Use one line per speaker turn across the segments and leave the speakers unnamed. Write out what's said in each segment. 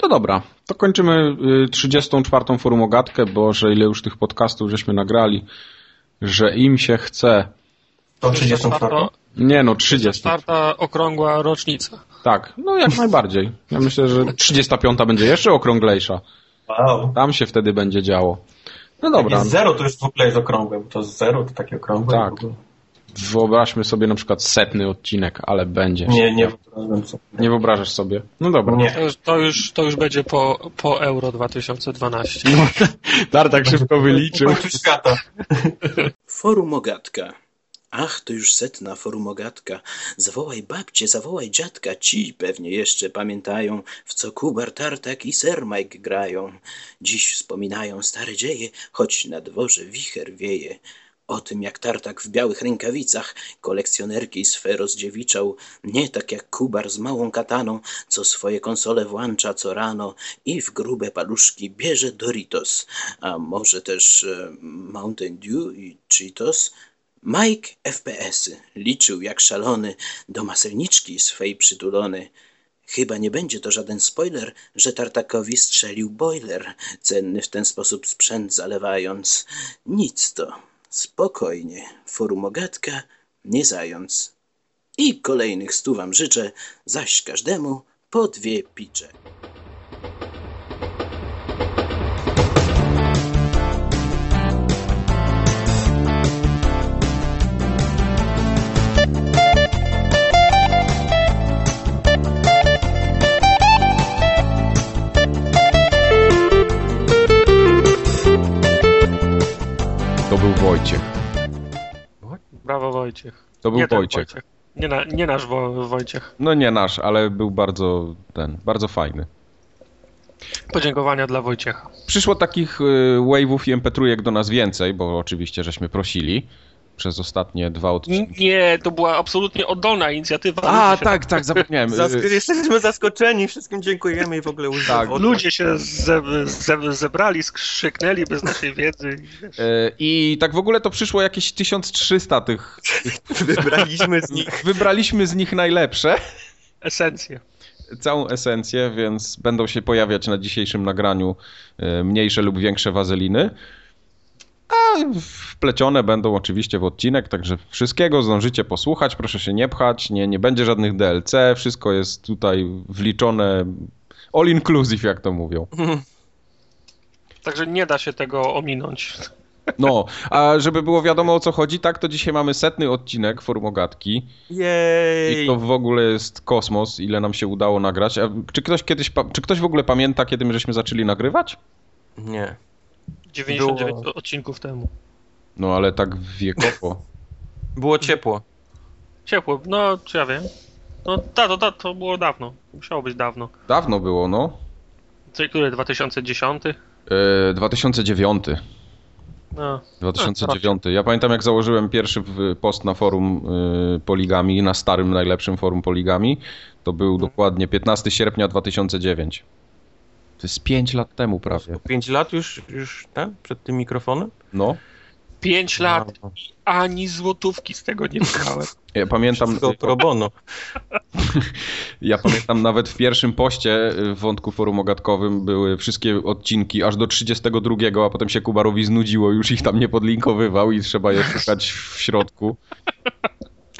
To dobra, to kończymy 34. forumogatkę, bo że ile już tych podcastów żeśmy nagrali, że im się chce.
To 34.
Nie no, 30.
Czwarta okrągła rocznica.
Tak, no jak najbardziej. Ja myślę, że 35 będzie jeszcze okrąglejsza.
Wow.
Tam się wtedy będzie działo. No dobra.
Jak jest zero to już w ogóle jest okrągłe, bo to zero to takie okrągłe.
Tak. Wyobraźmy sobie na przykład setny odcinek, ale będzie.
Nie, nie wyobrażam sobie.
Nie wyobrażasz sobie. No dobra.
Nie.
To już, to już, to już będzie po, po Euro 2012.
Dar tak szybko wyliczył.
Końcu świata.
Forumogatka. Ach, to już setna forumogatka. Zawołaj babcię, zawołaj dziadka. Ci pewnie jeszcze pamiętają, w co Kubar, Tartak i Sir Mike grają. Dziś wspominają stare dzieje, choć na dworze wicher wieje. O tym, jak Tartak w białych rękawicach kolekcjonerki swe rozdziewiczał, nie tak jak Kubar z małą kataną, co swoje konsole włącza co rano i w grube paluszki bierze Doritos, a może też e, Mountain Dew i Cheetos. Mike FPS-y liczył jak szalony do maselniczki swej przytulony. Chyba nie będzie to żaden spoiler, że Tartakowi strzelił boiler, cenny w ten sposób sprzęt zalewając. Nic to. Spokojnie. Forumogatka, nie zając. I kolejnych stu wam życzę, zaś każdemu po dwie picze.
Wojciech.
Brawo Wojciech.
To był
nie
Wojciech.
Nie, na, nie nasz Wo- Wojciech.
No nie nasz, ale był bardzo ten, bardzo fajny.
Podziękowania dla Wojciecha.
Przyszło takich y, wave'ów i mp3 do nas więcej, bo oczywiście żeśmy prosili przez ostatnie dwa odcinki.
Nie, to była absolutnie oddolna inicjatywa.
A,
się-
tak, tak, zapomniałem.
Zask- jesteśmy zaskoczeni, wszystkim dziękujemy i w ogóle już
Tak,
Ludzie się ze, ze, zebrali, skrzyknęli bez naszej wiedzy.
I tak w ogóle to przyszło jakieś 1300 tych.
wybraliśmy z nich.
Wybraliśmy z nich najlepsze.
Esencję.
całą esencję, więc będą się pojawiać na dzisiejszym nagraniu e, mniejsze lub większe wazeliny. A wplecione będą oczywiście w odcinek, także wszystkiego zdążycie posłuchać, proszę się nie pchać, nie, nie będzie żadnych DLC, wszystko jest tutaj wliczone all inclusive, jak to mówią.
Także nie da się tego ominąć.
No, a żeby było wiadomo o co chodzi, tak, to dzisiaj mamy setny odcinek Formogatki
Jej!
i to w ogóle jest kosmos, ile nam się udało nagrać. A czy ktoś kiedyś, czy ktoś w ogóle pamięta, kiedy my żeśmy zaczęli nagrywać?
Nie.
99
Było-
odcinków temu.
No ale tak wiekowo.
Było ciepło.
Ciepło, no czy ja wiem. No ta, to, ta, to było dawno. Musiało być dawno.
Dawno było, no.
Co, który? 2010?
E, 2009.
No.
2009. Ja pamiętam jak założyłem pierwszy post na forum y, Poligami, na starym najlepszym forum Poligami. To był dokładnie 15 sierpnia 2009. To jest 5 lat temu prawie.
Pięć lat już, już tak? Przed tym mikrofonem?
No.
5 lat,
No.
ani złotówki z tego nie wygrałem.
Ja pamiętam,
Wszystko pro bono.
ja pamiętam nawet w pierwszym poście y, w wątku forum ogatkowym były wszystkie odcinki aż do 32, a potem się Kubarowi znudziło, już ich tam nie podlinkowywał i trzeba je szukać w środku.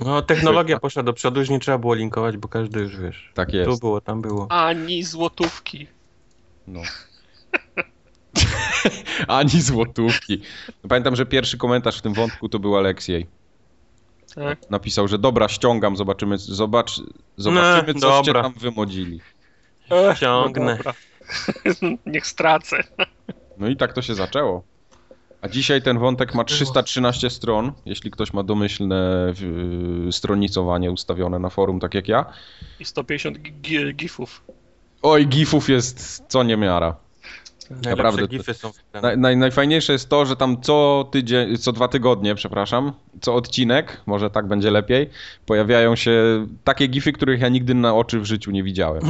No, technologia poszła do przodu, już nie trzeba było linkować, bo każdy już wiesz.
Tak
Tu
jest.
było, tam było.
Ani złotówki.
No. Ani złotówki. Pamiętam, że pierwszy komentarz w tym wątku to był Aleksiej.
Tak.
Napisał, że dobra, ściągam, zobaczymy, zobacz, zobaczymy,
No,
coście
dobra.
tam wymodzili.
Ech,
Ciągnę.
No. Niech stracę.
No i tak to się zaczęło. A dzisiaj ten wątek ma 313 stron, jeśli ktoś ma domyślne yy, stronicowanie ustawione na forum, tak jak ja.
I 150 gi- gifów.
Oj, gifów jest co niemiara.
Najlepsze
Naprawdę,
gify są.
Naj, naj, najfajniejsze jest to, że tam co tydzień, co dwa tygodnie, przepraszam, co odcinek, może tak będzie lepiej, pojawiają się takie gify, których ja nigdy na oczy w życiu nie widziałem.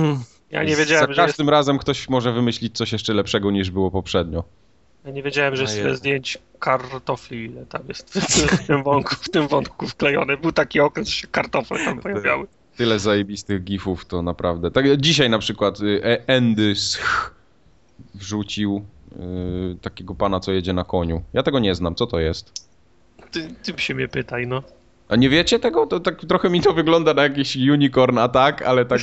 Ja nie wiedziałem,
Za
że jest,
każdym razem ktoś może wymyślić coś jeszcze lepszego niż było poprzednio.
ja nie wiedziałem, że jest tyle
jest.
zdjęć kartofli, ile tam jest w tym wątku, w tym wątku wklejone. Był taki okres, że się kartofle tam pojawiały.
Tyle zajebistych gifów, to naprawdę. Tak, dzisiaj na przykład y, e- Endy wrzucił y, takiego pana, co jedzie na koniu. Ja tego nie znam, co to jest?
Ty, ty się mnie pytaj, no.
A nie wiecie tego? To tak trochę mi to wygląda na jakiś unicorn atak, ale tak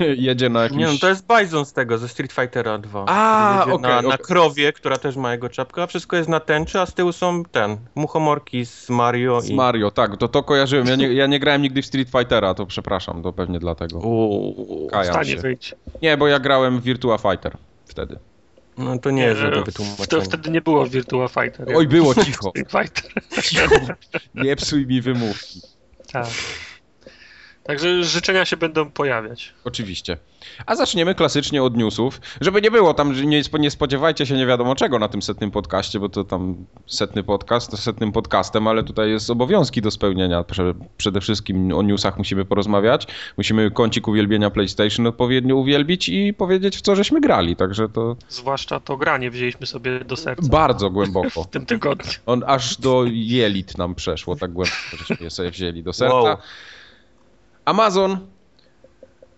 jedzie na jakimś...
Nie no, to jest Bison z tego, ze Street Fightera 2.
A, okej,
na, na
okej.
krowie, która też ma jego czapkę, a wszystko jest na tęczy, a z tyłu są ten, muchomorki z Mario
Z
i...
Mario, tak, to to kojarzyłem. Ja nie, ja nie grałem nigdy w Street Fightera, to przepraszam, to pewnie dlatego.
Uuu,
Stanie wyjść.
Nie, bo ja grałem w Virtua Fighter wtedy.
No to nie jest żadne
E,
wytłumaczenie.
wtedy, wtedy nie było Virtua Fighter.
Oj, było cicho.
Fighter.
Cicho. Nie psuj mi wymówki.
Tak. Także życzenia się będą pojawiać.
Oczywiście. A zaczniemy klasycznie od newsów. Żeby nie było tam, nie, nie spodziewajcie się nie wiadomo czego na tym setnym podcaście, bo to tam setny podcast, to setnym podcastem, ale tutaj jest obowiązki do spełnienia. Prze, przede wszystkim o newsach musimy porozmawiać. Musimy kącik uwielbienia PlayStation odpowiednio uwielbić i powiedzieć w co żeśmy grali. Także to
Zwłaszcza to granie wzięliśmy sobie do serca
bardzo głęboko.
w tym tygodniu.
On aż do jelit nam przeszło, tak głęboko, żeśmy je sobie wzięli do serca.
Wow.
Amazon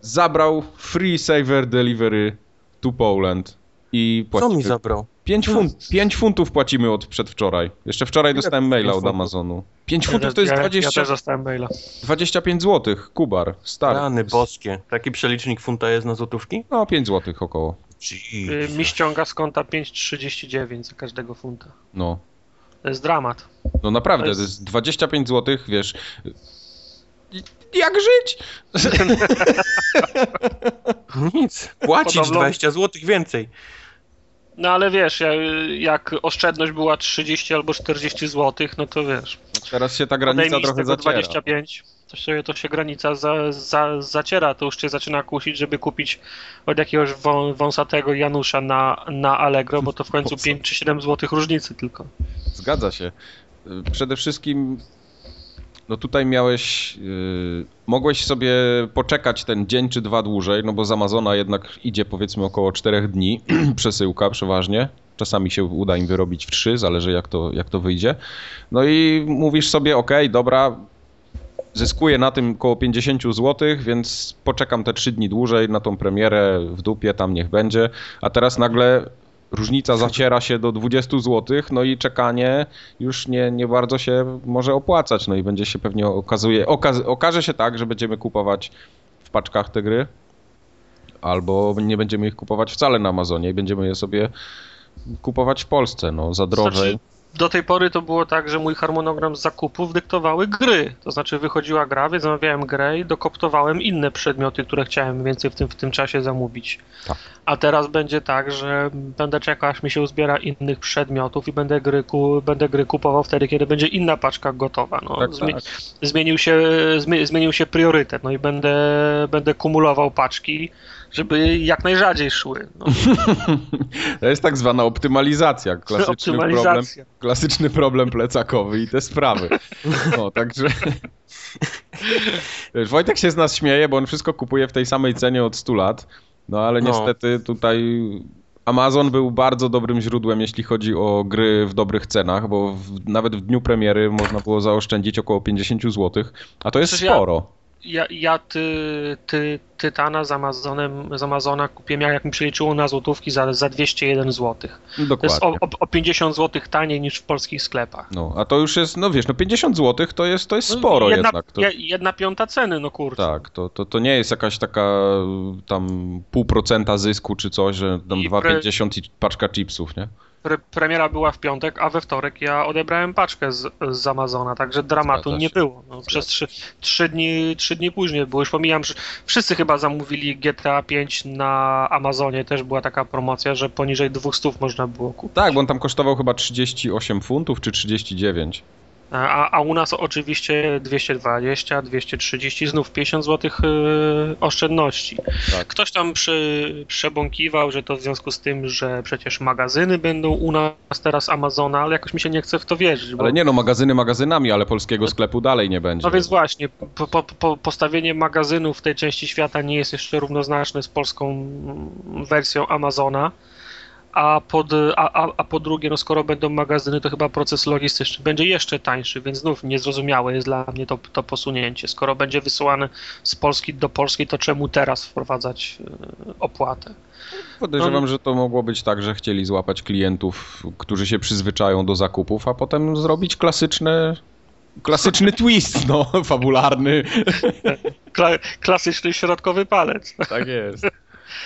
zabrał free saver delivery to Poland i
Co mi
płacimy
zabrał?
5, funt, 5 funtów płacimy od przedwczoraj. Jeszcze wczoraj
Ile
dostałem
to
maila od? Amazonu. 5 funtów to jest
ja, ja
20,
też dostałem maila.
25 zł, kubar, stary.
Rany boskie. Taki przelicznik funta jest na złotówki?
No 5 zł około.
Y, Mi ściąga z konta 5,39 za każdego funta.
No.
To jest dramat.
No naprawdę,
To
to
jest-
jest 25 zł, wiesz. Jak żyć?
Nic. Płacić
Podobno-
20 zł więcej.
No ale wiesz, ja- jak oszczędność była 30 albo 40 zł, no to wiesz.
Teraz się ta granica trochę zaciera.
25, to się, to się granica za, za, zaciera, to już cię zaczyna kusić, żeby kupić od jakiegoś wą, wąsatego Janusza na, na Allegro, bo to w końcu 5 czy 7 zł różnicy tylko.
Zgadza się. Przede wszystkim, no tutaj miałeś, yy, mogłeś sobie poczekać ten dzień czy dwa dłużej, no bo z Amazona jednak idzie powiedzmy około 4 dni przesyłka przeważnie. Czasami się uda im wyrobić w 3, zależy jak to, jak to wyjdzie. No i mówisz sobie, ok, dobra, zyskuję na tym około 50 zł, więc poczekam te 3 dni dłużej na tą premierę, w dupie tam niech będzie. A teraz nagle różnica zaciera się do 20 zł, no i czekanie już nie, nie bardzo się może opłacać. No i będzie się pewnie okazuje, okaz, okaże się tak, że będziemy kupować w paczkach te gry, albo nie będziemy ich kupować wcale na Amazonie i będziemy je sobie kupować w Polsce, no za drożej.
Znaczy, do tej pory to było tak, że mój harmonogram zakupów dyktowały gry. To znaczy wychodziła gra, więc zamawiałem grę i dokoptowałem inne przedmioty, które chciałem więcej w tym, w tym czasie zamówić.
Tak.
A teraz będzie tak, że będę czekał, aż mi się uzbiera innych przedmiotów i będę gry, ku, będę gry kupował wtedy, kiedy będzie inna paczka gotowa. No,
Tak,
zmie-
tak.
zmienił, się, zmie- zmienił się priorytet, no i będę, będę kumulował paczki, żeby jak najrzadziej szły. No,
To jest tak zwana optymalizacja, klasyczny problem,
optymalizacja.
klasyczny problem plecakowy i te sprawy. No, także... Wiesz, Wojtek się z nas śmieje, bo on wszystko kupuje w tej samej cenie od 100 lat, no ale
No.
niestety tutaj Amazon był bardzo dobrym źródłem, jeśli chodzi o gry w dobrych cenach, bo w, nawet w dniu premiery można było zaoszczędzić około 50 zł, a to jest
Przecież
sporo.
Ja, ja ty, ty, Tytana z Amazonem, z Amazona kupiłem, jak mi przeliczyło na złotówki, za, za 201 zł. To jest
Dokładnie.
o, o, o 50 zł taniej niż w polskich sklepach.
No, a to już jest, no wiesz, no 50 zł to jest, to jest sporo
jedna,
jednak. To...
je- Jedna piąta ceny, no kurczę.
Tak, to, to, to nie jest jakaś taka tam pół procenta zysku czy coś, że tam
I
2,50 i paczka chipsów, nie?
Pre, premiera była w piątek, a we wtorek ja odebrałem paczkę z, z Amazona, także dramatu nie było. No, przez trzy, trzy, dni, trzy dni później, bo już pomijam, że wszyscy chyba zamówili GTA 5 na Amazonie, też była taka promocja, że poniżej 200 można było kupić.
Tak, bo on tam kosztował chyba 38 funtów czy 39.
A, a u nas oczywiście 220, 230, znów 50 zł yy, oszczędności.
Tak.
Ktoś tam przy, przebąkiwał, że to w związku z tym, że przecież magazyny będą u nas teraz Amazona, ale jakoś mi się nie chce w to wierzyć. Bo,
Ale nie no, magazyny magazynami, ale polskiego sklepu dalej nie będzie.
no więc właśnie, po, po, po, postawienie magazynu w tej części świata nie jest jeszcze równoznaczne z polską mm, wersją Amazona. A, pod, a, a, a po drugie, no skoro będą magazyny, to chyba proces logistyczny będzie jeszcze tańszy, więc znów niezrozumiałe jest dla mnie to, to posunięcie. Skoro będzie wysyłane z Polski do Polski, to czemu teraz wprowadzać e, opłatę?
Podejrzewam,
No.
że to mogło być tak, że chcieli złapać klientów, którzy się przyzwyczają do zakupów, a potem zrobić klasyczny, klasyczny twist, no, fabularny.
Kla, klasyczny środkowy palec.
Tak jest.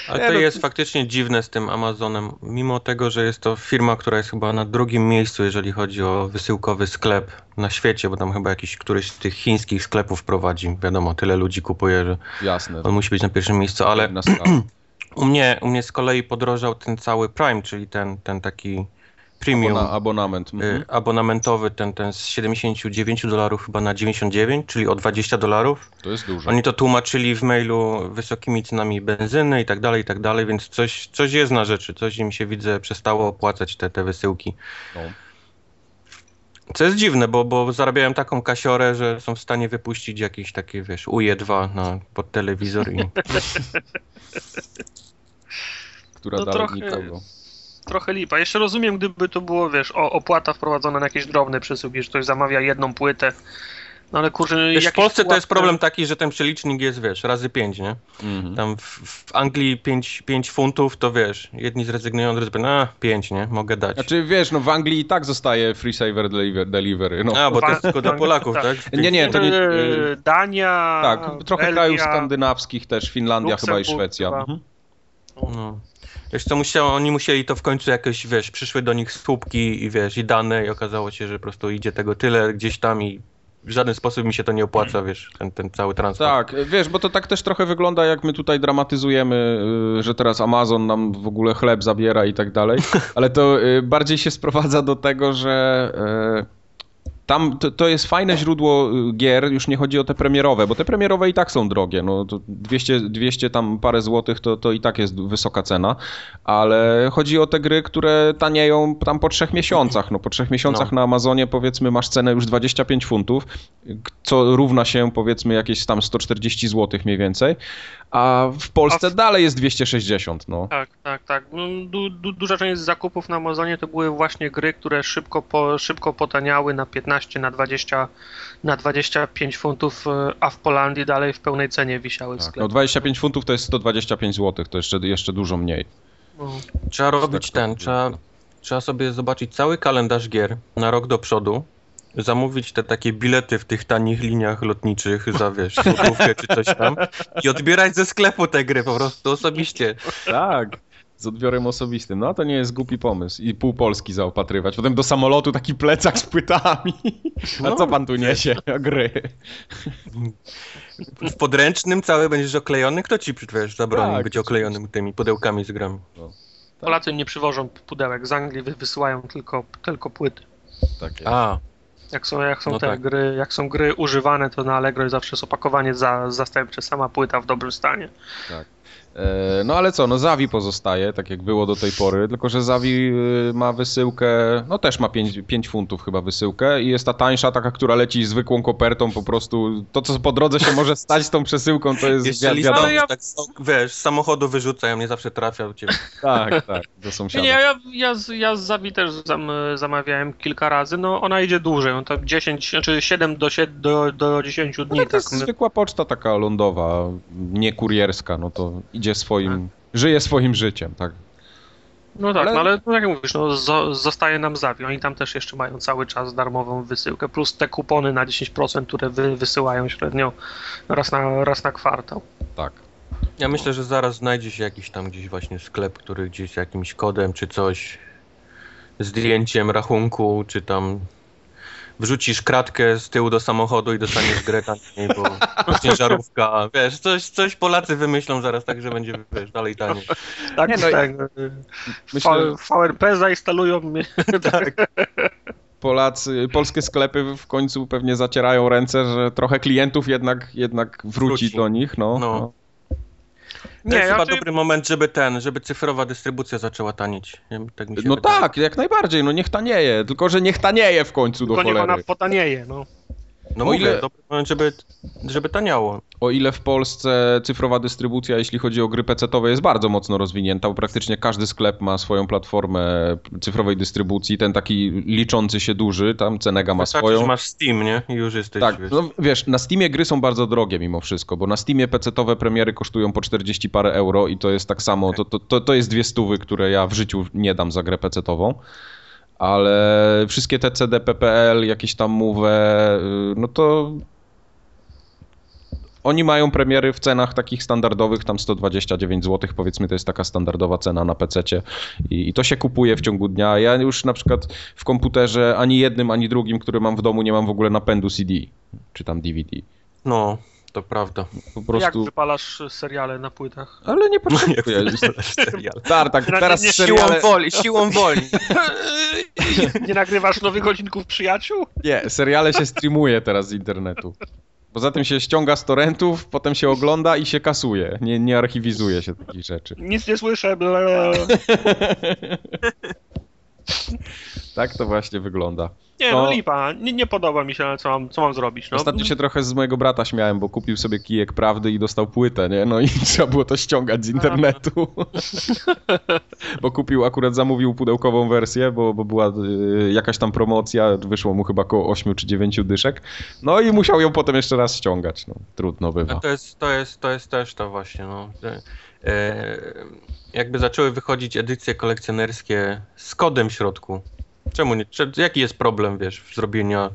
Ale to
no
jest faktycznie dziwne z tym Amazonem. Mimo tego, że jest to firma, która jest chyba na drugim miejscu, jeżeli chodzi o wysyłkowy sklep na świecie, bo tam chyba jakiś któryś z tych chińskich sklepów prowadzi. Wiadomo, tyle ludzi kupuje, że
Jasne.
on musi być na pierwszym miejscu, ale u mnie, u mnie z kolei podrożał ten cały Prime, czyli ten, ten taki premium.
Abona, abonament. Mhm.
y, abonamentowy, ten, ten z 79 dolarów chyba na 99, czyli o 20 dolarów.
To jest dużo.
Oni to tłumaczyli w mailu wysokimi cenami benzyny i tak dalej, i tak dalej, więc coś, coś jest na rzeczy, coś im się widzę przestało opłacać te, te wysyłki.
No.
Co jest dziwne, bo, bo zarabiają taką kasiorę, że są w stanie wypuścić jakieś takie, wiesz, UE2 na, pod telewizor i
Która
No
dalej
trochę-
nikogo.
Trochę lipa. Jeszcze rozumiem, gdyby to było, wiesz, o, opłata wprowadzona na jakieś drobne przesyłki, że ktoś zamawia jedną płytę. No ale kurczę,
Wiesz, w Polsce to jest problem taki, że ten przelicznik jest, wiesz, razy 5, nie?
Mhm.
Tam w, w Anglii 5, 5 funtów, to wiesz, jedni zrezygnują, drudzy powiedzą, a 5, nie? Mogę dać.
Znaczy wiesz, no w Anglii i tak zostaje free saver deliver- delivery. No.
A, bo to jest tylko dla Polaków,
tak.
tak?
Nie, nie, to nie.
Yy, Dania,
Tak, trochę
Belgia,
krajów skandynawskich też, Finlandia chyba i Szwecja.
chyba.
Mhm.
No. Wiesz co, musiało, oni musieli to w końcu jakoś, wiesz, przyszły do nich słupki i wiesz, i dane i okazało się, że po prostu idzie tego tyle gdzieś tam i w żaden sposób mi się to nie opłaca, wiesz, ten, ten cały transport.
Tak, wiesz, bo to tak też trochę wygląda, jak my tutaj dramatyzujemy, y, że teraz Amazon nam w ogóle chleb zabiera i tak dalej, ale to y, bardziej się sprowadza do tego, że y, tam to, to jest fajne źródło y, gier, już nie chodzi o te premierowe, bo te premierowe i tak są drogie, no to 200, 200 tam parę złotych to, to i tak jest wysoka cena, ale chodzi o te gry, które tanieją tam po trzech miesiącach, no po trzech miesiącach
No.
na Amazonie powiedzmy masz cenę już 25 funtów, co równa się powiedzmy jakieś tam 140 zł mniej więcej, a w Polsce
A w-
dalej jest 260, no.
Tak, tak, tak. No, du, du, duża część zakupów na Amazonie to były właśnie gry, które szybko, po, szybko potaniały na 15, na 20, na 25 funtów, e, a w Polandii dalej w pełnej cenie wisiały
Tak, no 25 funtów to jest 125 zł, to jeszcze, jeszcze dużo mniej.
No.
Trzeba robić
tak,
ten,
tak,
trzeba, trzeba sobie zobaczyć cały kalendarz gier na rok do przodu, zamówić te takie bilety w tych tanich liniach lotniczych za, wiesz, złotówkę czy coś tam i odbierać ze sklepu te gry po prostu osobiście.
Tak. Z odbiorem osobistym. No to nie jest głupi pomysł. I pół Polski zaopatrywać. Potem do samolotu taki plecak z płytami. A
No.
co pan tu niesie? Gry.
W podręcznym cały będziesz oklejony, kto ci, wiesz, zabroni
Tak,
być oklejonym tymi pudełkami z grami?
Polacy nie przywożą pudełek, z Anglii wy- wysyłają tylko, tylko płyty.
Tak jest.
A,
Jak są, jak są
No
te
tak.
gry, jak są gry używane, to na Allegro zawsze jest opakowanie za, zastępcze, sama płyta w dobrym stanie.
E, No ale co, no Zawi pozostaje, tak jak było do tej pory, tylko że Zawi y, ma wysyłkę, no też ma 5, 5 funtów chyba wysyłkę i jest ta tańsza, taka, która leci zwykłą kopertą, po prostu to, co po drodze się może stać z tą przesyłką, to jest
jeszcze
wi- wiadomo.
Ale ja-
tak, wiesz, z samochodu wyrzucają, nie zawsze trafia u ciebie.
Tak, tak, do
Nie,
sąsiada.
nie, ja, ja, z- ja z Zawi też zam, zamawiałem kilka razy, no ona idzie dłużej, no to 10, znaczy 7 do, 7 do, do 10 dni,
No to
tak.
jest zwykła poczta taka lądowa, nie kurierska, no to idzie swoim, żyje swoim życiem, tak.
No tak,
Ale-
no ale no, jak mówisz, no zo, zostaje nam Zawi, oni tam też jeszcze mają cały czas darmową wysyłkę, plus te kupony na 10%, które wy, wysyłają średnio raz na, raz na kwartał.
Tak.
Ja myślę, że zaraz znajdzie się jakiś tam gdzieś właśnie sklep, który gdzieś z jakimś kodem czy coś, zdjęciem rachunku, czy tam wrzucisz kratkę z tyłu do samochodu i dostaniesz grę taniej, bo ciężarówka, wiesz, coś, coś Polacy wymyślą zaraz tak, że będzie, wiesz, dalej taniej.
Tak,
Nie, no
tak.
Myślę-
VRP zainstalują mnie.
Tak.
Polacy, polskie sklepy w końcu pewnie zacierają ręce, że trochę klientów jednak, jednak wróci,
Wróci.
do nich, no.
No.
no.
To
Nie,
jest
ja
chyba
czy-
dobry moment, żeby ten, żeby cyfrowa dystrybucja zaczęła tanieć. Tak mi się
No
wydaje.
tak, jak najbardziej, no niech tanieje, tylko że niech tanieje w końcu do
Tylko niech
cholery.
ona potanieje, no.
No
O
mówię,
ile-
dobry moment, żeby, żeby taniało.
O ile w Polsce cyfrowa dystrybucja, jeśli chodzi o gry PC-owe, jest bardzo mocno rozwinięta, bo praktycznie każdy sklep ma swoją platformę cyfrowej dystrybucji, ten taki liczący się duży, tam Cenega ma
Wystarczy,
swoją.
masz Steam, nie? I już jesteś,
Tak,
wiesz.
no wiesz, na Steamie gry są bardzo drogie mimo wszystko, bo na Steamie PC-owe premiery kosztują po 40 parę euro i to jest tak samo, to, to, to, to jest dwie stówy, które ja w życiu nie dam za grę PC-ową. Ale wszystkie te CD, PPL, jakieś tam Move, y, no to oni mają premiery w cenach takich standardowych, tam 129 zł, powiedzmy, to jest taka standardowa cena na PC i, i to się kupuje w ciągu dnia. Ja już na przykład w komputerze ani jednym, ani drugim, który mam w domu, nie mam w ogóle napędu CD czy tam DVD.
No, to prawda.
Po
Jak
prostu.
wypalasz seriale na płytach?
Ale nie potrzebuję.
serial.
Tak, tak,
Nie,
teraz
nie,
Siłą
seriale...
woli, siłą woli.
Nie nagrywasz nowych odcinków przyjaciół?
Nie, seriale się streamuje teraz z internetu. Poza tym się ściąga z torrentów, potem się ogląda i się kasuje. Nie, nie archiwizuje się takich rzeczy.
Nic nie słyszę. Ble.
Tak to właśnie wygląda.
Nie, no
No.
lipa. Nie, nie podoba mi się, ale co mam, co mam zrobić? No,
Ostatnio się trochę z mojego brata śmiałem, bo kupił sobie kijek prawdy i dostał płytę, nie? No i trzeba było to ściągać z internetu. bo kupił, akurat zamówił pudełkową wersję, bo, bo była y, jakaś tam promocja, wyszło mu chyba około 8 czy 9 dyszek. No i musiał ją potem jeszcze raz ściągać. No, trudno bywa.
A to jest, to jest, to jest też to właśnie, no. E, jakby zaczęły wychodzić edycje kolekcjonerskie z kodem w środku. Czemu nie? Jaki jest problem, wiesz, w zrobienia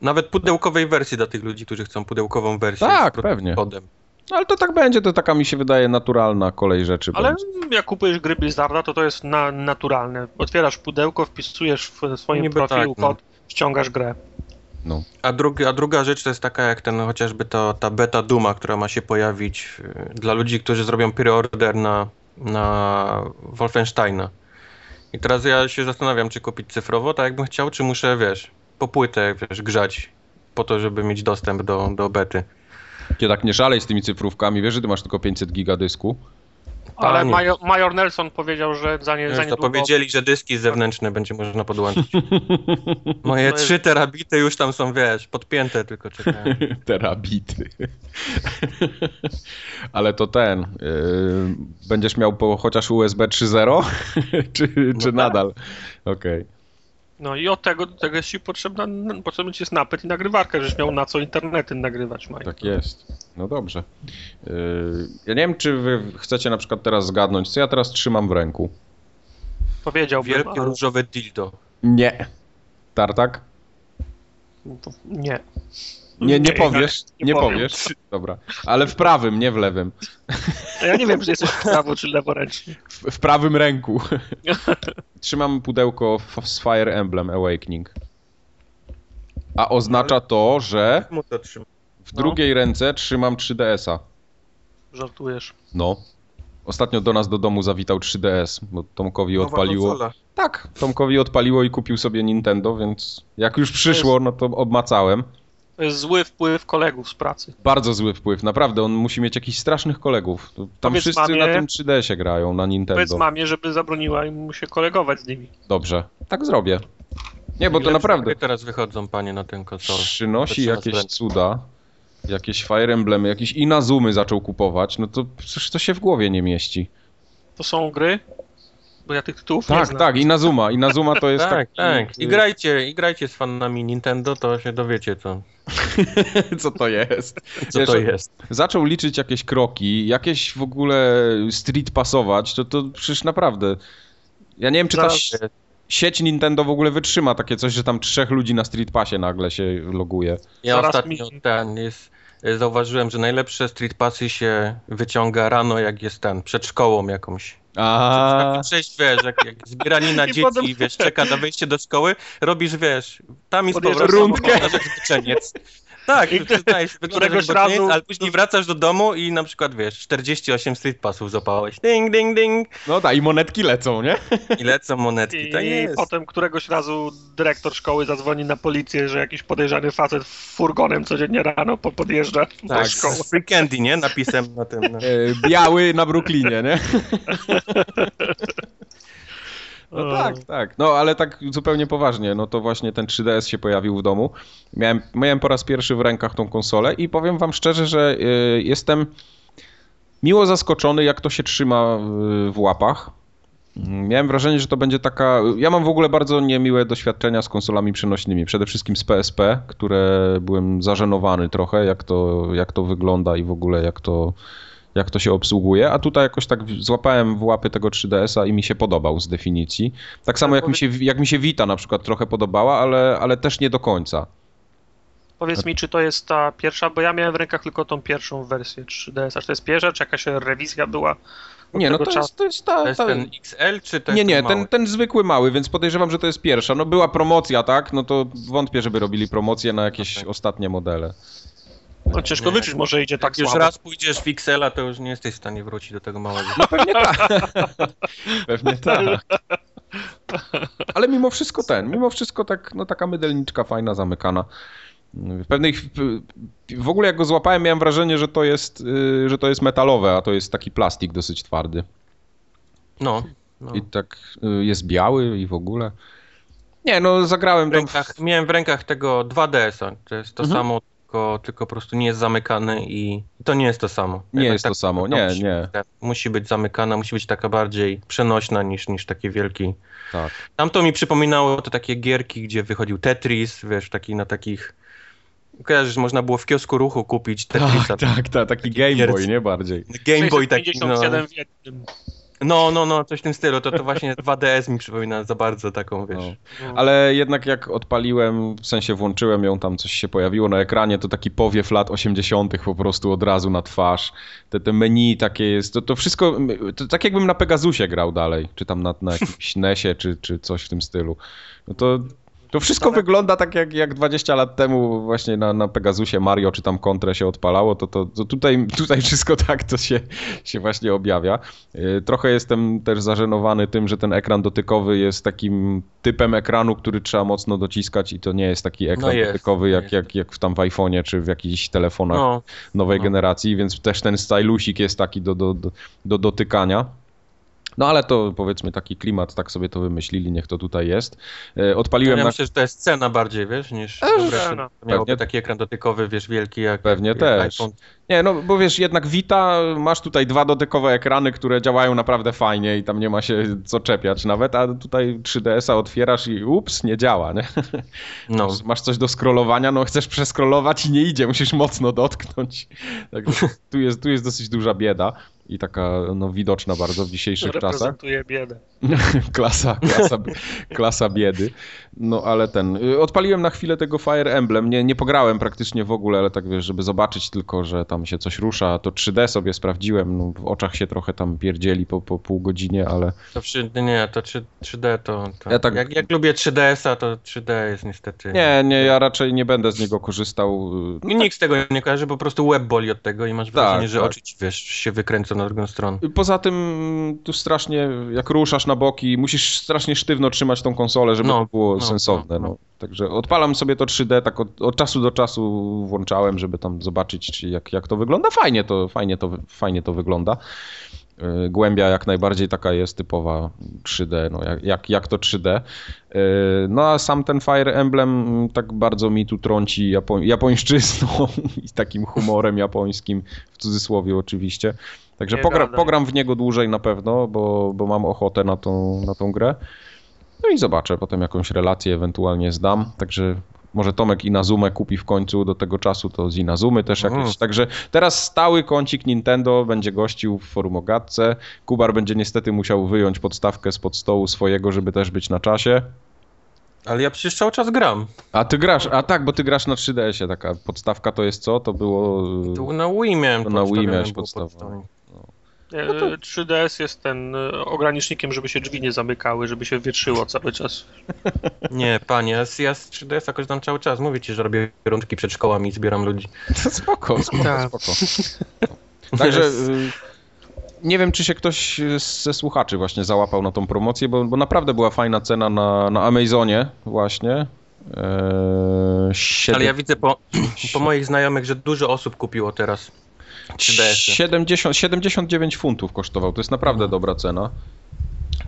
nawet pudełkowej wersji dla tych ludzi, którzy chcą pudełkową wersję
Tak,
z
pewnie.
kodem.
No, ale to tak będzie, to taka mi się wydaje naturalna kolej rzeczy.
Ale
będzie.
jak kupujesz gry Blizzarda, to to jest na, naturalne. Otwierasz pudełko, wpisujesz w swoim
Niby
profilu
tak, no.
kod, ściągasz grę.
A, drugi, a druga rzecz to jest taka jak ten chociażby to, ta beta Duma, która ma się pojawić y, dla ludzi, którzy zrobią preorder na, na Wolfensteina. I teraz ja się zastanawiam, czy kupić cyfrowo, tak jakbym chciał, czy muszę, wiesz, po płytę, wiesz, grzać po to, żeby mieć dostęp do, do bety.
Cię tak nie szalej z tymi cyfrówkami, wiesz, że ty masz tylko 500 giga dysku.
Ale. Major, Major Nelson powiedział, że za, nie, za niedługo...
powiedzieli, że dyski zewnętrzne będzie można podłączyć. Moje
To jest-
3 terabity już tam są, wiesz, podpięte, tylko czekają.
Terabity. Ale to ten. Yy, będziesz miał po chociaż USB 3.0? czy czy
tak.
nadal? Okej.
No i od tego, do tego jest ci potrzebna, potrzebny ci jest napęd i nagrywarka, żebyś miał na co internety nagrywać, Mike.
Tak jest. No dobrze. Yy, ja nie wiem, czy wy chcecie na przykład teraz zgadnąć, co ja teraz trzymam w ręku.
Powiedziałbym,
Wielkie
ale
różowe dildo.
Nie. Tartak?
nie.
Nie, nie
Nie,
powiesz.
nie
Nie
powiem.
powiesz. Dobra. Ale w prawym, nie w lewym.
Ja nie wiem, czy jesteś prawo czy leworęcznie.
W, w prawym ręku. Trzymam pudełko z Fire Emblem Awakening. A oznacza to, że w
No.
drugiej ręce trzymam 3DS-a.
Żartujesz.
No. Ostatnio do nas do domu zawitał 3DS, bo Tomkowi
Nowa
odpaliło.
konsola.
Tak, Tomkowi odpaliło i kupił sobie Nintendo, więc jak już przyszło, no to obmacałem.
To jest zły wpływ kolegów z pracy.
Bardzo zły wpływ, naprawdę. On musi mieć jakichś strasznych kolegów. Tam
Powiedz
wszyscy
mamie-
na tym 3DS-ie grają, na
Powiedz
Nintendo.
mamie, żeby zabroniła im się kolegować z nimi.
Dobrze, tak zrobię. Nie, bo to naprawdę
teraz wychodzą, panie, na tę konsolę.
przynosi jakieś cuda, jakieś Fire Emblemy, jakieś Inazumy zaczął kupować, no to przecież to się w głowie nie mieści.
To są gry? Bo ja tych tytułów nie
Tak,
znam.
tak, Inazuma. Inazuma to jest
Tak,
taki...
tak. I grajcie, i grajcie z fanami Nintendo, to się dowiecie, co,
Co to jest?
co
Wiesz,
to jest.
Zaczął liczyć jakieś kroki, jakieś w ogóle street pasować, to, to przecież naprawdę... Ja nie wiem, czy ta sieć Nintendo w ogóle wytrzyma takie coś, że tam trzech ludzi na street passie nagle się loguje.
Ja
Zaraz
ostatnio
mi-
ten jest, e, zauważyłem, że najlepsze street passy się wyciąga rano, jak jest ten, przed szkołą jakąś.
A,
przejść, wiesz, jak, jak zbieranina
I
dzieci,
potem-
wiesz, czeka na wejście do szkoły, robisz, wiesz, tam i z powrotem
rundkę.
na uczeniec. Tak,
I
przyznajesz,
któregoś razu-
ale później wracasz do domu i na przykład, wiesz, 48 street passów zapałeś. Ding, ding, ding.
no tak, i monetki lecą, nie?
I lecą monetki, tak
I
jest.
potem któregoś razu dyrektor szkoły zadzwoni na policję, że jakiś podejrzany facet furgonem codziennie rano po- podjeżdża do
Tak,
szkoły.
z free candy, nie? Napisem na tym. No.
E, Biały na Brooklynie, nie? No tak, tak. No ale tak zupełnie poważnie, no to właśnie ten 3DS się pojawił w domu. Miałem, miałem po raz pierwszy w rękach tą konsolę i powiem wam szczerze, że y, jestem miło zaskoczony, jak to się trzyma y, w łapach. Miałem wrażenie, że to będzie taka. Ja mam w ogóle bardzo niemiłe doświadczenia z konsolami przenośnymi. Przede wszystkim z PSP, które byłem zażenowany trochę, jak to, jak to wygląda i w ogóle jak to, jak to się obsługuje. A tutaj jakoś tak złapałem w łapy tego 3DS-a i mi się podobał z definicji. Tak samo jak mi się, jak mi się Vita na przykład trochę podobała, ale, ale też nie do końca.
Powiedz mi, czy to jest ta pierwsza, bo ja miałem w rękach tylko tą pierwszą wersję 3DS. A czy to jest pierwsza, czy jakaś rewizja była?
Nie, no to jest, to jest ta.
To jest
ta...
ten XL, czy ten
Nie, nie,
mały?
ten, ten zwykły mały, więc podejrzewam, że to jest pierwsza. No była promocja, tak? No to wątpię, żeby robili promocję na jakieś ostatnie modele.
No ciężko
Nie.
wyczuć, może idzie tak
Jak już
słabo.
raz pójdziesz w XL-a, to już nie jesteś w stanie wrócić do tego małego.
No pewnie tak. pewnie tak. Ale mimo wszystko ten, mimo wszystko tak, no taka mydelniczka fajna, zamykana. W pewnej, w- ogóle jak go złapałem, miałem wrażenie, że to jest, y, że to jest metalowe, a to jest taki plastik dosyć twardy.
No. no.
I tak y, jest biały i w ogóle. Nie, no zagrałem
W
tam.
rękach, miałem w rękach tego 2DS-a. To jest to
Mhm.
samo, tylko, tylko po prostu nie jest zamykany i to nie jest to samo.
Nie
Jednak
jest to samo,
to
nie,
musi
nie.
Być, tak, musi być zamykana, musi być taka bardziej przenośna niż, niż taki wielki.
Tak.
Tam to mi przypominało to takie gierki, gdzie wychodził Tetris, wiesz, taki na takich... Kojarzysz, można było w kiosku ruchu kupić Tetrisa.
Tak, tak, tak, taki Game Boy, nie bardziej.
Game Boy taki, no.
657 w jednym.
No, no, no, coś w tym stylu. To, to właśnie 2DS mi przypomina za bardzo taką, wiesz.
No. Ale jednak jak odpaliłem, w sensie włączyłem ją, tam coś się pojawiło na ekranie, to taki powiew lat 80. po prostu od razu na twarz. Te, te menu takie jest, to, to wszystko, to tak jakbym na Pegasusie grał dalej, czy tam na, na jakimś NESie, czy, czy coś w tym stylu. No to, to wszystko wygląda tak jak, jak 20 lat temu właśnie na, na Pegasusie Mario, czy tam Contra się odpalało, to, to, to tutaj, tutaj wszystko tak to się, się właśnie objawia. Yy, Trochę jestem też zażenowany tym, że ten ekran dotykowy jest takim typem ekranu, który trzeba mocno dociskać i to nie jest taki ekran
No jest,
dotykowy jak, jak, jak w tam w iPhone'ie czy w jakichś telefonach
No,
nowej
no.
generacji, więc też ten stylusik jest taki do, do, do, do dotykania. No ale to powiedzmy taki klimat, tak sobie to wymyślili, niech to tutaj jest. E, Odpaliłem
ja
na...
myślę, że to jest cena bardziej, wiesz, niż
E,
miałoby
Pewnie.
taki ekran dotykowy, wiesz, wielki jak
Pewnie
jak
też.
iPhone.
Nie, no bo wiesz, jednak Vita, masz tutaj dwa dotykowe ekrany, które działają naprawdę fajnie i tam nie ma się co czepiać nawet, a tutaj 3DS-a otwierasz i ups, nie działa, nie?
No.
Masz, coś do scrollowania, no chcesz przeskrolować i nie idzie, musisz mocno dotknąć. Także tu jest, tu jest dosyć duża bieda i taka no, widoczna bardzo w dzisiejszych czasach.
Reprezentuje biedę.
klasa, klasa, klasa biedy. No ale ten. y, Odpaliłem na chwilę tego Fire Emblem. Nie, nie pograłem praktycznie w ogóle, ale tak wiesz, żeby zobaczyć tylko, że tam się coś rusza. To 3D sobie sprawdziłem. No, w oczach się trochę tam pierdzieli po, po pół godzinie, ale.
To przy, nie, to 3, 3D to... to
Ja tak-
jak, jak lubię 3DS-a, to 3D jest niestety...
Nie, nie, ja raczej nie będę z niego korzystał. y,
I Nikt z tego nie kojarzy, po prostu łeb boli od tego i masz wrażenie,
Tak,
że
tak.
oczy ci, wiesz, się wykręcą na drugą stronę.
Poza tym tu strasznie, jak ruszasz na boki, musisz strasznie sztywno trzymać tą konsolę, żeby
No,
to było
no,
sensowne.
no,
No. Także odpalam sobie to 3D, tak od, od czasu do czasu włączałem, żeby tam zobaczyć, czy jak, jak to wygląda. Fajnie to, fajnie to, fajnie to wygląda. Yy, Głębia jak najbardziej taka jest typowa 3D, no jak, jak, jak to 3D. Yy, No a sam ten Fire Emblem tak bardzo mi tu trąci japoń, japońszczyzną i takim humorem japońskim, w cudzysłowie oczywiście. Także pogra, pogram w niego dłużej na pewno, bo, bo mam ochotę na tą, na tą grę. No i zobaczę, potem jakąś relację ewentualnie zdam. Także może Tomek Inazumę kupi w końcu do tego czasu, to z Inazumy też jakieś.
Mm.
Także teraz stały kącik Nintendo będzie gościł w forum o gadce. Kubar będzie niestety musiał wyjąć podstawkę spod stołu swojego, żeby też być na czasie.
Ale ja przecież cały czas gram.
A ty grasz, a tak, bo ty grasz na 3DS-ie, taka podstawka to jest co? To było...
Tu na Wii miałem
To na Wii miałeś podstawę.
E, 3DS jest ten e, ogranicznikiem, żeby się drzwi nie zamykały, żeby się wietrzyło cały czas.
Nie, panie, ja z, ja z 3DS korzystam cały czas. Mówię ci, że robię rundki przed szkołami i zbieram ludzi.
To spoko, spoko,
Tak.
spoko. Także y, nie wiem, czy się ktoś ze słuchaczy właśnie załapał na tą promocję, bo, bo naprawdę była fajna cena na, na Amazonie właśnie. Eee, siedem-
Ale ja widzę po, po moich znajomych, że dużo osób kupiło teraz 3DS.
70, 79 funtów kosztował, to jest naprawdę
No.
dobra cena.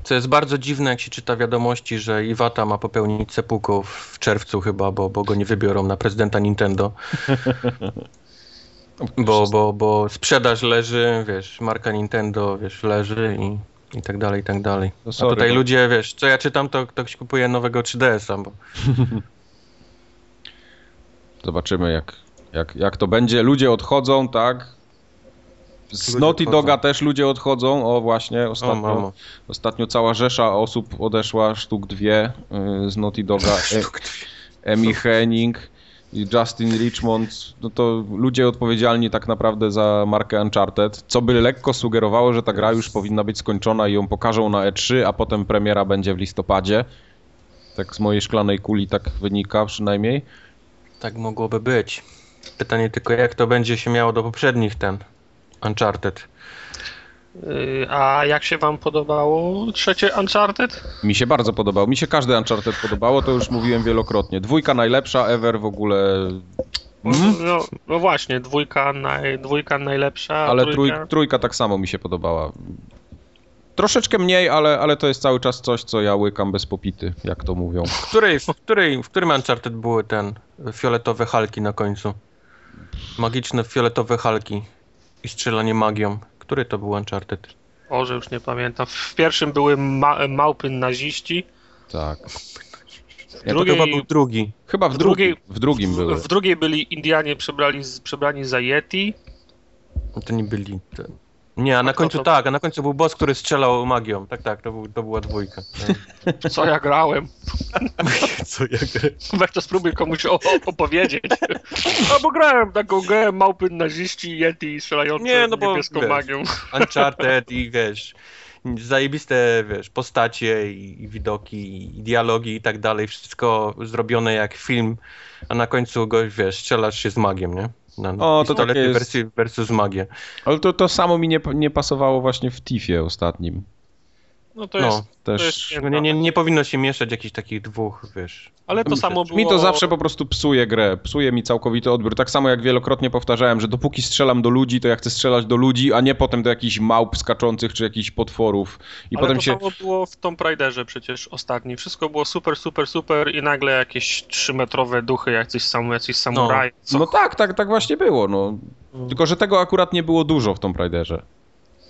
Co jest bardzo dziwne, jak się czyta wiadomości, że Iwata ma popełnić seppuku w czerwcu chyba, bo, bo go nie wybiorą na prezydenta Nintendo. Bo, bo, bo sprzedaż leży, wiesz, marka Nintendo, wiesz, leży i, i tak dalej, i tak dalej.
No
A
sorry,
tutaj
no.
ludzie, wiesz, co ja czytam, to ktoś kupuje nowego 3DS-a, bo
Zobaczymy, jak, jak, jak to będzie. Ludzie odchodzą, tak? Z Naughty. Doga też ludzie odchodzą. O, właśnie,
o
ostatnio,
mamo.
ostatnio cała rzesza osób odeszła, sztuk dwie y, z Naughty Doga. E, Emi Henning i Justin Richmond. No to ludzie odpowiedzialni tak naprawdę za markę Uncharted, co by lekko sugerowało, że ta gra już powinna być skończona i ją pokażą na E3, a potem premiera będzie w listopadzie. Tak z mojej szklanej kuli tak wynika przynajmniej.
Tak mogłoby być. Pytanie tylko, jak to będzie się miało do poprzednich ten Uncharted.
Yy, A jak się wam podobało trzecie Uncharted?
Mi się bardzo podobał. Mi się każdy Uncharted podobało, to już mówiłem wielokrotnie. Dwójka najlepsza ever w ogóle. Mm?
No, no właśnie, dwójka, naj, dwójka najlepsza,
Ale trój,
trójka...
trójka tak samo mi się podobała. Troszeczkę mniej, ale, ale to jest cały czas coś, co ja łykam bez popity, jak to mówią.
W, której, w, której, w którym Uncharted były ten fioletowe halki na końcu? Magiczne fioletowe halki i strzelanie magią. Który to był Uncharted?
Boże, już nie pamiętam. W pierwszym były ma małpy naziści,
Tak.
w
Ja to
chyba był drugi.
Chyba w,
w
drugim,
drugiej-
w drugim
w,
były.
w drugiej byli Indianie przebrani za Yeti.
No To nie byli. To... Nie, a na
to-
końcu
to-
tak, a na końcu był boss, który strzelał magią. Tak, tak, to, był, to była dwójka.
Co ja grałem?
Co ja
Weź to spróbuj komuś o, opowiedzieć. A bo grałem taką grę małpy naziści, Yeti strzelające
Nie, no bo
niebieską
wiesz.
magią.
Uncharted i wiesz, zajebiste, wiesz, postacie i, i widoki i dialogi i tak dalej, wszystko zrobione jak film, a na końcu go, wiesz, strzelasz się z magiem, nie? Na
O, to
pistolety
jest-
versus, versus magię.
Ale to, to samo mi nie, nie pasowało właśnie w Tiffie ostatnim.
No to
No,
jest...
Też.
jest
No nie, nie, nie powinno się mieszać jakichś takich dwóch, wiesz.
Ale to samo było...
Mi to zawsze po prostu psuje grę, psuje mi całkowity odbiór. Tak samo jak wielokrotnie powtarzałem, że dopóki strzelam do ludzi, to ja chcę strzelać do ludzi, a nie potem do jakichś małp skaczących czy jakichś potworów. I
Ale
potem
to
się.
samo było w Tomb Raiderze przecież ostatni. Wszystko było super, super, super i nagle jakieś trzymetrowe duchy, jacyś, sam, jacyś samuraj. Co?
No tak, tak, tak właśnie było. No. Tylko, że tego akurat nie było dużo w Tomb Raiderze.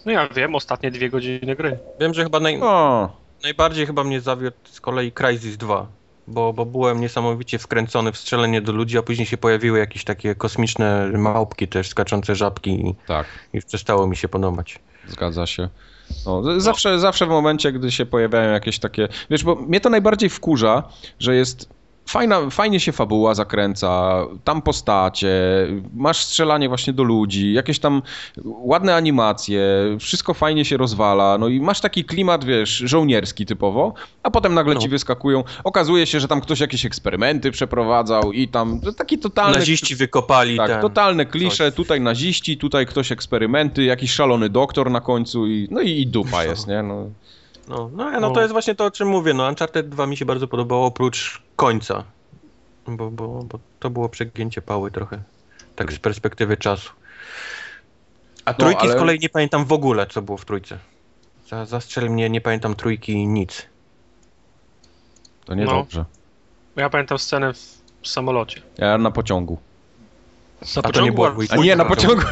No ja wiem, ostatnie dwie godziny gry.
Wiem, że chyba naj,
O,
najbardziej chyba mnie zawiódł z kolei Crysis 2. Bo, bo byłem niesamowicie wkręcony w strzelenie do ludzi, a później się pojawiły jakieś takie kosmiczne małpki też, skaczące żabki i,
tak.
i przestało mi się podobać.
Zgadza się. No, zawsze, zawsze w momencie, gdy się pojawiają jakieś takie. Wiesz, bo mnie to najbardziej wkurza, że jest. Fajna, fajnie się fabuła zakręca, tam postacie, masz strzelanie właśnie do ludzi, jakieś tam ładne animacje, wszystko fajnie się rozwala, no i masz taki klimat, wiesz, żołnierski typowo, a potem nagle
No.
ci wyskakują, okazuje się, że tam ktoś jakieś eksperymenty przeprowadzał i tam to taki totalny...
Naziści wykopali
Tak,
ten...
totalne klisze, tutaj naziści, tutaj ktoś eksperymenty, jakiś szalony doktor na końcu i no i, i dupa jest, nie? No.
No, no, no
No.
to jest właśnie to, o czym mówię. No, Uncharted 2 mi się bardzo podobało oprócz końca. Bo, bo, bo to było przegięcie pały trochę. Tak z perspektywy czasu. A trójki
ale-
z kolei nie pamiętam w ogóle, co było w trójce. Za, zastrzel mnie, nie pamiętam trójki, nic.
To nie
No.
dobrze.
Ja pamiętam scenę w samolocie.
Ja na pociągu.
Na
A to nie była
a-
dwójka.
A nie, na pociągu.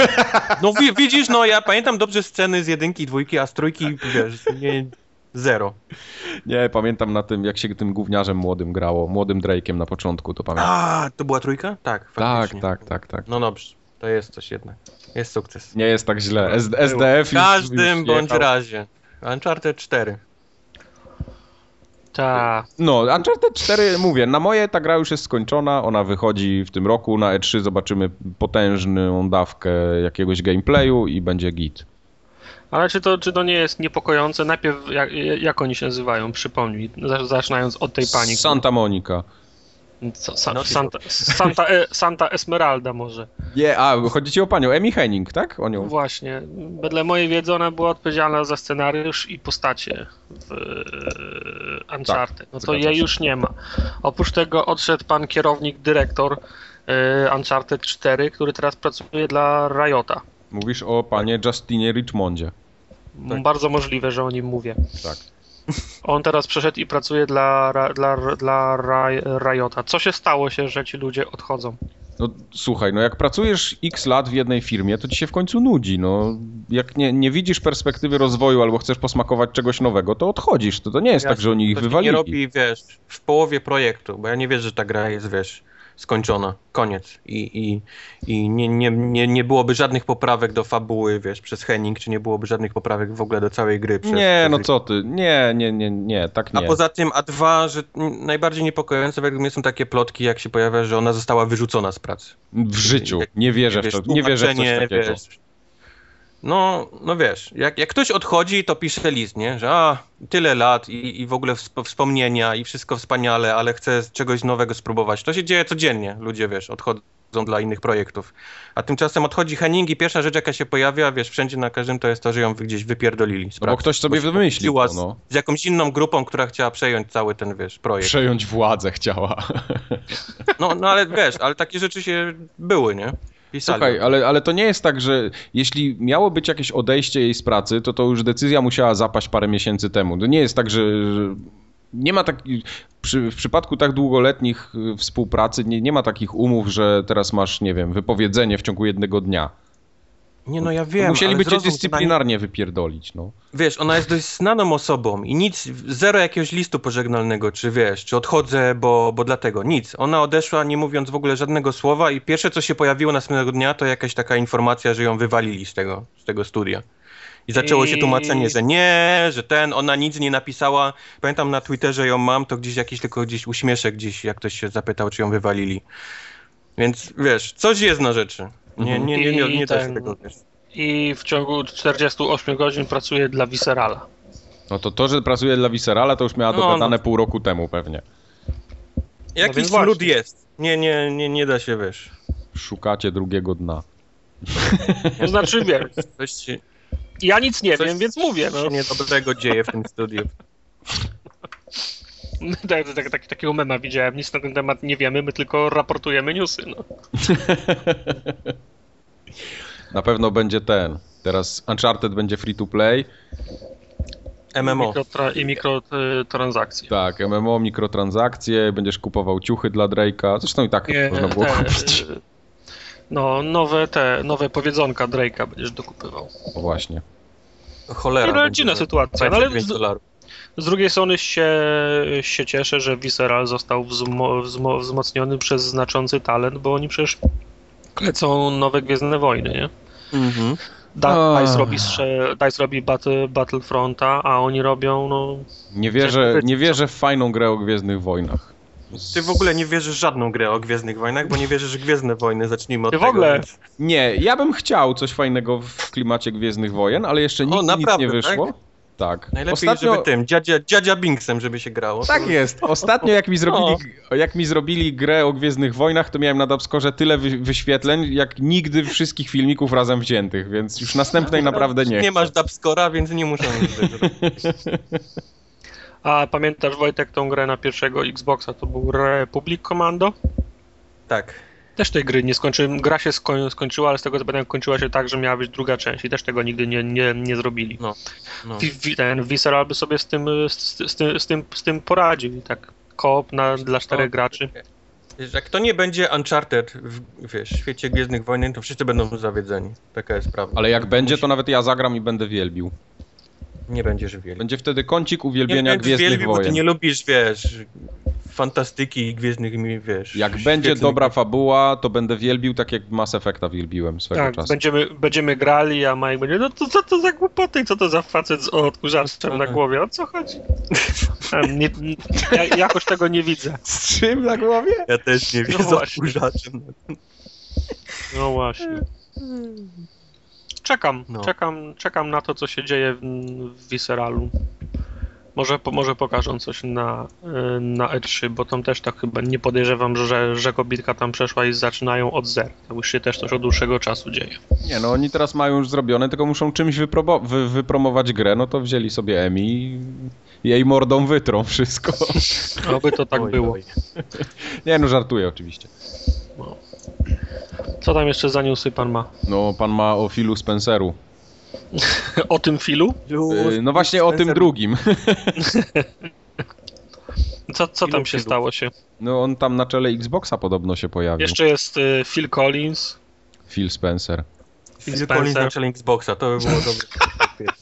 No wi- widzisz, no ja pamiętam dobrze sceny z jedynki i dwójki, a z trójki, wiesz, nie, zero.
Nie, pamiętam na tym, jak się tym gówniarzem młodym grało, młodym Drake'iem na początku, to pamiętam.
A, to była trójka? Tak,
tak,
faktycznie.
tak, tak, tak.
No dobrze, to jest coś jednak. Jest sukces.
Nie jest tak źle. S SDF
W każdym
już
bądź razie. Uncharted 4.
Ta.
No, Uncharted 4, mówię, na moje ta gra już jest skończona, ona wychodzi w tym roku, na E3 zobaczymy potężną dawkę jakiegoś gameplayu i będzie git.
Ale czy to, czy to nie jest niepokojące? Najpierw, jak, jak oni się nazywają? Przypomnij, za- zaczynając od tej pani.
Santa Monica.
Co, sa,
No,
Santa, Santa, e, Santa Esmeralda może.
Nie, a chodzi ci o panią Emi Henning, tak? O nią.
Właśnie. Wedle mojej wiedzy ona była odpowiedzialna za scenariusz i postacie w e, Uncharted. No to jej już nie ma. Oprócz tego odszedł pan kierownik, dyrektor e, Uncharted 4, który teraz pracuje dla Riota.
Mówisz o panie Justinie Richmondzie.
Tak.
Bardzo możliwe, że o nim mówię.
Tak.
On teraz przeszedł i pracuje dla, dla, dla Ri- Riota. Co się stało się, że ci ludzie odchodzą?
No słuchaj, no jak pracujesz x lat w jednej firmie, to ci się w końcu nudzi, no. Jak nie, nie widzisz perspektywy rozwoju albo chcesz posmakować czegoś nowego, to odchodzisz. To, to nie jest tak, że oni ich
Ktoś nie
wywalili.
robi, wiesz, w połowie projektu, bo ja nie wierzę, że ta gra jest, wiesz, skończona, koniec. I, i, i nie, nie, nie, nie byłoby żadnych poprawek do fabuły, wiesz, przez Henning, czy nie byłoby żadnych poprawek w ogóle do całej gry. Przez,
Nie, no co ty, nie, nie, nie, nie, tak
A
nie.
poza tym, a dwa, że najbardziej niepokojące według mnie są takie plotki, jak się pojawia, że ona została wyrzucona z pracy.
W życiu, nie wierzę w to, nie wierzę w coś takiego.
wiesz. No, no wiesz, jak, jak ktoś odchodzi, to pisze list, nie? Że a, tyle lat i, i w ogóle wsp- wspomnienia i wszystko wspaniale, ale chcę czegoś nowego spróbować. To się dzieje codziennie. Ludzie, wiesz, odchodzą dla innych projektów. A tymczasem odchodzi Henning i pierwsza rzecz, jaka się pojawia, wiesz, wszędzie na każdym, to jest to, że ją gdzieś wypierdolili. z
No bo ktoś sobie wymyślił to, no.
Z, z jakąś inną grupą, która chciała przejąć cały ten, wiesz, projekt.
Przejąć władzę chciała.
No, no ale wiesz, ale takie rzeczy się były, nie? Pisali.
Słuchaj, ale, ale to nie jest tak, że jeśli miało być jakieś odejście jej z pracy, to to już decyzja musiała zapaść parę miesięcy temu. To nie jest tak, że, że nie ma tak, przy, w przypadku tak długoletnich y, współpracy nie, nie ma takich umów, że teraz masz, nie wiem, wypowiedzenie w ciągu jednego dnia.
Nie, no ja wiem,
Musieliby cię dyscyplinarnie wypierdolić, no.
Wiesz, ona jest dość znaną osobą i nic, zero jakiegoś listu pożegnalnego, czy wiesz, czy odchodzę, bo, bo dlatego, nic. Ona odeszła nie mówiąc w ogóle żadnego słowa i pierwsze co się pojawiło następnego dnia to jakaś taka informacja, że ją wywalili z tego, z tego studia. I zaczęło się tłumaczenie, że nie, że ten, ona nic nie napisała. Pamiętam na Twitterze ją mam, to gdzieś jakiś tylko gdzieś uśmieszek gdzieś, jak ktoś się zapytał, czy ją wywalili. Więc wiesz, coś jest na rzeczy. Nie, nie, nie, nie, nie da się
I
tego, wiesz.
I w ciągu 48 godzin pracuje dla Viscerala.
No to to, że pracuje dla Viscerala, to już miała
No,
dogadane
no.
pół roku temu pewnie.
Jakiś smród
właśnie.
jest. Nie, nie, nie, nie da się, wiesz.
Szukacie drugiego dna.
To znaczy, wiesz,
Coś się,
ja nic nie
coś
wiem, więc mówię. No.
się niedobrego dzieje w tym studiu.
Tak, tak, tak, takiego mema widziałem, nic na ten temat nie wiemy, my tylko raportujemy newsy. No.
Na pewno będzie ten. Teraz Uncharted będzie free to play.
MMO.
Mikrotra- I mikrotransakcje.
Tak, MMO, mikrotransakcje, będziesz kupował ciuchy dla Drake'a. Zresztą i tak
Nie,
można było
te,
kupić.
No, nowe te, nowe powiedzonka Drake'a będziesz dokupywał.
O, właśnie.
Cholera.
No, dziwna sytuacja, no, ale
25
z-
dolarów.
Z drugiej strony się, się cieszę, że Visceral został wzmo, wzmo, wzmocniony przez znaczący talent, bo oni przecież klecą nowe Gwiezdne Wojny, nie?
Mhm.
Da. Dice robi, strze- Dice robi battle, Battlefronta, a oni robią, no...
Nie wierzę, nie wierzę w fajną grę o Gwiezdnych Wojnach.
Ty w ogóle nie wierzysz w żadną grę o Gwiezdnych Wojnach, bo nie wierzysz w Gwiezdne Wojny. Zacznijmy od
Ty w
tego.
ogóle.
więc-
Nie, ja bym chciał coś fajnego w klimacie Gwiezdnych Wojen, ale jeszcze nic
naprawdę,
nie wyszło. Tak.
Najlepiej,
Ostatnio...
żeby tym, dziadzia, dziadzia Binksem, żeby się grało.
Tak jest. Ostatnio jak mi, zrobili, jak mi zrobili grę o Gwiezdnych Wojnach, to miałem na Dubscorze tyle wy, wyświetleń, jak nigdy wszystkich filmików razem wziętych, więc już następnej naprawdę nie
Nie
chcę.
masz dubscora, więc nie muszę nic.
A pamiętasz Wojtek tą grę na pierwszego Xboxa, to był Republic Commando?
Tak.
Też tej gry nie skończyłem, gra się skoń, skończyła, ale z tego co pamiętam kończyła się tak, że miała być druga część i też tego nigdy nie, nie, nie zrobili.
No. no.
Ten Visceral by sobie z tym, z, z, z, tym, z, tym, z tym poradził tak koop na, dla czterech graczy.
Wiesz, Jak to nie będzie Uncharted w wiesz, świecie Gwiezdnych Wojen, to wszyscy będą zawiedzeni. Taka jest prawda.
Ale jak będzie, to nawet ja zagram i będę wielbił.
Nie będziesz wielki.
Będzie wtedy kącik
Nie
uwielbienia
będziesz
Gwiezdnych
wielki, bo ty
Wojen.
nie lubisz, wiesz, fantastyki i Gwiezdnych, mi- wiesz...
Jak będzie dobra fabuła, to będę wielbił tak jak Mass Effecta wielbiłem swego
Tak,
czasu.
będziemy, będziemy grali, a Mike będzie, no to co to za głupoty, i co to za facet z odkurzaczem na głowie, o co chodzi? Nie, nie, ja, jakoś tego nie widzę.
Z czym na głowie?
Ja też nie wiem,
No
z odkurzaczem.
No właśnie. Czekam,
No.
czekam, czekam na to, co się dzieje w, w Visceralu. Może, po, może pokażą coś na, y, na E3, bo tam też tak chyba nie podejrzewam, że, że kobitka tam przeszła i zaczynają od zera. To już się też coś od dłuższego czasu dzieje.
Nie no, oni teraz mają już zrobione, tylko muszą czymś wy- wypromować grę, no to wzięli sobie Emi i jej mordą wytrą wszystko.
Oby to tak
Oj,
było.
oj.
Nie no, żartuję oczywiście.
Co tam jeszcze za newsy pan ma?
No, pan ma o Philu Spenceru.
O tym filu?
Y, No właśnie o tym drugim.
Co, co tam się
filu.
stało się?
No on tam na czele Xboxa podobno się pojawił.
Jeszcze jest y, Phil Collins.
Phil Spencer.
Phil
Spencer.
Collins na czele Xboxa, to by było dobre.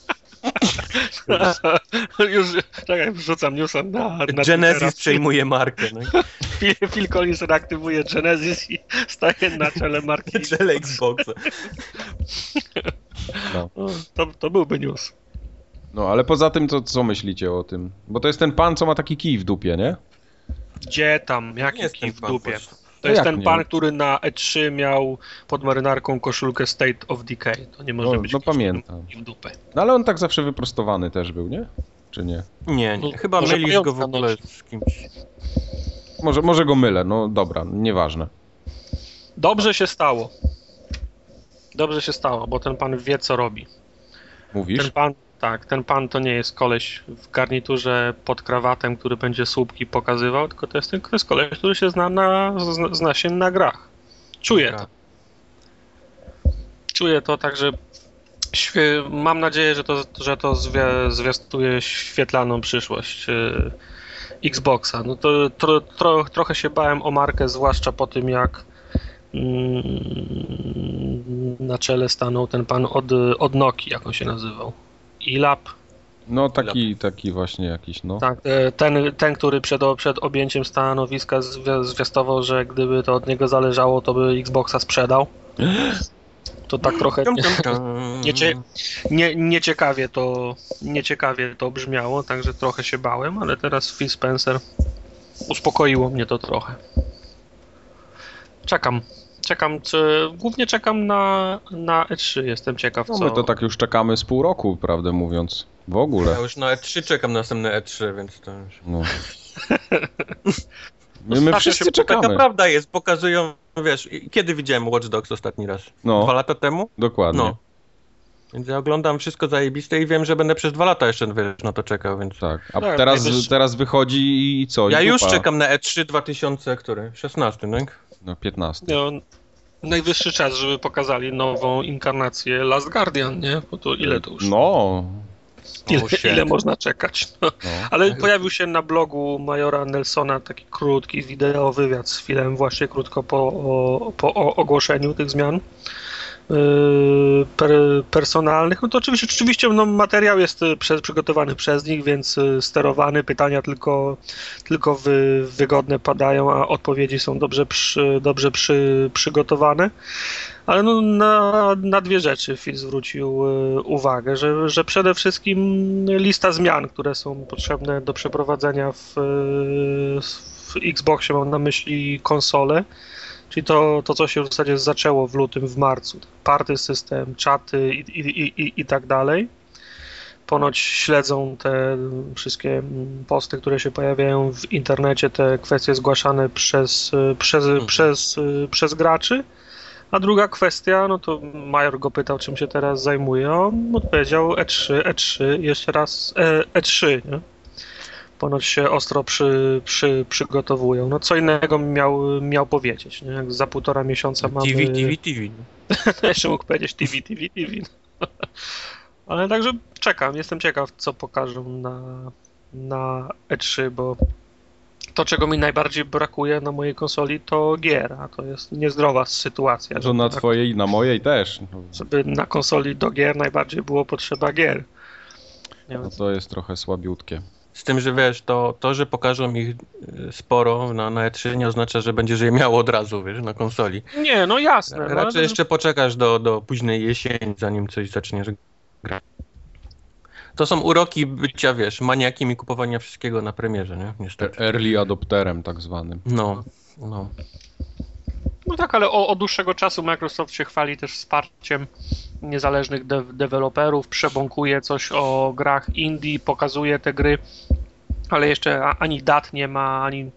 Już, czekaj, wrzucam newsa na, na Twittera.
Genesis przejmuje markę. No.
Phil, Phil Collins reaktywuje Genesis i staje na czele marki.
Na czele Xboxa.
No.
To, to byłby news.
no ale poza tym to co myślicie o tym? Bo to jest ten pan, co ma taki kij w dupie, nie?
Gdzie tam? Jaki kij w
pan
dupie?
właśnie.
To jest
Jak
ten
nie?
pan, który na E3 miał pod marynarką koszulkę State of Decay. To nie może
No,
być
no pamiętam.
w dupę.
No ale on tak zawsze wyprostowany też był, nie? Czy nie?
Nie, nie. chyba
Może
mylisz go w ogóle z kimś.
Może, może go mylę, no dobra, nieważne.
Dobrze się stało. Dobrze się stało, bo ten pan wie, co robi.
Mówisz?
Ten pan, tak, ten pan to nie jest koleś w garniturze pod krawatem, który będzie słupki pokazywał, tylko to jest, ten, to jest koleś, który się zna, na, zna, zna się na grach. Czuje to.
Gra.
Czuję to, także mam nadzieję, że to, że to zwie, zwiastuje świetlaną przyszłość y, Xboxa. No to tro, tro, trochę się bałem o markę, zwłaszcza po tym, jak mm, na czele stanął ten pan od, od Nokii, jak on się nazywał. Ilap.
No taki, taki właśnie jakiś, no.
Tak, e, ten, ten który przed, przed objęciem stanowiska zwi- zwiastował, że gdyby to od niego zależało, to by Xboxa sprzedał. To tak trochę
tum.
Nie, nie, nieciekawie, to, nieciekawie to brzmiało, także trochę się bałem, ale teraz Phil Spencer uspokoiło mnie to trochę. Czekam. Czekam, czy, głównie czekam na, na E3, jestem ciekaw
No
co...
my to tak już czekamy z pół roku, prawdę mówiąc. W ogóle.
Ja już na E3 czekam na następne E3, więc to już...
No. My, my wszyscy
się
Taka
czekamy.
prawda jest, pokazują, wiesz, i- kiedy widziałem Watch Dogs ostatni raz? Dwa
No,
lata temu?
dokładnie.
No. Więc ja oglądam wszystko zajebiste i wiem, że będę przez dwa lata jeszcze wiesz, na to czekał, więc...
Tak. A
Tak,
teraz,
najwyższy-
teraz wychodzi i co? I
Ja już
dupa.
czekam na E3 2000, który? 16, tak?
No 15.
No, najwyższy czas, żeby pokazali nową inkarnację Last Guardian, nie? Bo to ile to już?
No.
ile, ile można czekać? No.
no.
Ale pojawił się na blogu Majora Nelsona taki krótki wideo wywiad z filmem właśnie krótko po, po ogłoszeniu tych zmian per, personalnych. No to oczywiście, oczywiście no, materiał jest y, przez, przygotowany przez nich, więc y, sterowany, pytania tylko, tylko wy, wygodne padają, a odpowiedzi są dobrze, przy, dobrze przy, przygotowane. Ale no, na, na dwie rzeczy Phil zwrócił y, uwagę, że, że przede wszystkim lista zmian, które są potrzebne do przeprowadzenia w, y, w Xboxie, mam na myśli konsole, czyli to, to co się w zasadzie zaczęło w lutym, w marcu. Party system, czaty i, i, i, i, tak dalej. Ponoć śledzą te wszystkie posty, które się pojawiają w internecie, te kwestie zgłaszane przez, przez, przez, y, przez graczy. A druga kwestia, no to Major go pytał, czym się teraz zajmuje. On odpowiedział E3, E3, jeszcze raz e, E3, nie? Ponoć się ostro przy, przy, przygotowują. No co innego miał, miał powiedzieć, nie? Jak za półtora miesiąca mamy...
TV, TV, TV.
Jeszcze mógł powiedzieć TV, TV, TV. Ale także czekam, jestem ciekaw, co pokażą na, na E3, bo to, czego mi najbardziej brakuje na mojej konsoli, to gier, a to jest niezdrowa sytuacja.
To na
żeby
twojej i na mojej też. No,
żeby na konsoli do gier najbardziej było potrzeba gier. Nie
no
wiem.
to jest trochę słabiutkie.
Z tym, że wiesz, to, to że pokażą ich y, sporo na, na E3 nie oznacza, że będziesz je miał od razu, wiesz, na konsoli.
Nie, no jasne. No, ale
Raczej jeszcze poczekasz do, do późnej jesieni, zanim coś zaczniesz grać. To są uroki bycia, wiesz, maniakiem i kupowania wszystkiego na premierze, nie? Niestety.
Early adopterem tak zwanym.
No, no.
No tak, ale od dłuższego czasu Microsoft się chwali też wsparciem niezależnych de- deweloperów, przebąkuje coś o grach indie, pokazuje te gry, ale jeszcze ani dat nie ma, ani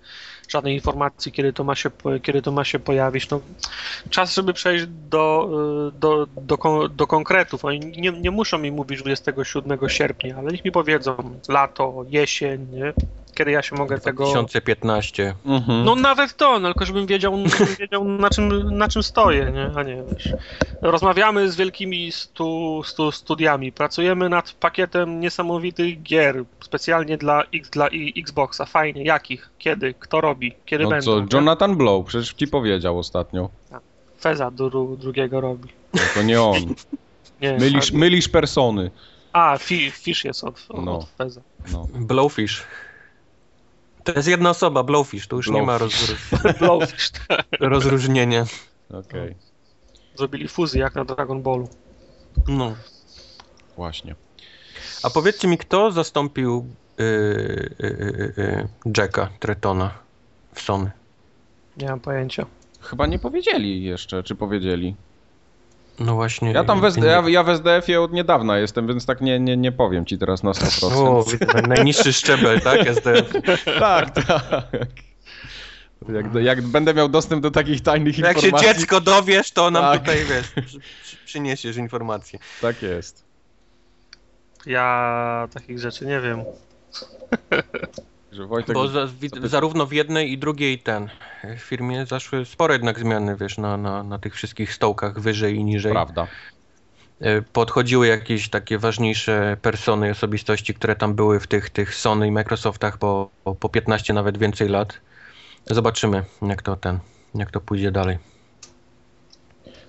żadnej informacji, kiedy to ma się, kiedy to ma się pojawić. No, czas, żeby przejść do, y, do, do, do konkretów. Oni nie, nie muszą mi mówić 27 sierpnia, ale niech mi powiedzą lato, jesień, nie? Kiedy ja się mogę tego...
2015.
Mhm.
No nawet to, no, tylko żebym wiedział, żebym wiedział na, czym, na czym stoję, nie? A nie, wiesz. Rozmawiamy z wielkimi stu, stu, studiami, pracujemy nad pakietem niesamowitych gier, specjalnie dla, X, dla i- Xboxa. Fajnie, jakich, kiedy, kto robi, kiedy
No
będą.
co,
nie?
Jonathan Blow, przecież ci powiedział ostatnio.
Feza dru, drugiego robi.
No to nie on.
Nie,
Mylisz,
a,
mylisz persony.
a fi, Fish jest od, od
No.
Feza.
No.
Blowfish. To jest jedna osoba, Blowfish, tu już nie ma
Blowfish.
rozróż-
Blowfish,
rozróżnienia.
Okej,
Zrobili fuzję jak na Dragon Ballu.
No.
właśnie.
A powiedzcie mi, kto zastąpił yy, yy, yy, Jacka Tretona w Sony?
Nie mam pojęcia.
Chyba nie powiedzieli jeszcze, czy powiedzieli.
No właśnie.
Ja tam w, SD, ja, ja w SDF-ie od niedawna jestem, więc tak nie, nie, nie powiem ci teraz na 100%.
O, najniższy szczebel, tak? SDF.
tak, tak. Jak, jak będę miał dostęp do takich tajnych
Jak się
informacji.
dziecko dowiesz, to nam
Tak.
tutaj, wiesz, przy, przy, przyniesiesz informacje.
Tak jest.
Ja takich rzeczy nie wiem.
Wojtek...
Bo za, wi, zarówno w jednej i drugiej ten w firmie zaszły spore jednak zmiany, wiesz, na, na, na tych wszystkich stołkach wyżej i niżej.
Prawda.
E, Podchodziły jakieś takie ważniejsze persony, osobistości, które tam były w tych, tych Sony i Microsoftach po, po, po 15 nawet więcej lat. Zobaczymy, jak to ten, jak to pójdzie dalej.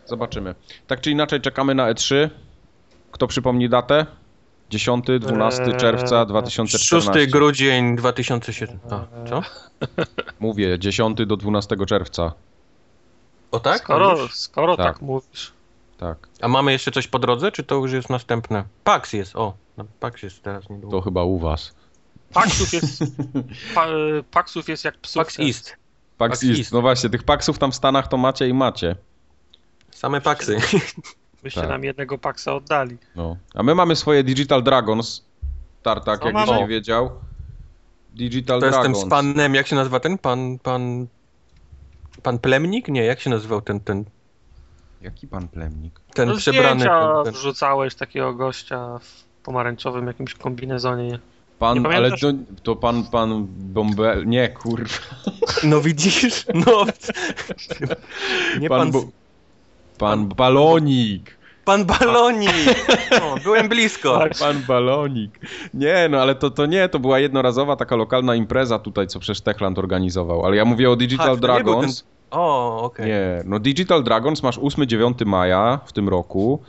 Zobaczymy. Tak czy inaczej czekamy na E3. Kto przypomni datę? 10, 12
Eee,
czerwca 2014.
6 grudzień 2017. A, co?
Mówię, 10 do 12 czerwca.
O tak?
Skoro, skoro tak.
Tak.
mówisz.
Tak,
A mamy jeszcze coś po drodze, czy to już jest następne? Pax jest, o, no, Pax jest teraz niedługo.
to chyba u was.
Paksów jest, pa, paksów jest jak psów.
Pax East.
Pax
Pax
East.
East.
No właśnie, tych paksów tam w Stanach to macie i macie.
Same Paxy.
Byście
Tak.
nam jednego paksa oddali.
No. A my mamy swoje Digital Dragons. Tartak,
Co
jakbyś
mamy?
nie wiedział. Digital
To jestem
Dragons.
z panem, jak się nazywa ten? Pan, pan... Pan Plemnik? Nie, jak się nazywał ten, ten,
Jaki pan plemnik?
ten
No
przebrany? Ten, ten...
wrzucałeś takiego gościa w pomarańczowym jakimś kombinezonie.
Pan, ale to, to pan, pan Bombel... Nie, kurwa.
No widzisz? No. Nie pan,
Pan, bo... pan Balonik.
Pan Balonik. No, byłem blisko.
Tak.
Pan Balonik. Nie, no ale to, to nie, to była jednorazowa taka lokalna impreza tutaj, co przecież Techland organizował. Ale ja mówię o Digital
Ha,
Dragons.
O, okej.
Nie, no Digital Dragons masz 8-9 maja w tym roku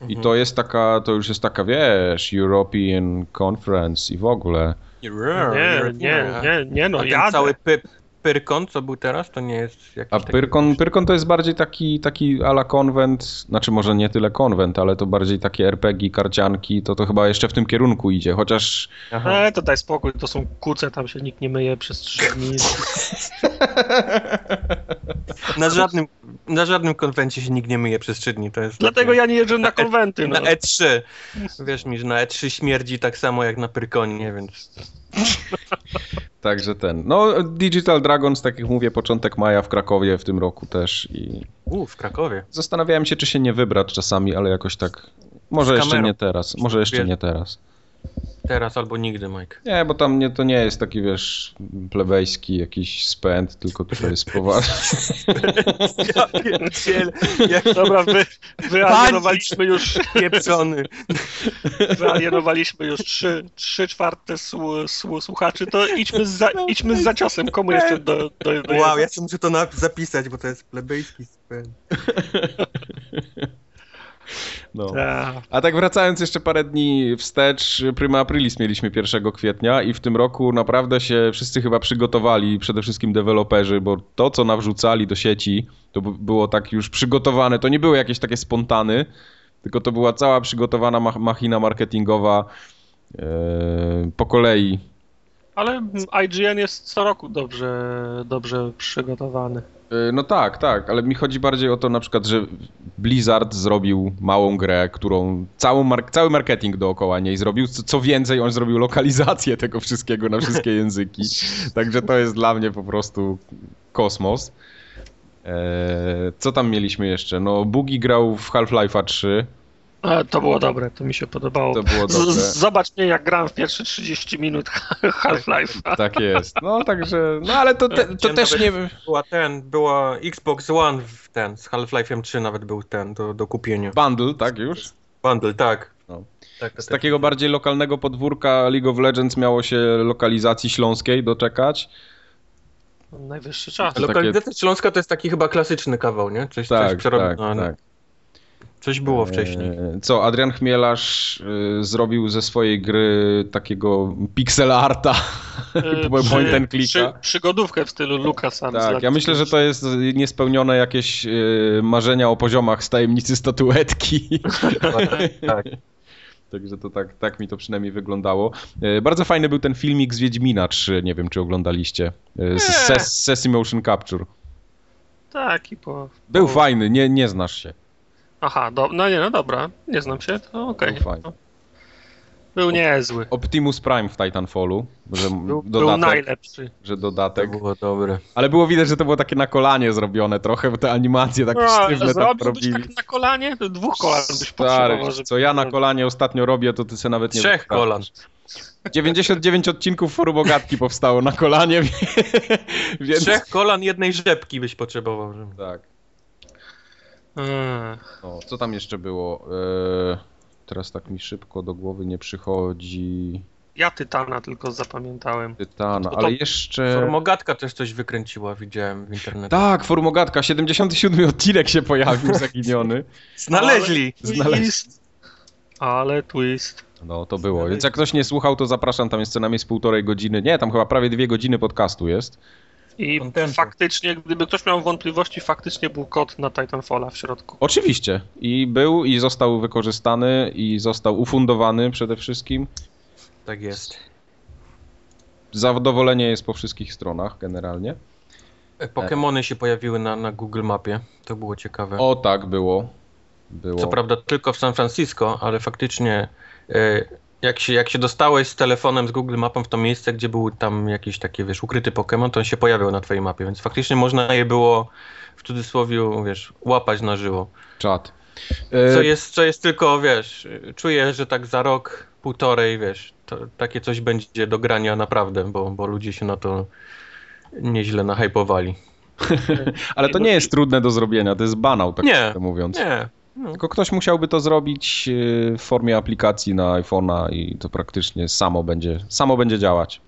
i
Mhm.
to jest taka, to już jest taka, wiesz, European Conference i w ogóle.
Nie, nie, nie, nie, no
A ten
jadę.
cały py, Pyrkon, co był teraz, to nie jest jakiś
A
taki-
Pyrkon, Pyrkon to jest bardziej taki, taki ala konwent, znaczy może nie tyle konwent, ale to bardziej takie RPG, karcianki, to to chyba jeszcze w tym kierunku idzie, chociaż
Aha.
E, to daj spokój, to są kuce, tam się nikt nie myje przez trzy dni.
Na żadnym, na żadnym konwencie się nikt nie myje przez trzy dni, to jest...
Dlatego
takie-
ja nie jeżdżę na konwenty. No.
Na E3. Wiesz mi, że na E3 śmierdzi tak samo jak na Pyrkonie, więc...
także ten. No Digital Dragons, tak jak mówię, początek maja w Krakowie w tym roku też i
U, w Krakowie.
zastanawiałem się, czy się nie wybrać czasami, ale jakoś tak, może jeszcze nie teraz, może jeszcze nie teraz.
Teraz albo nigdy, Mike.
Nie, bo tam nie, to nie jest taki, wiesz, plebejski jakiś spęd, tylko to jest poważny.
Ja jak
Dobra, wy, wyalienowaliśmy już,
pieprzony.
wyalienowaliśmy już trzy, trzy czwarte słu, słu, słuchaczy, to idźmy z, za, idźmy z zaciosem, komu jeszcze do, do, do
Wow, ja sobie muszę to na- zapisać, bo to jest plebejski spęd.
No. A tak wracając jeszcze parę dni wstecz, Prima Aprilis mieliśmy 1 kwietnia i w tym roku naprawdę się wszyscy chyba przygotowali, przede wszystkim deweloperzy, bo to, co nawrzucali do sieci, to było tak już przygotowane, to nie były jakieś takie spontany, tylko to była cała przygotowana mach- machina marketingowa e, po kolei.
Ale IGN jest co roku dobrze, dobrze przygotowany.
E, No tak, tak, ale mi chodzi bardziej o to na przykład, że Blizzard zrobił małą grę, którą całą mar- cały marketing dookoła niej zrobił. Co, więcej, on zrobił lokalizację tego wszystkiego na wszystkie języki. Także to jest dla mnie po prostu kosmos. E, co tam mieliśmy jeszcze? No, Bugi grał w Half-Life'a 3.
A, to było dobre, to mi się podobało.
To było dobre.
z- Zobacz mnie, jak gram w pierwsze 30 minut Half-Life'a.
Tak jest. No także, no ale to, te, to też nie...
Była ten, była Xbox One w ten, z Half-Life'em 3 nawet był ten do, do kupienia.
Bundle, tak już?
Bundle, tak.
No.
tak, tak,
Z
tak.
takiego bardziej lokalnego podwórka League of Legends miało się lokalizacji śląskiej doczekać.
Najwyższy czas.
Lokalizacja Śląska to jest taki chyba klasyczny kawał, nie? Coś, coś
Tak, tak,
przerobione.
tak.
Coś było wcześniej.
E, Co, Adrian Chmielarz e, zrobił ze swojej gry takiego pixel arta,
Y,
point and clicka.
przy, przygodówkę w stylu Lucasa.
Tak, ja myślę, że to jest niespełnione jakieś e, marzenia o poziomach z tajemnicy statuetki.
tak.
Także to tak, tak mi to przynajmniej wyglądało. E, Bardzo fajny był ten filmik z Wiedźmina 3, nie wiem czy oglądaliście. E, Z. Ses- Sessi Motion Capture.
Tak, i po...
Był
po...
fajny, nie, nie znasz się.
Aha, do... no nie, no dobra, nie znam się, to okej.
Był fajny.
Był niezły.
Optimus Prime w Titanfallu, że
Był, był
dodatek,
najlepszy.
że
To
dodatek.
było dobre.
Ale było widać, że to było takie na kolanie zrobione trochę, bo te animacje tak
No,
sztywne tam robili.
tak na kolanie? To Dwóch kolan byś
Stary,
potrzebował,
co ja na kolanie ostatnio robię, to ty sobie nawet nie
Trzech kolan.
99 odcinków Forubogatki powstało na kolanie, więc...
Trzech kolan jednej rzepki byś potrzebował. żeby-
Tak.
Eee,
No, co tam jeszcze było? E, teraz tak mi szybko do głowy nie przychodzi
Ja Tytana tylko zapamiętałem.
Tytana,
to-
ale jeszcze...
Formogatka też coś wykręciła, widziałem w internecie.
Tak, Formogatka, 77 odcinek się pojawił zaginiony.
Znaleźli!
Znaleźli.
Twist. Ale twist.
No, to było. Więc jak ktoś nie słuchał, to zapraszam, tam jest co najmniej z półtorej godziny. Nie, tam chyba prawie dwie godziny podcastu jest.
I
Kontentu.
faktycznie, gdyby ktoś miał wątpliwości, faktycznie był kod na Titanfalla w środku.
Oczywiście. I był, i został wykorzystany, i został ufundowany przede wszystkim.
Tak jest.
Zadowolenie jest po wszystkich stronach generalnie.
E, Pokemony się pojawiły na, na Google Mapie. To było ciekawe.
O tak, było. Było.
Co prawda tylko w San Francisco, ale faktycznie e, jak się, jak się dostałeś z telefonem, z Google Mapą w to miejsce, gdzie był tam jakiś taki, wiesz, ukryty Pokémon, to on się pojawiał na twojej mapie, więc faktycznie można je było w cudzysłowie, wiesz, łapać na żywo.
Czat.
Co
E,
jest, co jest tylko, wiesz, czuję, że tak za rok, półtorej, wiesz, to, takie coś będzie do grania naprawdę, bo, bo ludzie się na to nieźle nahypowali.
ale to nie jest trudne do zrobienia, to jest banał, tak
Nie,
mówiąc.
Nie, no,
Tylko ktoś musiałby to zrobić e, w formie aplikacji na iPhone'a i to praktycznie samo będzie, samo będzie działać.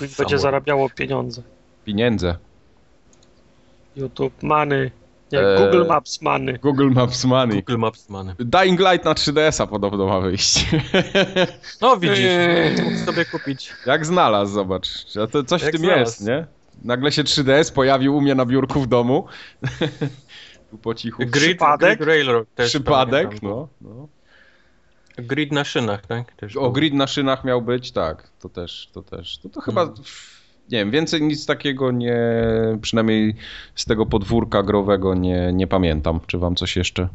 Będzie
Samo.
zarabiało pieniądze.
Pieniądze.
YouTube money. Nie,
Eee.
Google Maps money.
Google Maps Money.
Google Maps Money.
Dying Light na 3DS-a podobno ma wyjść.
No widzisz,
Eee.
mógł sobie kupić.
Jak znalazł, zobacz. A to coś w
Jak
tym
znalazł.
jest, nie? Nagle się 3DS pojawił u mnie na biurku w domu. Tu po cichu.
Grid,
Przypadek?
Grid Railroad też
Przypadek,
pamiętam.
no. no.
Grid na szynach, tak? Też
O, grid na szynach miał być, tak. To też, to też. To, to chyba,
Mhm.
nie wiem, więcej nic takiego nie, przynajmniej z tego podwórka growego nie, nie pamiętam. Czy wam coś jeszcze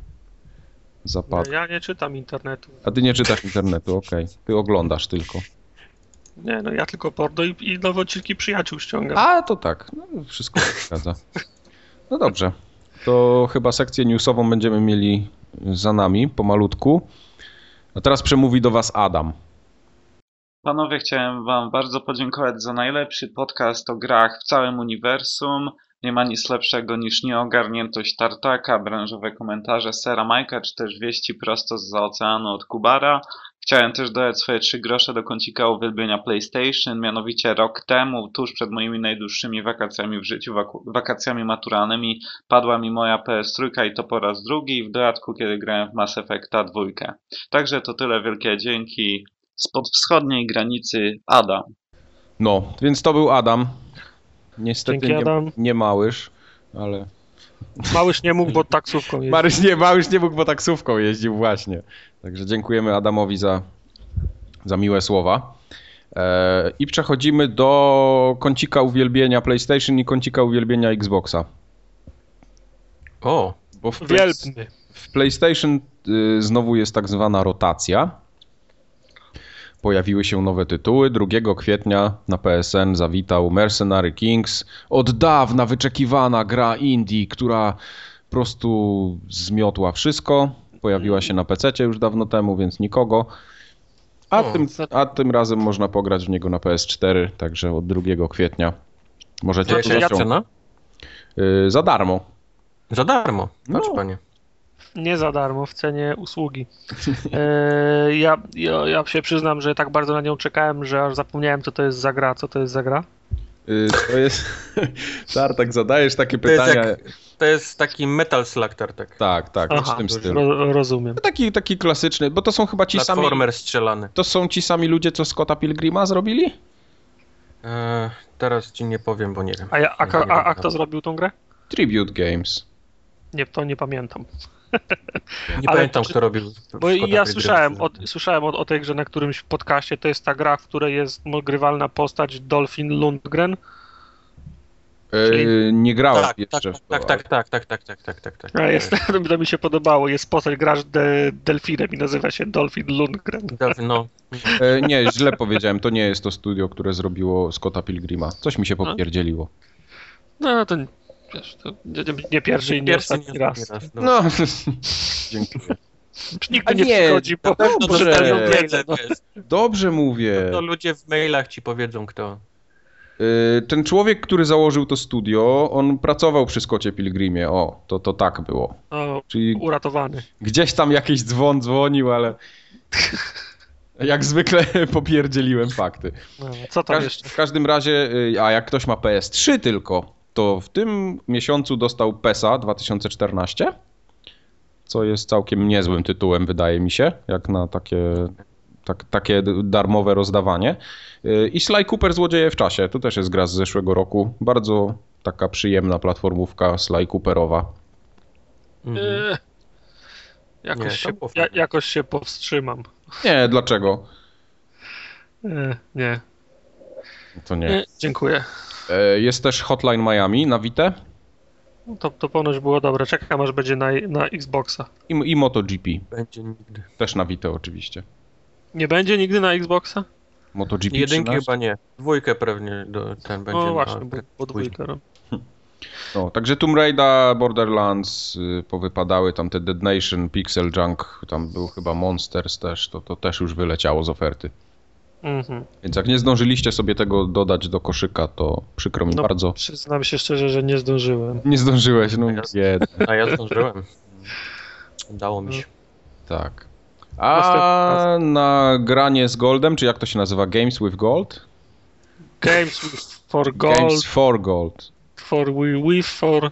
zapadło?
Ja nie czytam internetu.
A ty nie czytasz internetu, okej. Ty oglądasz tylko.
Nie, no ja tylko porno i, i nowe odcinki przyjaciół ściągam.
A, to tak. No, wszystko się zgadza. No dobrze. To chyba sekcję newsową będziemy mieli za nami pomalutku. A teraz przemówi do was Adam.
Panowie, chciałem Wam bardzo podziękować za najlepszy podcast o grach w całym uniwersum. Nie ma nic lepszego niż nieogarniętość Tartaka, branżowe komentarze Sera Majka, czy też wieści prosto z oceanu od Kubara. Chciałem też dodać swoje trzy grosze do kącika uwielbienia PlayStation, mianowicie rok temu, tuż przed moimi najdłuższymi wakacjami w życiu, wakacjami maturalnymi, padła mi moja PS3 i to po raz drugi, w dodatku kiedy grałem w Mass Effecta 2. Także to tyle, wielkie dzięki. Spod wschodniej granicy Adam.
No, więc to był Adam. Niestety
Dzięki,
nie,
Adam.
nie Małysz, ale...
Małyż nie mógł, bo taksówką jeździł.
Maryś nie, Małysz nie mógł, bo taksówką jeździł właśnie. Także dziękujemy Adamowi za, za miłe słowa. E, I przechodzimy do kącika uwielbienia PlayStation i kącika uwielbienia Xboxa.
O,
Bo w, Play-
Wielbny.
w PlayStation y, znowu jest tak zwana rotacja. Pojawiły się nowe tytuły. 2 kwietnia na PSN zawitał Mercenary Kings. Od dawna wyczekiwana gra indie, która po prostu zmiotła wszystko. Pojawiła się na PC już dawno temu, więc nikogo. A,
O,
tym, a tym razem można pograć w niego na PS4, także od 2 kwietnia możecie zaciągnąć.
cena?
Yy, za darmo.
Za darmo. Patrz
No.
panie.
Nie za darmo, w cenie usługi. E, ja, ja, ja się przyznam, że tak bardzo na nią czekałem, że aż zapomniałem, co to jest za gra. Co to jest za gra?
Yy, to jest... Tartak, zadajesz takie
To jest,
pytania.
jak, to jest taki metal slug tartak.
Tak, tak,
Aha,
w tym stylu.
ro, rozumiem.
Taki, taki klasyczny, bo to są chyba ci sami...
Platformer strzelany.
To są ci sami ludzie, co Scotta Pilgrima zrobili?
E, teraz ci nie powiem, bo nie wiem.
A, ja, a, a, a kto zrobił tą grę?
Tribute Games.
Nie, to nie pamiętam.
Nie
Ale
pamiętam,
czy-
kto robił.
Bo ja słyszałem o, słyszałem o, o tej grze na którymś podcaście. To jest ta gra, w której jest grywalna postać Dolphin Lundgren. Czyli-
Yy, nie grałem
Tak, tak,
jeszcze w to.
tak, tak, tak, tak, tak, tak, tak, tak, tak.
A jest, to mi się podobało. Jest postać, grasz de, delfinem i nazywa się Dolphin Lundgren.
Dobrze, No,
E, nie, źle powiedziałem, to nie jest to studio, które zrobiło Scotta Pilgrima. Coś mi się
No.
popierdzieliło.
No to wiesz, to nie, nie pierwszy i nie
pierwszy
ostatni
nie
raz.
ostatni raz. No.
No, dziękuję.
Nikt nie,
nie,
przychodzi, bo,
Maile,
wiedzę. No.
wiesz,
Dobrze mówię.
To ludzie w mailach ci powiedzą, kto.
E, Ten człowiek, który założył to studio, on pracował przy Scottie Pilgrimie. O, to, to tak było.
O,
Czyli
uratowany.
gdzieś tam jakiś dzwon dzwonił, ale jak zwykle popierdzieliłem fakty.
No, co
W,
tam
każ-
jeszcze?
w każdym razie, y, a jak ktoś ma PS3 tylko, to w tym miesiącu dostał PESA 2014, co jest całkiem niezłym tytułem, wydaje mi się, jak na takie, tak, takie darmowe rozdawanie. Y, I Sly Cooper Złodzieje w czasie, to też jest gra z zeszłego roku, bardzo taka przyjemna platformówka Sly Cooperowa.
Mhm.
E, jakoś,
Nie,
się, ja, jakoś się powstrzymam.
Nie, dlaczego?
E, nie.
To nie.
nie, dziękuję.
E, Jest też Hotline Miami na Vita
No To, to ponoć było dobre. Czekam aż będzie na, na Xboxa.
i, i MotoGP,
Będzie nigdy.
też na Vita oczywiście.
Nie będzie nigdy na Xboxa?
MotoGP
Jedynki
13?
chyba nie. Dwójkę pewnie do, ten będzie.
No
na-
właśnie, bo
później.
dwójka. No.
No, także Tomb Raider, Borderlands y, powypadały, tam te Dead Nation, Pixel Junk, tam był chyba Monsters też, to, to też już wyleciało z oferty.
Mhm.
Więc jak nie zdążyliście sobie tego dodać do koszyka, to przykro mi
No.
bardzo.
Przyznam się szczerze, że nie zdążyłem.
Nie zdążyłeś, no biedny.
A ja zdążyłem. Udało mi się.
Tak. A na granie z Goldem, czy jak to się nazywa? Games with Gold?
Games with- for gold,
Games for Gold.
for we, we for...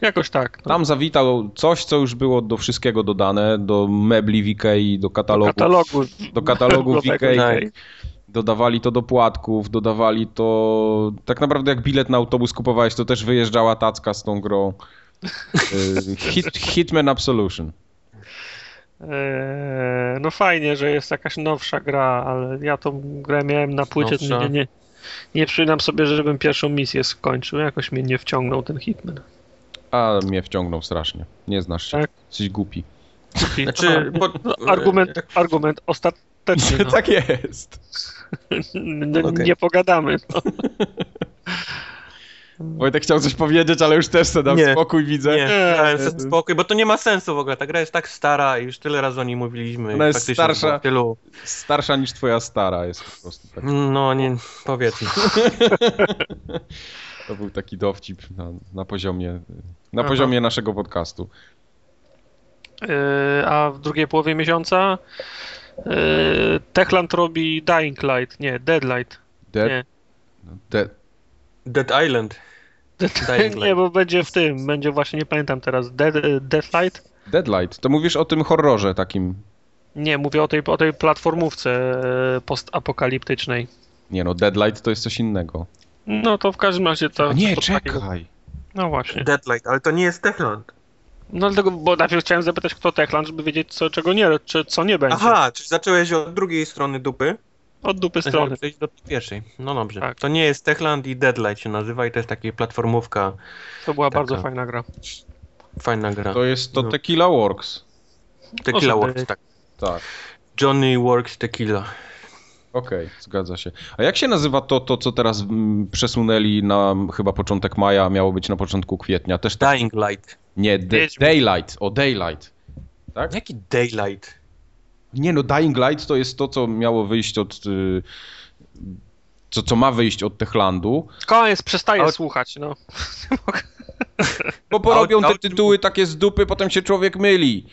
Jakoś tak. No.
Tam zawitał coś, co już było do wszystkiego dodane, do mebli w Ikei, do
Do
katalogu.
katalogu.
do katalogu
meblowego
Ikei. Dodawali to do płatków, dodawali to. Tak naprawdę, jak bilet na autobus kupowałeś, to też wyjeżdżała tacka z tą grą. Y, Hit, Hitman Absolution.
Eee, no fajnie, że jest jakaś nowsza gra, ale ja tą grę miałem na płycie, nie, nie, nie przyznam sobie, żebym pierwszą misję skończył. Jakoś mnie nie wciągnął ten Hitman.
A mnie wciągnął strasznie. Nie znasz się.
Tak?
Jesteś głupi.
Znaczy, bo,
No, argument, argument ostateczny. No.
tak jest.
N-
Okej.
Nie pogadamy. No.
Wojtek chciał coś powiedzieć, ale już też sobie dam
Nie.
spokój, widzę.
Nie,
Nie,
dałem sobie spokój, bo to nie ma sensu w ogóle. Ta gra jest tak stara i już tyle razy o niej mówiliśmy.
Ona jest starsza.
Tylu...
Starsza niż twoja stara jest po prostu. Tak.
No, nie, powiedzmy.
To był taki dowcip na, na poziomie, na
Aha.
poziomie naszego podcastu.
Eee, a w drugiej połowie miesiąca eee, Techland robi Dying Light, nie, Deadlight.
Dead,
Nie.
Dead,
Dead Island. Dying
Nie, bo będzie w tym, będzie właśnie, nie pamiętam teraz, Dead, Deathlight?
Deadlight. To mówisz o tym horrorze takim.
Nie, mówię o tej, o tej platformówce e, postapokaliptycznej.
Nie no, Deadlight to jest coś innego.
No to w każdym razie to...
Nie,
to takiego-
czekaj.
No właśnie.
Deadlight, ale to nie jest Techland.
No dlatego, bo najpierw chciałem zapytać, kto Techland, żeby wiedzieć, co, czego nie, czy co nie będzie.
Aha, czyli zacząłeś od drugiej strony dupy.
Od dupy strony.
Przejść do pierwszej. No dobrze.
Tak.
To nie jest Techland i Deadlight się nazywa i to jest taka platformówka.
To była
Taka.
bardzo fajna gra.
Fajna gra.
To jest to
No.
Tequila Works.
Tequila Works, tak.
Tak.
Johnny Works Tequila.
Okej, zgadza się. A jak się nazywa to, to co teraz mm, przesunęli na chyba początek maja, miało być na początku kwietnia? Też tak.
Dying Light.
Nie. Daylight. O, Daylight. Tak?
Jaki Daylight?
Nie no, Dying Light to jest to, co miało wyjść od... y, Co, co ma wyjść od Techlandu.
Koniec, przestaję
A-
słuchać, no.
Bo porobią te tytuły takie z dupy, potem się człowiek myli.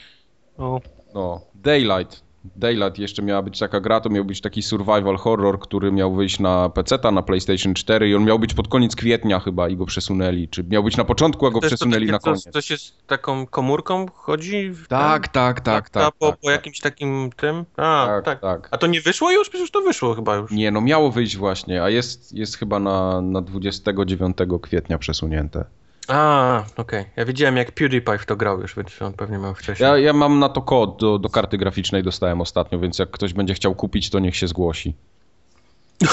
O,
No, Daylight. Daylight jeszcze miała być taka gra, to miał być taki survival horror, który miał wyjść na PC, na PlayStation 4 i on miał być pod koniec kwietnia chyba i go przesunęli. Czy miał być na początku, a go
To jest to
przesunęli
takie,
na koniec.
To się z taką komórką chodzi? w
Tak,
ten-
tak, tak,
a
tak.
po,
tak,
po
tak.
jakimś takim tym? A,
Tak,
tak,
tak.
A to nie wyszło już? Przecież to wyszło chyba już.
Nie, no miało wyjść właśnie, a jest, jest chyba na, na 29 kwietnia przesunięte.
A, okej. Ja widziałem jak PewDiePie w to grał już, więc on pewnie miał wcześniej.
Ja, ja mam na to kod do, do karty graficznej dostałem ostatnio, więc jak ktoś będzie chciał kupić, to niech się zgłosi.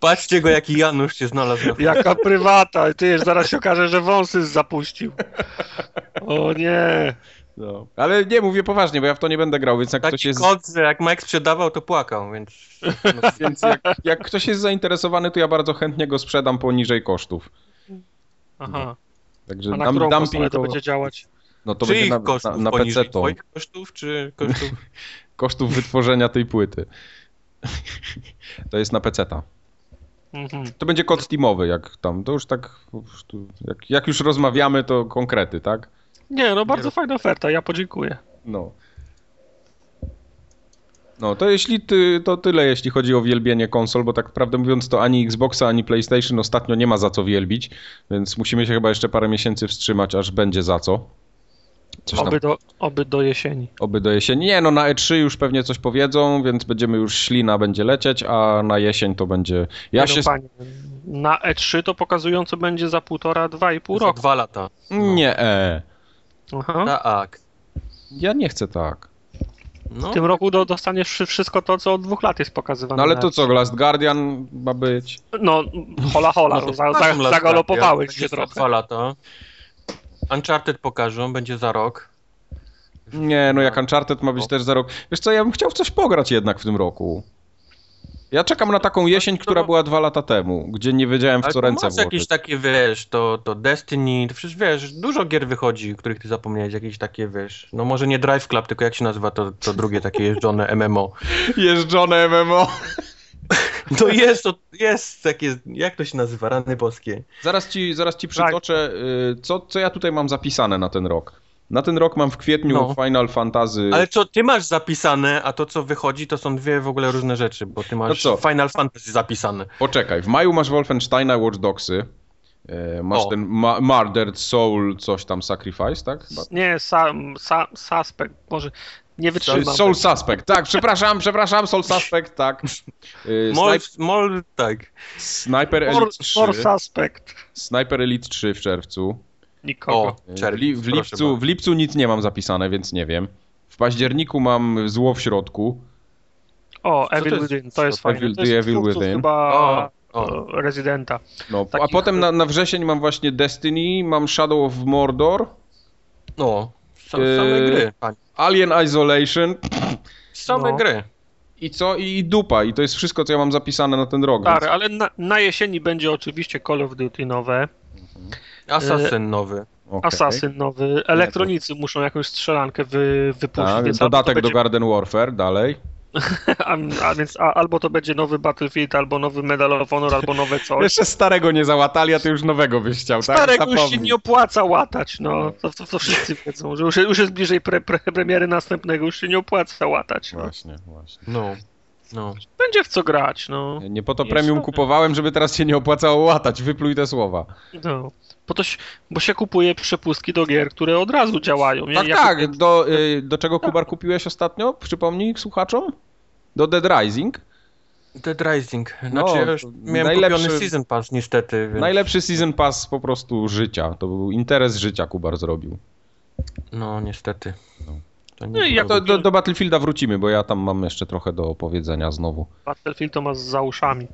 Patrzcie go jaki Janusz się znalazł na
jaka prywata, ty zaraz się okaże, że wąsy zapuścił. O nie.
No. Ale nie, mówię poważnie, bo ja w to nie będę grał, więc jak ktoś jest...
kod, że jak Mike sprzedawał, to płakał, więc...
Więc jak, jak ktoś jest zainteresowany, to ja bardzo chętnie go sprzedam poniżej kosztów.
Aha.
Także
A na
dam, dumping
to będzie działać?
no to
Czyich
będzie na,
kosztów
na, na? PC to
kosztów, czy kosztów...
kosztów wytworzenia tej płyty. To jest na PC. -ta.
Mhm.
To będzie kod Steamowy, jak tam, to już tak, jak już rozmawiamy, to konkrety, tak?
Nie, no bardzo
Nie,
fajna oferta, ja podziękuję.
No. No, to jeśli ty, to tyle, jeśli chodzi o wielbienie konsol, bo tak prawdę mówiąc, to ani Xboxa, ani PlayStation ostatnio nie ma za co wielbić, więc musimy się chyba jeszcze parę miesięcy wstrzymać, aż będzie za co. Coś tam,
Oby do, oby do jesieni.
oby do jesieni. Nie, no na E3 już pewnie coś powiedzą, więc będziemy już ślina będzie lecieć, a na jesień to będzie... Ja
Nie
się...
no, panie, na E3 to pokazująco będzie za półtora, dwa i pół
Za
roku.
dwa lata.
Nie, e.
Aha.
Tak.
Ja nie chcę tak.
No,
W tym roku do, dostaniesz wszy- wszystko to, co od dwóch lat jest pokazywane.
No ale to
E3.
co, Last Guardian ma być?
No, hola hola,
No to
za, za, zagalopowałeś się trochę.
dwa lata. Uncharted pokażą, będzie za rok.
Nie, no jak Uncharted ma być też za rok. Wiesz co, ja bym chciał w coś pograć jednak w tym roku. Ja czekam na taką jesień, która była dwa lata temu, gdzie nie wiedziałem w co ręce
masz
włożyć.
jakieś takie, wiesz, to, to Destiny, to przecież wiesz, dużo gier wychodzi, których ty zapomniałeś, jakieś takie, wiesz, no może nie Drive Club, tylko jak się nazywa to, to drugie takie jeżdżone MMO.
Jeżdżone MMO.
To jest, to jest takie, jak to się nazywa, rany boskie.
Zaraz ci, zaraz ci przytoczę, y, co, co ja tutaj mam zapisane na ten rok. Na ten rok mam w kwietniu
No.
Final Fantasy...
Ale co ty masz zapisane, a to co wychodzi, to są dwie w ogóle różne rzeczy, bo ty masz
No co?
Final Fantasy zapisane.
Poczekaj, w maju masz Wolfensteina Watch Dogsy. E, Masz
O.
ten ma Murdered Soul, coś tam, Sacrifice, tak? Chyba.
Nie, sa, sa, suspect, może nie wytrzymam.
Soul Suspect, tak, przepraszam, przepraszam, Soul Suspect, tak. Y,
Mol, tak.
Sniper Elite 3.
more suspect.
Sniper Elite 3 w czerwcu.
Nikogo.
O,
W,
czerwiec,
li, w, lipcu, w lipcu nic nie mam zapisane, więc nie wiem. W październiku mam Zło w środku.
O,
to
Evil
jest?
Within, to jest fajne.
Evil-
to jest
Evil Within?
chyba
O, o.
Rezydenta.
No, a
Takich-
potem na, na wrzesień mam właśnie Destiny, mam Shadow of Mordor,
No,
Yy,
same gry.
Alien Isolation
Same
no.
gry.
i co? I dupa. I to jest wszystko, co ja mam zapisane na ten rok.
Stary,
Więc...
ale na, na jesieni będzie oczywiście Call of Duty nowe,
Assassin nowy.
okej.
Assassin nowy, elektronicy muszą jakąś strzelankę wy, wypuścić,
Tak,
więc
dodatek
to
do
będzie,
Garden Warfare, dalej.
a, a więc a, albo to będzie nowy Battlefield, albo nowy Medal of Honor, albo nowe coś.
Jeszcze starego nie załatali, a ty już nowego byś chciał, tak?
Starego już się nie opłaca łatać, no. To, to, to wszyscy wiedzą, że już, już jest bliżej pre, pre, premiery następnego, już się nie opłaca łatać. No.
Właśnie, właśnie.
No, no.
Będzie w co grać, no.
Nie po to premium kupowałem, żeby teraz się nie opłacało łatać. Wypluj te słowa.
no. Po to, się- bo się kupuje przepustki do gier, które od razu działają. nie?
Tak,
Jak-
tak. Do, y, do czego Kubar kupiłeś ostatnio? Przypomnij słuchaczom? Do Dead Rising.
Dead Rising. Znaczy
No,
ja już miałem
najlepszy-
Season Pass niestety, więc...
Najlepszy season pass po prostu życia. To był interes życia Kubar zrobił.
No, niestety.
No.
To
No i
nie
jak
To do, do Battlefielda wrócimy, bo ja tam mam jeszcze trochę do opowiedzenia znowu.
Battlefield to ma za uszami.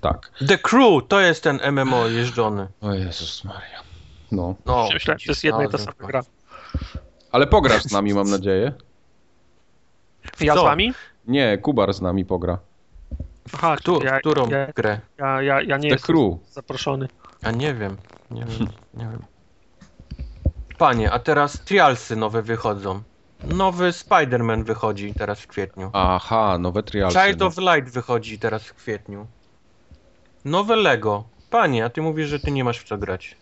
Tak.
The Crew to jest ten MMO jeżdżony.
O Jezus Maria. No.
No,
Myślałem, to jest jedna i ta sama gra.
Ale pograsz z nami, mam nadzieję.
Ja z wami?
Nie, Kubar z nami pogra.
Aha,
Któ-
ja,
którą
ja,
grę?
ja, ja, ja nie
The
jestem
Crew.
zaproszony.
A nie wiem, nie wiem, nie wiem. Panie, a teraz trialsy nowe wychodzą. Nowy Spider-Man wychodzi teraz w kwietniu.
Aha, nowe trialsy.
Child of Light wychodzi teraz w kwietniu. Nowe Lego. Panie, a ty mówisz, że ty nie masz w co grać.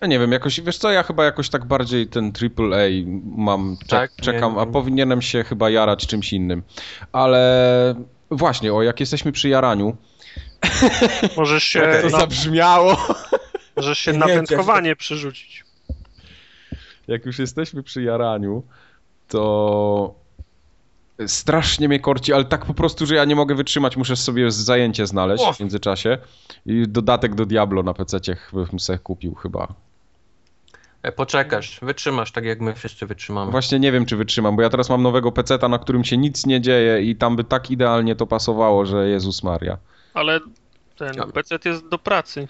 Ja nie wiem, jakoś, wiesz co, ja chyba jakoś tak bardziej ten AAA mam, czek,
Tak? Nie,
czekam, a
nie.
powinienem się chyba jarać czymś innym. Ale właśnie, o, jak jesteśmy przy jaraniu,
Możesz się,
to
na,
zabrzmiało.
możesz się
Nie
na
wiem,
wędkowanie przerzucić.
Jak już jesteśmy przy jaraniu, to strasznie mnie korci, ale tak po prostu, że ja nie mogę wytrzymać, muszę sobie zajęcie znaleźć w międzyczasie. I dodatek do Diablo na PC bym sobie kupił chyba.
E, poczekasz, wytrzymasz tak jak my wszyscy wytrzymamy.
Właśnie nie wiem, czy wytrzymam, bo ja teraz mam nowego PC-ta, na którym się nic nie dzieje i tam by tak idealnie to pasowało, że Jezus Maria.
Ale ten PC jest do pracy.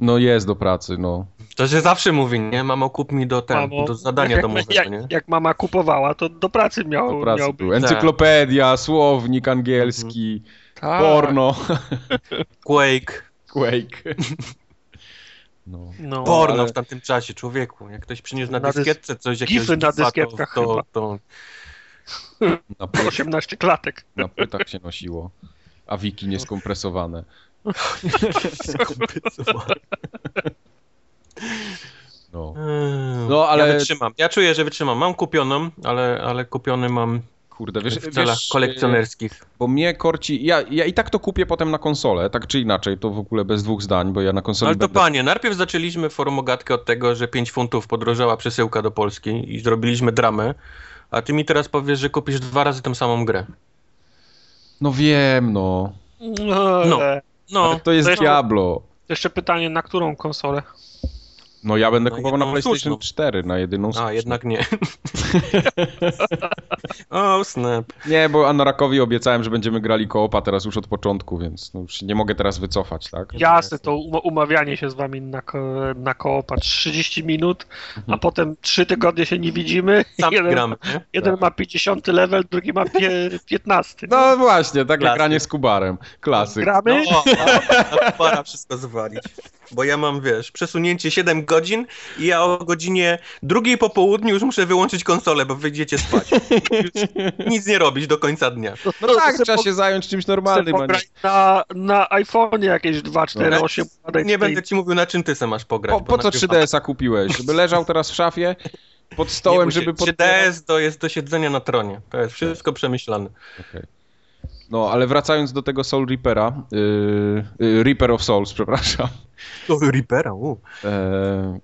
No jest do pracy, no.
To się zawsze mówi, nie? Mamo, kup mi do, ten,
Mamo,
do zadania
jak,
domowego,
jak,
nie?
jak mama kupowała, to do pracy miał,
Do pracy
miał
był.
być.
Encyklopedia, słownik angielski,
Tak.
porno,
Quake.
Quake. No.
No.
Porno
ale-
w tamtym czasie, człowieku. Jak ktoś przyniósł na,
Na dys-
dyskietce coś, jakiegoś
gify na dyskietkach
to,
chyba.
to,
Na, pły-
18 klatek.
na płytach się nosiło. A wiki nieskompresowane. No.
Mm.
No, ale-
Ja wytrzymam. Ja czuję, że wytrzymam. Mam kupioną, ale, ale kupiony mam
Kurde, wiesz,
w celach
wiesz,
kolekcjonerskich.
Bo mnie korci. Ja, ja i tak to kupię potem na konsolę, tak czy inaczej, to w ogóle bez dwóch zdań, bo ja na konsoli.
Ale to
będę...
panie, najpierw zaczęliśmy forumogatkę od tego, że 5 funtów podrożała przesyłka do Polski i zrobiliśmy dramę, a ty mi teraz powiesz, że kupisz dwa razy tę samą grę.
No wiem, no.
No.
No.
Ale to jest
to jest-
Diablo.
Jeszcze pytanie, na którą konsolę?
No ja będę
No,
kupował na PlayStation
słuszną.
4, na jedyną
a
słuszną.
jednak nie. o, snap.
Nie, bo Anorakowi obiecałem, że będziemy grali koopa teraz już od początku, więc no już nie mogę teraz wycofać, tak?
Jasne, to um- umawianie się z wami na, ko- na koopa 30 minut, a
Mhm.
potem 3 tygodnie się nie widzimy.
Sam
jeden,
gramy,
jeden ma 50 level, drugi ma pie- 15.
No właśnie, tak jak
Klasyk.
granie z Kubarem. Klasyk.
Gramy?
No, a, a para wszystko zwalić. Bo ja mam, wiesz, przesunięcie 7 godzin i ja o godzinie drugiej po południu już muszę wyłączyć konsolę, bo wyjdziecie spać. Nic nie robić do końca dnia.
No tak, trzeba się zająć czymś normalnym.
na, na iPhone'ie jakieś 2, 4,
No.
8.
Nie będę ci mówił, na czym ty se masz pograć.
Po, po co
najpierw-
3DS-a kupiłeś? Żeby leżał teraz w szafie pod stołem,
Nie
żeby pod...
3DS to jest do siedzenia na tronie. To jest wszystko przemyślane.
Okej. No, ale wracając do tego Soul Reapera, yy, yy, Reaper of Souls, przepraszam.
To Reapera, u.
E,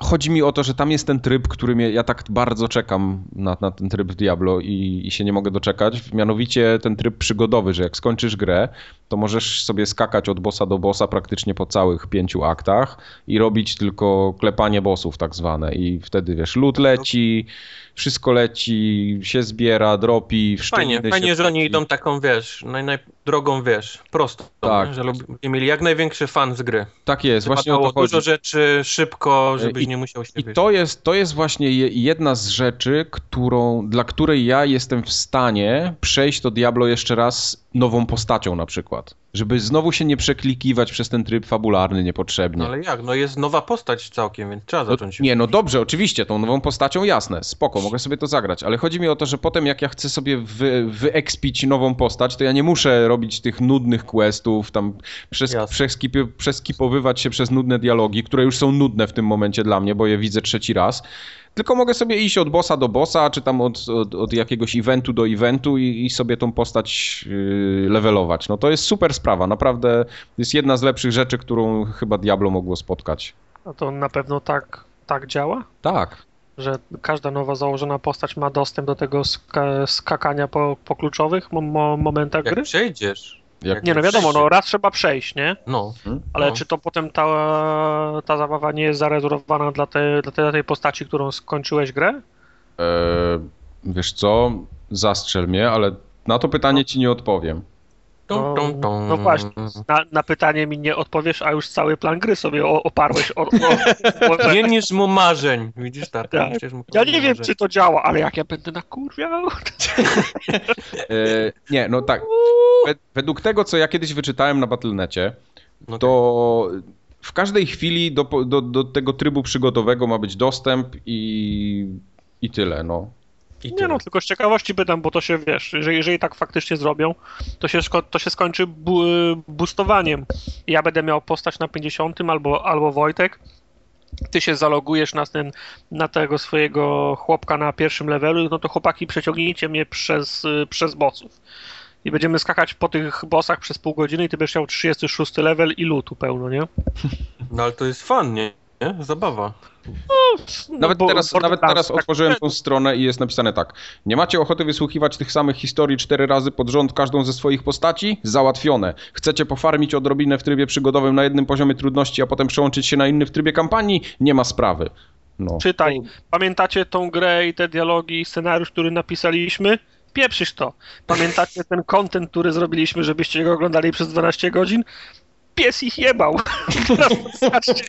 Chodzi mi o to, że tam jest ten tryb, który mnie, ja tak bardzo czekam na, na ten tryb w Diablo i, i się nie mogę doczekać. Mianowicie ten tryb przygodowy, że jak skończysz grę, to możesz sobie skakać od bossa do bossa praktycznie po całych pięciu aktach i robić tylko klepanie bossów tak zwane. I wtedy wiesz, lód leci, wszystko leci, się zbiera, dropi,
Fajnie,
szczeliny
fajnie,
się
że oni idą taką, wiesz, naj, naj, drogą, wiesz, prosto.
Tak.
nie? Że lubi, mieli jak największy fan z gry.
Tak jest, właśnie o to chodzi.
dużo rzeczy szybko, żebyś
I-
nie musiał się
I
wiesz,
to jest, to jest właśnie je- jedna z rzeczy, którą, dla której ja jestem w stanie przejść to Diablo jeszcze raz nową postacią na przykład. Żeby znowu się nie przeklikiwać przez ten tryb fabularny niepotrzebnie.
No ale jak? No jest nowa postać całkiem, więc trzeba
No,
zacząć.
nie, no dobrze, oczywiście, tą nową postacią jasne, spoko, mogę sobie to zagrać, ale chodzi mi o to, że potem jak ja chcę sobie wy, wyekspić nową postać, to ja nie muszę robić tych nudnych questów, tam przes,
Jasne.
przeskipy, przeskipowywać się przez nudne dialogi, które już są nudne w tym momencie dla mnie, bo je widzę trzeci raz. Tylko mogę sobie iść od bossa do bossa, czy tam od, od, od jakiegoś eventu do eventu i, i sobie tą postać yy, levelować. No to jest super sprawa, naprawdę jest jedna z lepszych rzeczy, którą chyba Diablo mogło spotkać.
No to na pewno tak, tak działa?
Tak.
Że każda nowa założona postać ma dostęp do tego ska skakania po, po kluczowych mo mo momentach
Jak
gry?
przejdziesz.
Jak
Nie no wiadomo, no raz trzeba przejść, nie?
No.
Ale
no.
czy to potem ta, ta zabawa nie jest zarezerwowana dla, te, dla, tej, dla tej postaci, którą skończyłeś grę?
E, wiesz co, zastrzel mnie, ale na to pytanie ci nie odpowiem.
Tum, tum, tum.
No właśnie. Na, na pytanie mi nie odpowiesz, a już cały plan gry sobie o, oparłeś. O, o, o,
Nie niż mu marzeń. Widzisz, tak?
Tak.
mu
ja nie wiem, czy to działa, ale jak ja będę nakurwiał...
E, nie, no tak. Wed- według tego, co ja kiedyś wyczytałem na Battle.necie,
No
to w każdej chwili do, do, do tego trybu przygotowego ma być dostęp i, i tyle, no.
I
Nie
tyle.
no, tylko z ciekawości pytam, bo to się, wiesz, jeżeli, jeżeli tak faktycznie zrobią, to się, to się skończy bu boostowaniem. Ja będę miał postać na 50 albo, albo Wojtek, ty się zalogujesz na, ten, na tego swojego chłopka na pierwszym levelu, no to chłopaki przeciągnijcie mnie przez, przez bossów. I będziemy skakać po tych bossach przez pół godziny i ty będziesz miał 36 level i lutu pełno, nie?
No ale to jest fan, nie? Nie? Zabawa.
No,
Nawet
bo-
teraz,
bo-
nawet
tak,
teraz
tak,
otworzyłem
tak.
tą stronę i jest napisane tak. Nie macie ochoty wysłuchiwać tych samych historii cztery razy pod rząd każdą ze swoich postaci? Załatwione. Chcecie pofarmić odrobinę w trybie przygodowym na jednym poziomie trudności, a potem przełączyć się na inny w trybie kampanii? Nie ma sprawy. No.
Czytaj. Pamiętacie tą grę i te dialogi i scenariusz, który napisaliśmy? Pieprzysz to. Pamiętacie ten content, który zrobiliśmy, żebyście go oglądali przez 12 godzin? Pies ich jebał. Teraz, skaczcie,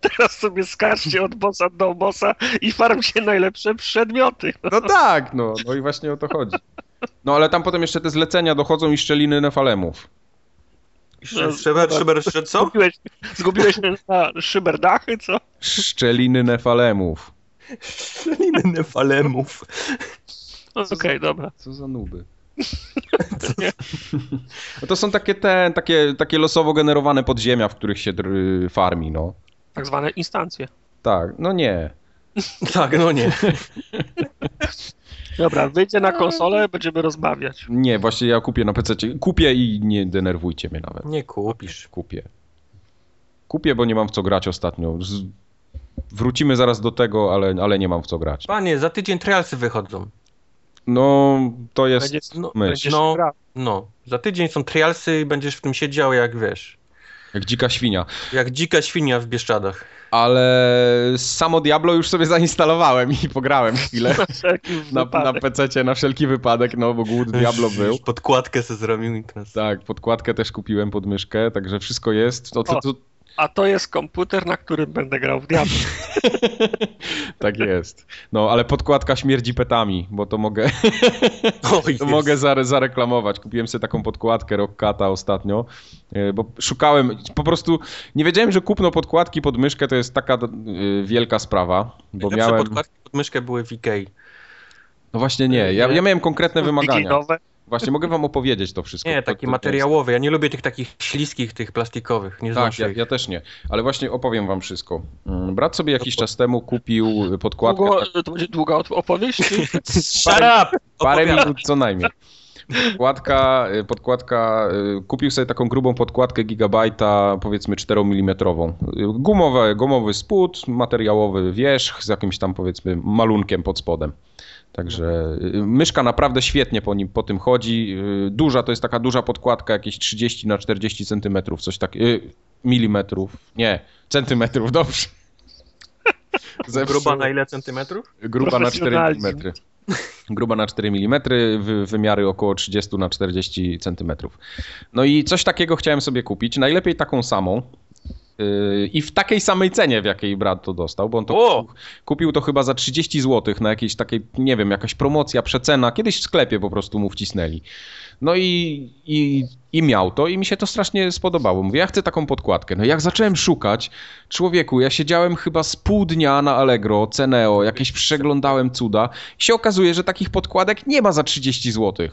teraz sobie skaczcie od bossa do bossa i farmcie najlepsze przedmioty.
No tak, no, no i właśnie o to chodzi. No ale tam potem jeszcze te zlecenia dochodzą i szczeliny nefalemów.
No,
Szyber, szyber, szyber, co?
Zgubiłeś, zgubiłeś na szyberdachy, co?
Szczeliny nefalemów.
Szczeliny nefalemów.
No, Okej, dobra.
Co za nuby. No to są takie te, takie, takie losowo generowane podziemia, w których się dr- farmi, no.
Tak zwane instancje.
Tak, no nie.
Tak, no nie.
Dobra, wyjdzie na konsolę, będziemy rozmawiać.
Nie, właśnie ja kupię na PC. Kupię i nie denerwujcie mnie nawet.
Nie kupisz.
Kupię. Kupię, bo nie mam w co grać ostatnio. Z... Wrócimy zaraz do tego, ale, ale nie mam w co grać.
Panie, za tydzień trialsy wychodzą.
No, to jest
Będzie,
No,
myśl.
będziesz
No. No, za tydzień są trialsy i będziesz w tym siedział jak wiesz.
Jak dzika świnia.
Jak dzika świnia w Bieszczadach.
Ale samo Diablo już sobie zainstalowałem i pograłem chwilę.
Na
Na, na na wszelki wypadek, no bo głód Diablo był.
Już Podkładkę se zrobił.
Tak, podkładkę też kupiłem pod myszkę, także wszystko jest. To,
O.
to,
A to jest komputer, na którym będę grał w Diablo.
tak jest. No, ale podkładka śmierdzi petami, bo to mogę, to mogę zare, zareklamować. Kupiłem sobie taką podkładkę Rockcata ostatnio, e, bo szukałem, po prostu nie wiedziałem, że kupno podkładki pod myszkę to jest taka e, wielka sprawa, bo
Najlepsze
miałem...
podkładki pod myszkę były w Ikei.
No właśnie nie, ja, ja miałem konkretne wymagania.
Wigilijnowe.
Właśnie, mogę wam opowiedzieć to wszystko.
Nie,
To-
takie
to- to
materiałowe. Ja nie lubię tych takich śliskich, tych plastikowych. Nie
Tak, ja, ja też nie, ale właśnie opowiem wam wszystko. Mm, Brat sobie jakiś czas temu kupił podkładkę...
Długo, to będzie długa opowieść?
Shut up!
Parę minut co najmniej. Podkładka, y, podkładka, y, kupił sobie taką grubą podkładkę gigabajta, powiedzmy 4 mm. Gumowe, gumowy spód, materiałowy wierzch z jakimś tam powiedzmy malunkiem pod spodem. Także y, myszka naprawdę świetnie po, nim, po tym chodzi. Y, Duża to jest taka duża podkładka, jakieś 30 na 40 centymetrów, coś takiego. Milimetrów, nie, centymetrów, dobrze.
Gruba na ile centymetrów?
Gruba na 4
Profesjonalizm.
mm. Gruba na 4 mm, wy, wymiary około 30 na 40 cm. No i coś takiego chciałem sobie kupić, najlepiej taką samą. I w takiej samej cenie, w jakiej brat to dostał, bo on to
O!
kupił, to chyba za 30 zł na jakiejś takiej, nie wiem, jakaś promocja, przecena. Kiedyś w sklepie po prostu mu wcisnęli. No i, i, i miał to i mi się to strasznie spodobało. Mówię, ja chcę taką podkładkę. No jak zacząłem szukać, człowieku, ja siedziałem chyba z pół dnia na Allegro, Ceneo, jakieś przeglądałem cuda i się okazuje, że takich podkładek nie ma za 30 zł.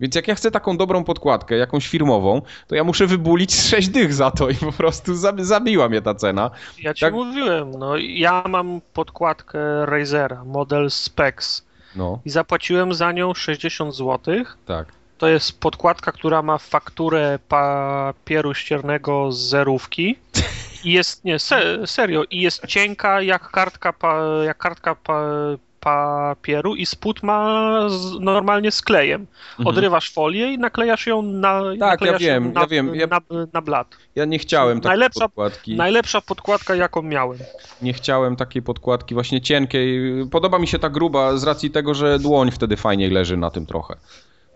Więc jak ja chcę taką dobrą podkładkę, jakąś firmową, to ja muszę wybulić z 6 dych za to i po prostu zab- zabiła mnie ta cena.
Ja ci
Tak.
mówiłem, no ja mam podkładkę Razera, model Specs
No,
i zapłaciłem za nią 60 zł.
tak.
To jest podkładka, która ma fakturę papieru ściernego z zerówki. I jest, nie, se, serio, i jest cienka jak kartka, pa, jak kartka pa, papieru i spód ma z, normalnie z klejem. Odrywasz folię i naklejasz ją na,
Mhm. ja wiem,
na,
ja wiem, ja-
na, na blat.
Ja nie chciałem takiej
Najlepsza-
podkładki.
Najlepsza podkładka, jaką miałem.
Nie chciałem takiej podkładki właśnie cienkiej. Podoba mi się ta gruba z racji tego, że dłoń wtedy fajniej leży na tym trochę.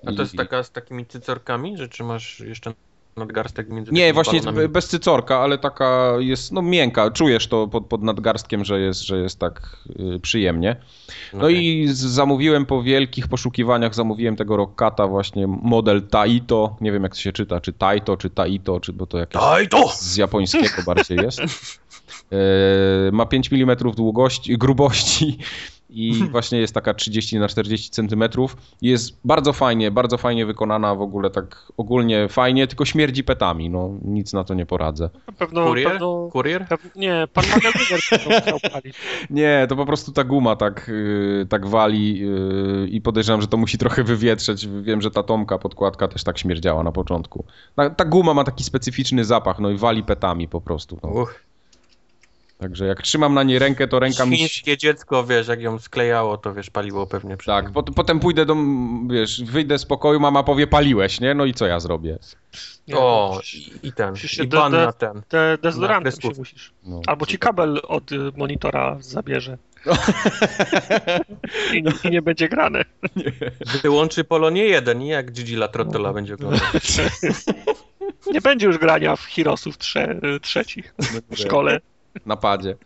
A to jest taka z takimi cycorkami, że trzymasz jeszcze nadgarstek między
Nie, właśnie
balonami?
bez cycorka, ale taka jest, no miękka. Czujesz to pod, pod nadgarstkiem, że jest, że jest tak y, przyjemnie. No
Okej.
i zamówiłem po wielkich poszukiwaniach, zamówiłem tego Rockata właśnie model Taito. Nie wiem jak to się czyta, czy Taito, czy Taito, czy bo to jakieś
Daj to!
z japońskiego bardziej jest. E, ma 5 mm długości, grubości i właśnie jest taka 30 na 40 centymetrów. Jest bardzo fajnie, bardzo fajnie wykonana w ogóle tak ogólnie fajnie, tylko śmierdzi petami, no nic na to nie poradzę.
Na pewno,
Kurier?
pewno,
Kurier?
pew- nie, pan pewno palić.
Nie, to po prostu ta guma tak, yy, tak wali yy, i podejrzewam, że to musi trochę wywietrzeć. Wiem, że ta Tomka podkładka też tak śmierdziała na początku. Ta, ta guma ma taki specyficzny zapach, no i wali petami po prostu. No.
Uch.
Także jak trzymam na niej rękę, to ręka mi...
Chińskie dziecko, wiesz, jak ją sklejało, to wiesz, paliło pewnie przy
Tak, pot, potem pójdę do, wiesz, wyjdę z pokoju, mama powie paliłeś, nie? No i co ja zrobię?
Nie,
O,
musisz-
i, i ten, i
de- de-
na ten.
Te dezodorantem się musisz.
No.
Albo ci kabel od y, monitora zabierze. I, I nie będzie grane.
Wyłączy Polonie 1 i jak Gigi La Trottola będzie oglądał.
Nie będzie już grania w Heroesów trze, trzecich w szkole.
Na padzie.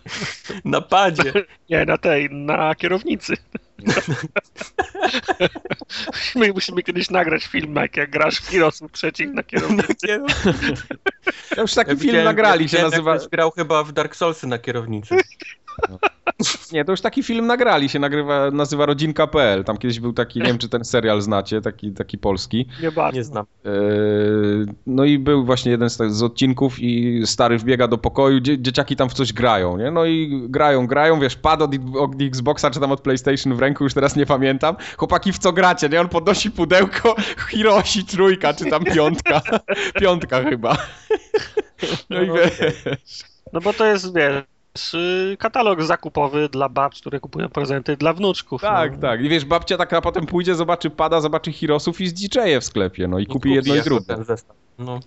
Na padzie.
Nie, na tej, na kierownicy. My musimy kiedyś nagrać film, jak, grasz w Heroesów trzecich na kierownicy.
Ja już taki
Ja
film
widziałem-
nagrali, się nazywa...
Grał chyba w Dark Soulsy na kierownicy.
Nie, to już taki film nagrali, się nagrywa, nazywa Rodzinka.pl. Tam kiedyś był taki, nie wiem czy ten serial znacie, taki, taki polski.
Nie bardzo.
Nie znam.
Yy, No i był właśnie jeden z, z odcinków i stary wbiega do pokoju, dzie, dzieciaki tam w coś grają, nie? No i grają, grają, wiesz, pad od, od Xboxa czy tam od PlayStation w ręku, już teraz nie pamiętam. Chłopaki w co gracie, nie? On podnosi pudełko, Hiroshi trójka czy tam piątka. piątka chyba. No i wiesz,
No bo to jest, wiesz, katalog zakupowy dla babci, które kupują prezenty dla wnuczków.
tak,
no.
tak. I wiesz, babcia taka potem pójdzie, zobaczy pada, zobaczy Hirosów i zdziczeje w sklepie, no i kupi jedno i drugie.
ten zestaw. No.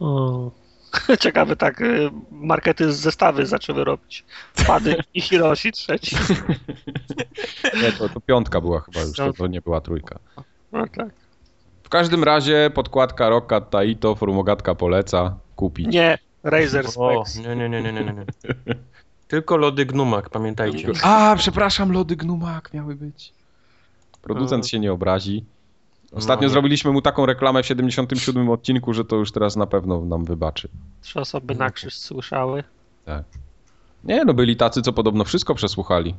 O. Ciekawe, tak, y, markety z zestawy zaczęły robić. Pady i Hiroshi trzeci.
Nie, to, to piątka była chyba już, to, to nie była trójka.
No tak.
W każdym razie podkładka Rocka Taito, Formogatka poleca kupić.
Nie, Razer
O,
Specs.
nie, nie, nie, nie, nie, nie. Tylko lody Gnumak, pamiętajcie.
A, przepraszam, lody Gnumak miały być. Producent
No.
się nie obrazi. Ostatnio
No
zrobiliśmy mu taką reklamę w 77 odcinku, że to już teraz na pewno nam wybaczy.
Trzy osoby na krzyż słyszały.
Nie, no byli tacy, co podobno wszystko przesłuchali.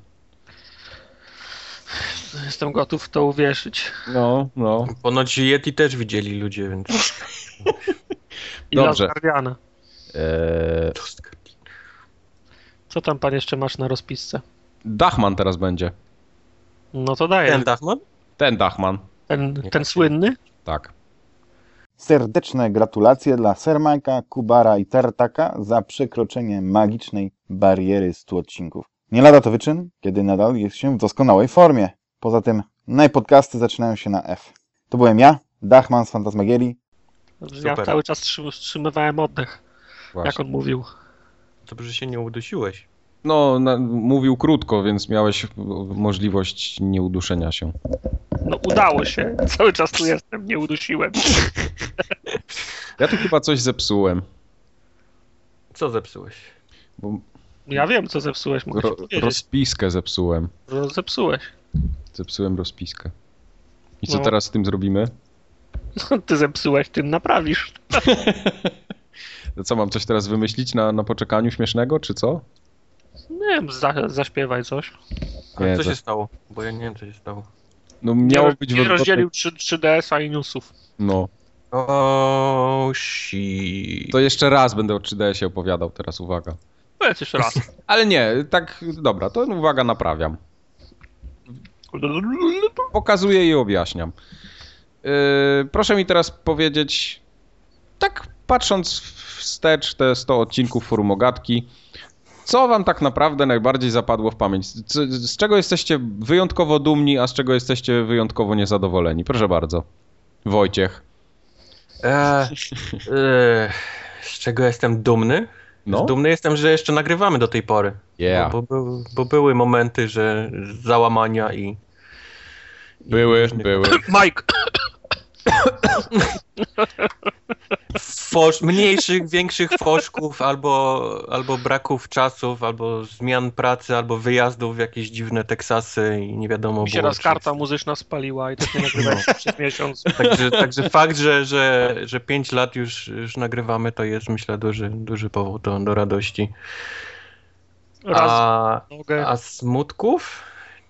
Jestem gotów w to uwierzyć.
No, no.
Ponoć Yeti też widzieli ludzie, więc...
I
Dobrze.
Las Guardiana.
Eee,
Co tam pan jeszcze masz na rozpisce?
Dachman teraz będzie.
No to daję.
Ten Dachman?
Ten Dachman.
ten, ten słynny?
Tak.
Serdeczne gratulacje dla Sermajka, Kubara i Tartaka za przekroczenie magicznej bariery 100 odcinków. Nie lada to wyczyn, kiedy nadal jest się w doskonałej formie. Poza tym najpodcasty zaczynają się na F. To byłem ja, Dachman z Fantasmagierii.
Ja
Super.
cały czas trzym- wstrzymywałem oddech,
Właśnie.
jak on mówił.
Dobrze, że się nie udusiłeś.
No, na, mówił krótko, więc miałeś możliwość nieuduszenia się.
No udało się. Cały czas tu jestem, nie udusiłem.
Ja tu chyba coś zepsułem.
Co zepsułeś?
Bo
Ja wiem, co zepsułeś, mogę
ro, rozpiskę zepsułem.
Ro- Zepsułeś.
Zepsułem rozpiskę. I co
No.
teraz z tym zrobimy?
No, ty zepsułeś, ty naprawisz.
Co, mam coś teraz wymyślić na, na poczekaniu śmiesznego, czy co?
Nie wiem, za, zaśpiewaj coś.
A
Nie,
co
za-
się stało? Bo ja nie wiem, co się stało.
No miało być
nie
w
rozdzielił 3, 3DS-a i newsów.
No,
O, shit.
to jeszcze raz będę o 3D się opowiadał, teraz uwaga.
Powiedz jeszcze raz.
Ale nie, tak, dobra, to uwaga, naprawiam. Pokazuję i objaśniam. Yy, proszę mi teraz powiedzieć, tak patrząc wstecz te 100 odcinków Forum Ogatki, co wam tak naprawdę najbardziej zapadło w pamięć? C- z czego jesteście wyjątkowo dumni, a z czego jesteście wyjątkowo niezadowoleni? Proszę bardzo. Wojciech.
Eee, eee, z czego jestem dumny?
No,
Dumny jestem, że jeszcze nagrywamy do tej pory.
yeah.
Bo, bo, bo były momenty, że załamania i. i
Były,
różnych-
były.
Mike!
Fosz, mniejszych, większych foszków, albo, albo braków czasów, albo zmian pracy, albo wyjazdów w jakieś dziwne Teksasy i nie wiadomo
Mi się
było,
raz
czy-
karta muzyczna spaliła i też nie nagrywaliśmy przez miesiąc.
Także, także fakt, że, że, że 5 lat już, już nagrywamy, to jest myślę duży, duży powód do, do radości.
Raz
A,
nogę.
a smutków?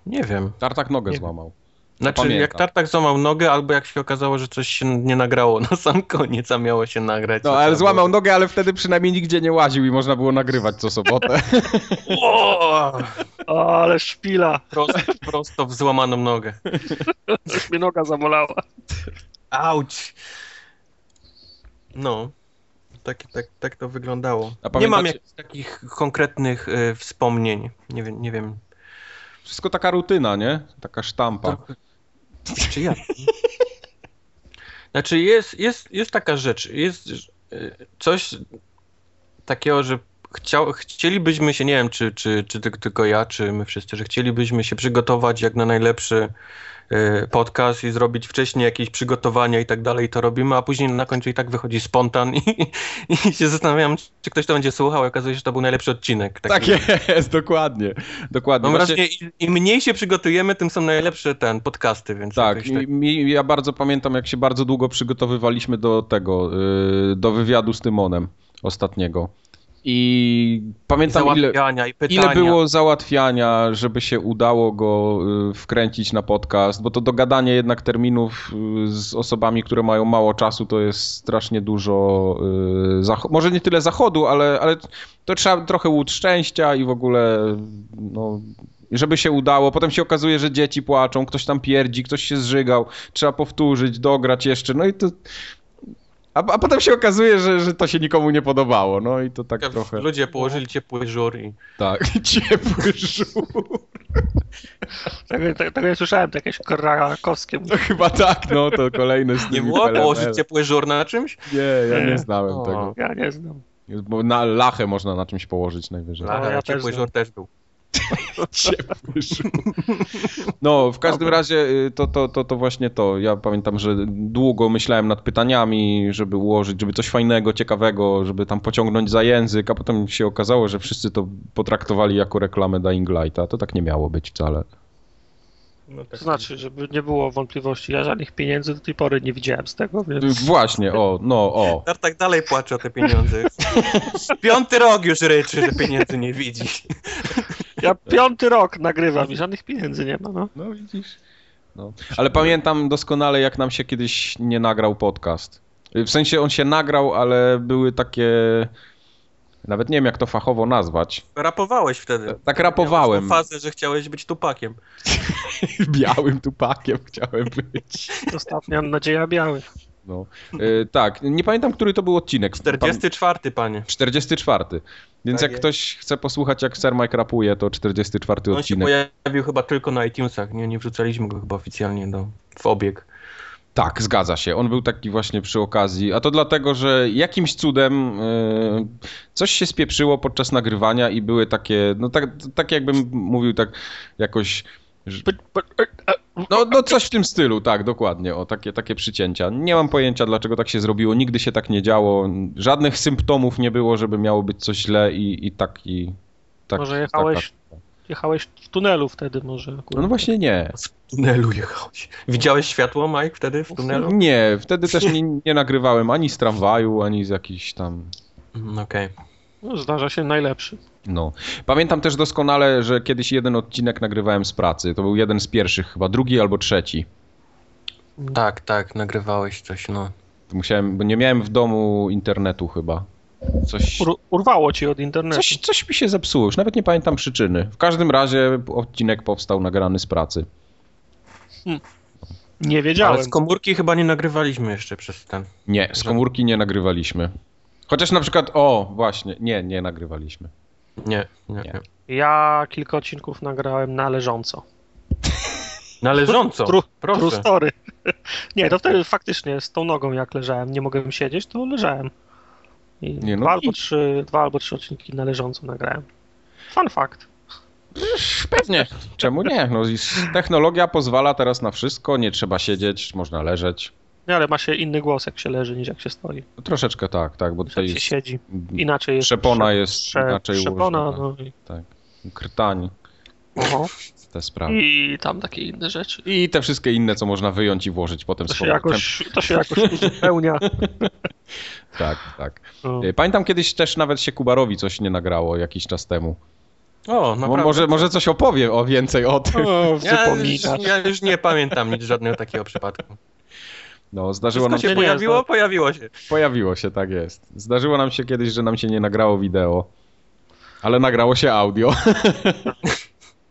Nie wiem.
Tartak nogę
Nie.
złamał.
Znaczy,
pamiętam.
jak Tartak złamał nogę, albo jak się okazało, że coś się nie nagrało na sam koniec, a miało się nagrać.
No, ale złamał
było-
nogę, ale wtedy przynajmniej nigdzie nie łaził i można było nagrywać co sobotę.
O!
Ale szpila.
Prosto, prosto w złamaną nogę.
Coś mnie noga zamolała.
Auć! No. Tak, tak, tak to wyglądało.
A
Nie mam jakichś takich konkretnych y, wspomnień. Nie wiem, nie wiem.
Wszystko taka rutyna, nie? Taka sztampa.
Trochę- Czy ja? Znaczy jest, jest, jest taka rzecz, jest y, coś takiego, że chciał, chcielibyśmy się, nie wiem czy, czy, czy ty- tylko ja, czy my wszyscy, że chcielibyśmy się przygotować jak na najlepszy y, podcast i zrobić wcześniej jakieś przygotowania i tak dalej, to robimy, a później na końcu i tak wychodzi spontan i, i się zastanawiam, czy ktoś to będzie słuchał, i okazuje się, że to był najlepszy odcinek.
Tak jest, dokładnie. Dokładnie.
Mam
Właśnie-
im, im mniej się przygotujemy, tym są najlepsze ten podcasty, więc
Tak, i mi, ja bardzo pamiętam, jak się bardzo długo przygotowywaliśmy do tego, yy, do wywiadu z Tymonem ostatniego. I pamiętam, ile,
załatwiania i
ile było załatwiania, żeby się udało go y, wkręcić na podcast, bo to dogadanie jednak terminów y, z osobami, które mają mało czasu, to jest strasznie dużo, y, może nie tyle zachodu, ale, ale to trzeba trochę łód szczęścia i w ogóle, no, żeby się udało. Potem się okazuje, że dzieci płaczą, ktoś tam pierdzi, ktoś się zżygał, trzeba powtórzyć, dograć jeszcze, no i to... A, a potem się okazuje, że, że to się nikomu nie podobało, no i to tak trochę...
Ludzie położyli ciepły żur i...
Tak, ciepły.
Tego, tego, tego nie słyszałem, to jakieś krakowskie.
No chyba tak, no to kolejny z
Nie było położyć ciepły żur na czymś?
Nie, ja nie
Nie.
znałem
O.
tego.
Ja nie znam.
Bo na lachę można na czymś położyć najwyżej.
Tak.
Aha,
ja też
ciepły żur też był.
Ciepły. No, w każdym razie y, to, to, to, to właśnie to. Ja pamiętam, że długo myślałem nad pytaniami, żeby ułożyć, żeby coś fajnego, ciekawego, żeby tam pociągnąć za język, a potem się okazało, że wszyscy to potraktowali jako reklamę Dying Lighta. To tak nie miało być wcale.
No tak.
To znaczy, żeby nie było wątpliwości, ja żadnych pieniędzy do tej pory nie widziałem z tego, więc...
Właśnie, o, no, o.
Tartak dalej płacze o te pieniądze. Piąty rok już ryczy, że pieniędzy nie widzi.
Ja piąty rok nagrywam i żadnych pieniędzy nie ma, no.
No widzisz. No. Ale pamiętam doskonale, jak nam się kiedyś nie nagrał podcast. W sensie on się nagrał, ale były takie. Nawet nie wiem, jak to fachowo nazwać.
Rapowałeś wtedy.
Tak rapowałem.
Miałeś tą fazę, że chciałeś być tupakiem.
Białym tupakiem chciałem być.
Ostatnia nadzieja biały.
No. Y, tak, nie pamiętam, który to był odcinek.
44, panie.
44. Więc
Tak
jak
jest.
ktoś chce posłuchać, jak Sir Mike rapuje, to 44
On się
odcinek.
pojawił chyba tylko na iTunesach. Nie, nie wrzucaliśmy go chyba oficjalnie do, w obieg.
Tak, zgadza się. On był taki właśnie przy okazji, a to dlatego, że jakimś cudem y, coś się spieprzyło podczas nagrywania i były takie, no tak, tak jakbym mówił tak jakoś, że, no, no coś w tym stylu, tak, dokładnie, o takie, takie przycięcia. Nie mam pojęcia, dlaczego tak się zrobiło, nigdy się tak nie działo, żadnych symptomów nie było, żeby miało być coś źle i, i tak i tak.
Może
tak,
jechałeś,
tak.
jechałeś w tunelu wtedy może.
No, no właśnie nie.
W tunelu jechałeś. Widziałeś światło, Mike, wtedy w tunelu?
Nie, wtedy też nie, nie nagrywałem ani z tramwaju, ani z jakichś tam
Mm, Okej.
No, zdarza się najlepszy.
No. Pamiętam też doskonale, że kiedyś jeden odcinek nagrywałem z pracy. To był jeden z pierwszych, chyba drugi albo trzeci.
Tak, tak, nagrywałeś coś, no.
Musiałem, bo nie miałem w domu internetu chyba. Coś,
Ur, urwało ci od internetu.
coś, coś mi się zepsuło, już nawet nie pamiętam przyczyny. W każdym razie odcinek powstał nagrany z pracy.
Nie wiedziałem.
Ale z komórki chyba nie nagrywaliśmy jeszcze przez ten.
Nie, z komórki nie nagrywaliśmy. Chociaż na przykład, o, właśnie, nie, nie nagrywaliśmy.
Nie, nie,
Nie.
Ja kilka odcinków nagrałem należąco.
Należąco,
True, true
proszę.
story. Nie, to wtedy faktycznie z tą nogą jak leżałem, nie mogłem siedzieć, to leżałem. I
Nie, no
dwa,
i-
albo trzy, dwa albo trzy odcinki należąco nagrałem. Fun fact.
Pewnie. Czemu nie? No, technologia pozwala teraz na wszystko, nie trzeba siedzieć, można leżeć.
Nie, ale ma się inny głos, jak się leży, niż jak się stoi.
Troszeczkę tak, tak, bo
Jak
tutaj
się
jest
siedzi. Inaczej jest.
Trzepona
trze-
jest
trze-
inaczej
Trzepona,
ułożona.
no i,
tak, krtań,
oho.
te sprawy.
I tam takie inne rzeczy.
I te wszystkie inne, co można wyjąć i włożyć potem
To
z
się
powrotem.
jakoś, to się jakoś uzupełnia.
Tak, tak.
No.
Y, Pamiętam kiedyś też nawet się Kubarowi coś nie nagrało jakiś czas temu.
O, naprawdę.
może, może coś opowie o więcej o tym.
O,
Ja,
wypominasz.
ja już nie pamiętam nic żadnego takiego przypadku.
No, zdarzyło
Wszystko
nam
się
się,
nie,
pojawiło,
no.
pojawiło się.
pojawiło się, tak jest. Zdarzyło nam się kiedyś, że nam się nie nagrało wideo. Ale nagrało się audio.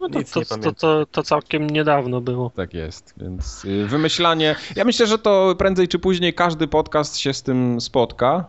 No to,
Nic
to,
nie
to, to, to całkiem niedawno było.
Tak jest, więc y, wymyślanie. Ja myślę, że to prędzej czy później każdy podcast się z tym spotka,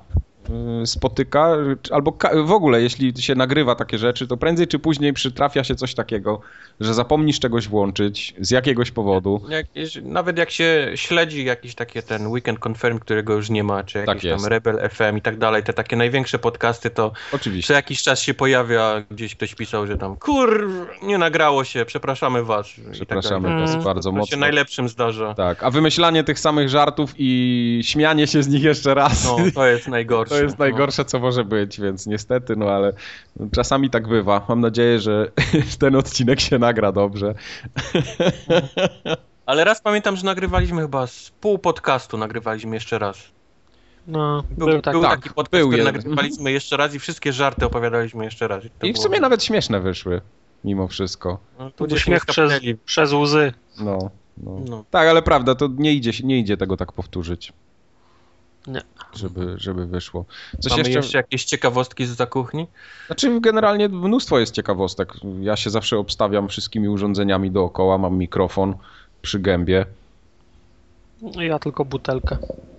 spotyka, czy- albo w ogóle, jeśli się nagrywa takie rzeczy, to prędzej czy później przytrafia się coś takiego, że zapomnisz czegoś włączyć z jakiegoś powodu.
Jakieś, nawet jak się śledzi jakiś takie ten Weekend Confirm, którego już nie ma, czy
Tak
jakiś
jest.
tam Rebel FM i tak dalej, te takie największe podcasty, to co
Oczywiście.
jakiś czas się pojawia, gdzieś ktoś pisał, że tam kur, nie nagrało się, przepraszamy was. tak
Przepraszamy was
Mm.
bardzo
To się
mocno.
najlepszym zdarza.
Tak, a wymyślanie tych samych żartów i śmianie się z nich jeszcze raz.
No, to jest najgorsze.
To jest
No.
najgorsze, co może być, więc niestety, no ale czasami tak bywa. Mam nadzieję, że ten odcinek się nagra dobrze.
Ale raz pamiętam, że nagrywaliśmy chyba z pół podcastu, nagrywaliśmy jeszcze raz.
No,
Był,
był, tak.
był
tak,
taki podcast,
był
który nagrywaliśmy jeszcze raz i wszystkie żarty opowiadaliśmy jeszcze raz. to
I w
było-
sumie nawet śmieszne wyszły, mimo wszystko.
No, tu
To był
gdzieś
śmiech
nie
przez, przez łzy.
No, no.
No.
Tak, ale prawda, to nie idzie, nie idzie tego tak powtórzyć.
Nie.
Żeby, żeby wyszło. Coś
Mamy
jeszcze...
jeszcze... jakieś ciekawostki z kuchni?
Znaczy generalnie mnóstwo jest ciekawostek. Ja się zawsze obstawiam wszystkimi urządzeniami dookoła, mam mikrofon przy gębie.
Ja tylko butelkę.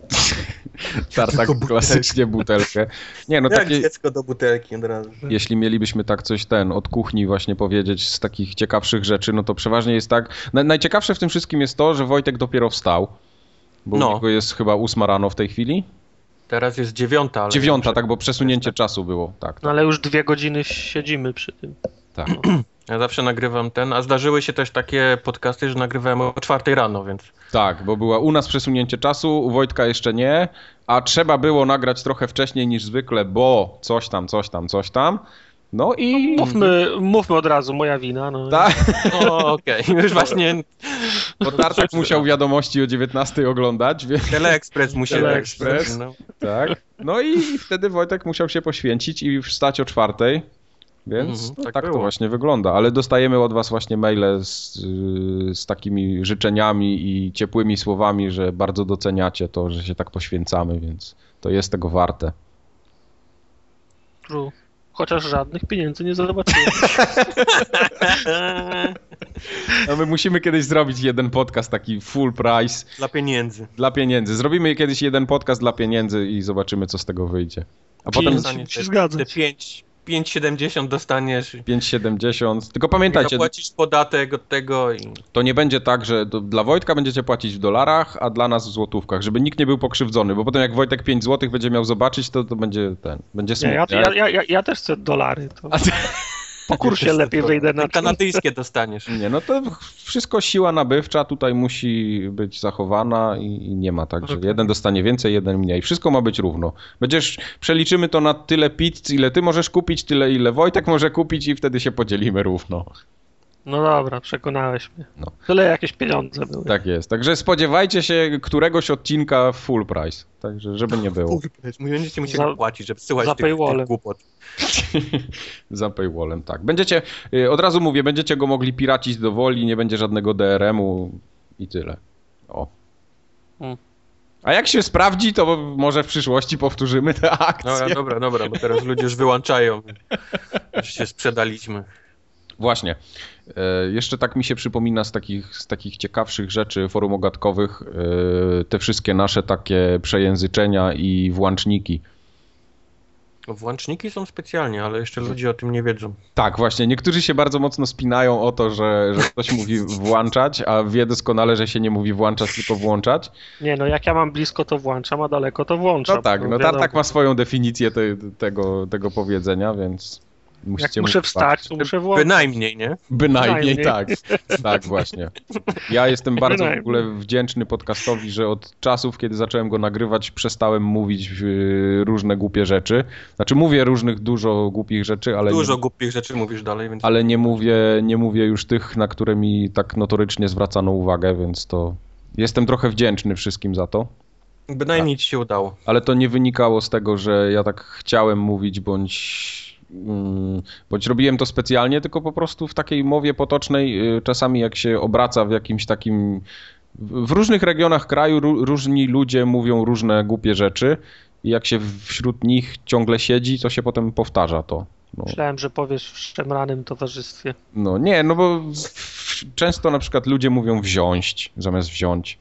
Tartak klasycznie butelkę. Nie, no
Jak
takie,
dziecko do butelki od razu.
jeśli mielibyśmy tak coś ten, od kuchni właśnie powiedzieć z takich ciekawszych rzeczy, no to przeważnie jest tak. Na, najciekawsze w tym wszystkim jest to, że Wojtek dopiero wstał. Bo
No.
jest chyba ósma rano w tej chwili.
Teraz jest dziewiąta, ale...
Dziewiąta, tak, bo przesunięcie czasu było. Tak,
No ale już dwie godziny siedzimy przy tym.
tak.
Ja zawsze nagrywam ten, a zdarzyły się też takie podcasty, że nagrywałem o czwartej rano, więc...
Tak, bo była u nas przesunięcie czasu, u Wojtka jeszcze nie, a trzeba było nagrać trochę wcześniej niż zwykle, bo coś tam, coś tam, coś tam. No i.
Mówmy, mówmy od razu, moja wina. No.
Tak,
okej, już właśnie
bo Tartak musiał wiadomości o 19 oglądać, więc
Teleexpress musiał...
Teleexpress.
No.
tak. No i wtedy Wojtek musiał się poświęcić i wstać o czwartej. Więc
Mhm,
no,
tak
tak, to właśnie wygląda. Ale dostajemy od Was właśnie maile z, z takimi życzeniami i ciepłymi słowami, że bardzo doceniacie to, że się tak poświęcamy, więc to jest tego warte.
True. Chociaż żadnych pieniędzy nie zobaczyłem.
No my musimy kiedyś zrobić jeden podcast taki full price
Dla pieniędzy.
dla pieniędzy. Zrobimy kiedyś jeden podcast dla pieniędzy i zobaczymy, co z tego wyjdzie. A potem
Pięć.
Dostanie
się
te-
zgadza.
Te 5, 5,70 dostaniesz.
5,70. Tylko pamiętajcie,
Zapłacisz podatek od tego i...
to nie będzie tak, że do, dla Wojtka będziecie płacić w dolarach, a dla nas w złotówkach, żeby nikt nie był pokrzywdzony, bo potem jak Wojtek 5 złotych będzie miał zobaczyć, to, to będzie ten, będzie smutny.
ja, ja, ja, ja też chcę dolary. To
A ty-
po kursie lepiej wyjdę na
Kanadyjskie dostaniesz.
Nie, no to wszystko siła nabywcza tutaj musi być zachowana i, i nie ma tak, że jeden dostanie więcej, jeden mniej. Wszystko ma być równo. Będziesz, przeliczymy to na tyle pizz, ile ty możesz kupić, tyle ile Wojtek może kupić i wtedy się podzielimy równo.
No dobra, przekonałeś mnie.
No.
Tyle jakieś pieniądze były.
Tak jest. Także spodziewajcie się któregoś odcinka full price. Także, żeby nie było.
Będziecie musieli
Za-
płacić, żeby słuchać
za
tych, tych
paywallem.
głupot.
Za paywallem, tak. Będziecie, y, od razu mówię, będziecie go mogli piracić do woli, nie będzie żadnego DRM-u i tyle. O.
Mm.
A jak się sprawdzi, to może w przyszłości powtórzymy tę akcję.
Dobra, dobra, dobra, bo teraz ludzie już wyłączają. Już się sprzedaliśmy.
Właśnie. E, jeszcze tak mi się przypomina z takich, z takich ciekawszych rzeczy forum ogatkowych e, te wszystkie nasze takie przejęzyczenia i włączniki.
Włączniki są specjalnie, ale jeszcze ludzie o tym nie wiedzą.
Tak, właśnie. Niektórzy się bardzo mocno spinają o to, że, że ktoś mówi włączać, a wie doskonale, że się nie mówi włączać, tylko włączać.
Nie no, jak ja mam blisko to włączam, a daleko to włączam.
No tak, no
wiadomo.
Tartak ma swoją definicję te, tego, tego powiedzenia, więc Musicie
Jak muszę
mu-
wstać, to muszę włączyć.
Bynajmniej, nie?
Bynajmniej
Bynajmniej.
tak. Tak, właśnie. Ja jestem bardzo w ogóle wdzięczny podcastowi, że od czasów, kiedy zacząłem go nagrywać, przestałem mówić y, różne głupie rzeczy. Znaczy mówię różnych dużo głupich rzeczy, ale
Dużo
nie,
głupich rzeczy mówisz dalej, więc
ale nie mówię, nie mówię już tych, na które mi tak notorycznie zwracano uwagę, więc to jestem trochę wdzięczny wszystkim za to.
bynajmniej ci się udało.
Ale to nie wynikało z tego, że ja tak chciałem mówić, bądź, bądź robiłem to specjalnie, tylko po prostu w takiej mowie potocznej, y, czasami jak się obraca w jakimś takim. w różnych regionach kraju ró- różni ludzie mówią różne głupie rzeczy, i jak się wśród nich ciągle siedzi, to się potem powtarza to. No,
Myślałem, że powiesz w szemranym towarzystwie.
no nie, no bo w, często na przykład ludzie mówią wziąć zamiast wziąć.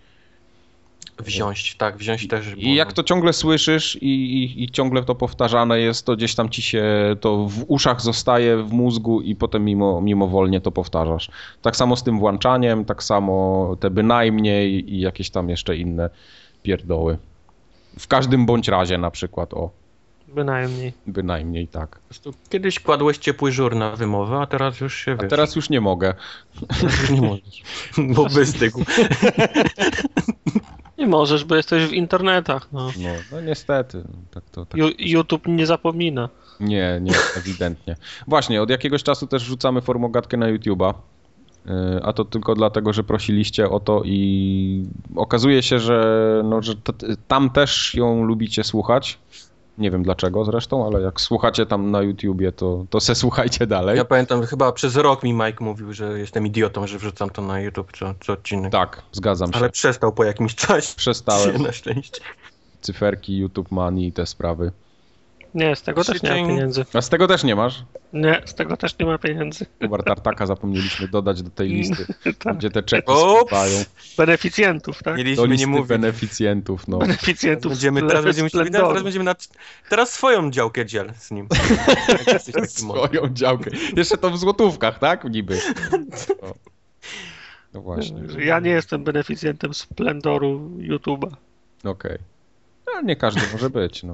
Wziąć, tak, wziąć też.
I jak to ciągle słyszysz i, i, i ciągle to powtarzane jest, to gdzieś tam ci się to w uszach zostaje, w mózgu i potem mimo, mimowolnie to powtarzasz. Tak samo z tym włączaniem, tak samo te bynajmniej i jakieś tam jeszcze inne pierdoły. W każdym bądź razie na przykład, o,
Bynajmniej.
bynajmniej tak.
Kiedyś kładłeś ciepły żur na wymowę, a teraz już się
A
wiesz.
teraz już nie mogę.
teraz już nie możesz. Bo wystygł.
Możesz, bo jesteś w internetach. No.
No, no niestety. Tak to, tak.
Ju- YouTube nie zapomina.
Nie, nie, ewidentnie. Właśnie, od jakiegoś czasu też rzucamy formogatkę na YouTube'a. Yy, A to tylko dlatego, że prosiliście o to i okazuje się, że, no, że t- tam też ją lubicie słuchać. Nie wiem dlaczego zresztą, ale jak słuchacie tam na YouTubie, to, to se słuchajcie dalej.
Ja pamiętam, chyba przez rok mi Mike mówił, że jestem idiotą, że wrzucam to na YouTube co, co odcinek.
Tak, zgadzam się.
Ale przestał po jakimś czasie.
Przestałem.
Na szczęście.
Cyferki, YouTube Money i te sprawy.
Nie, z tego też nie ma pieniędzy.
A z tego też nie masz?
Nie, z tego też nie ma pieniędzy.
Kubar Tartaka zapomnieliśmy dodać do tej listy,
Tak.
gdzie te czeki spływają.
Beneficjentów, tak?
Do
Mieliśmy nie
listy
mówić.
beneficjentów, no.
Beneficjentów.
Będziemy, teraz będziemy, teraz, będziemy na, teraz swoją działkę dziel z nim.
Swoją działkę. Jeszcze to w złotówkach, tak? Niby. No, no właśnie.
Ja nie jestem beneficjentem Splendoru YouTube'a.
Okej. No, nie każdy może być. No.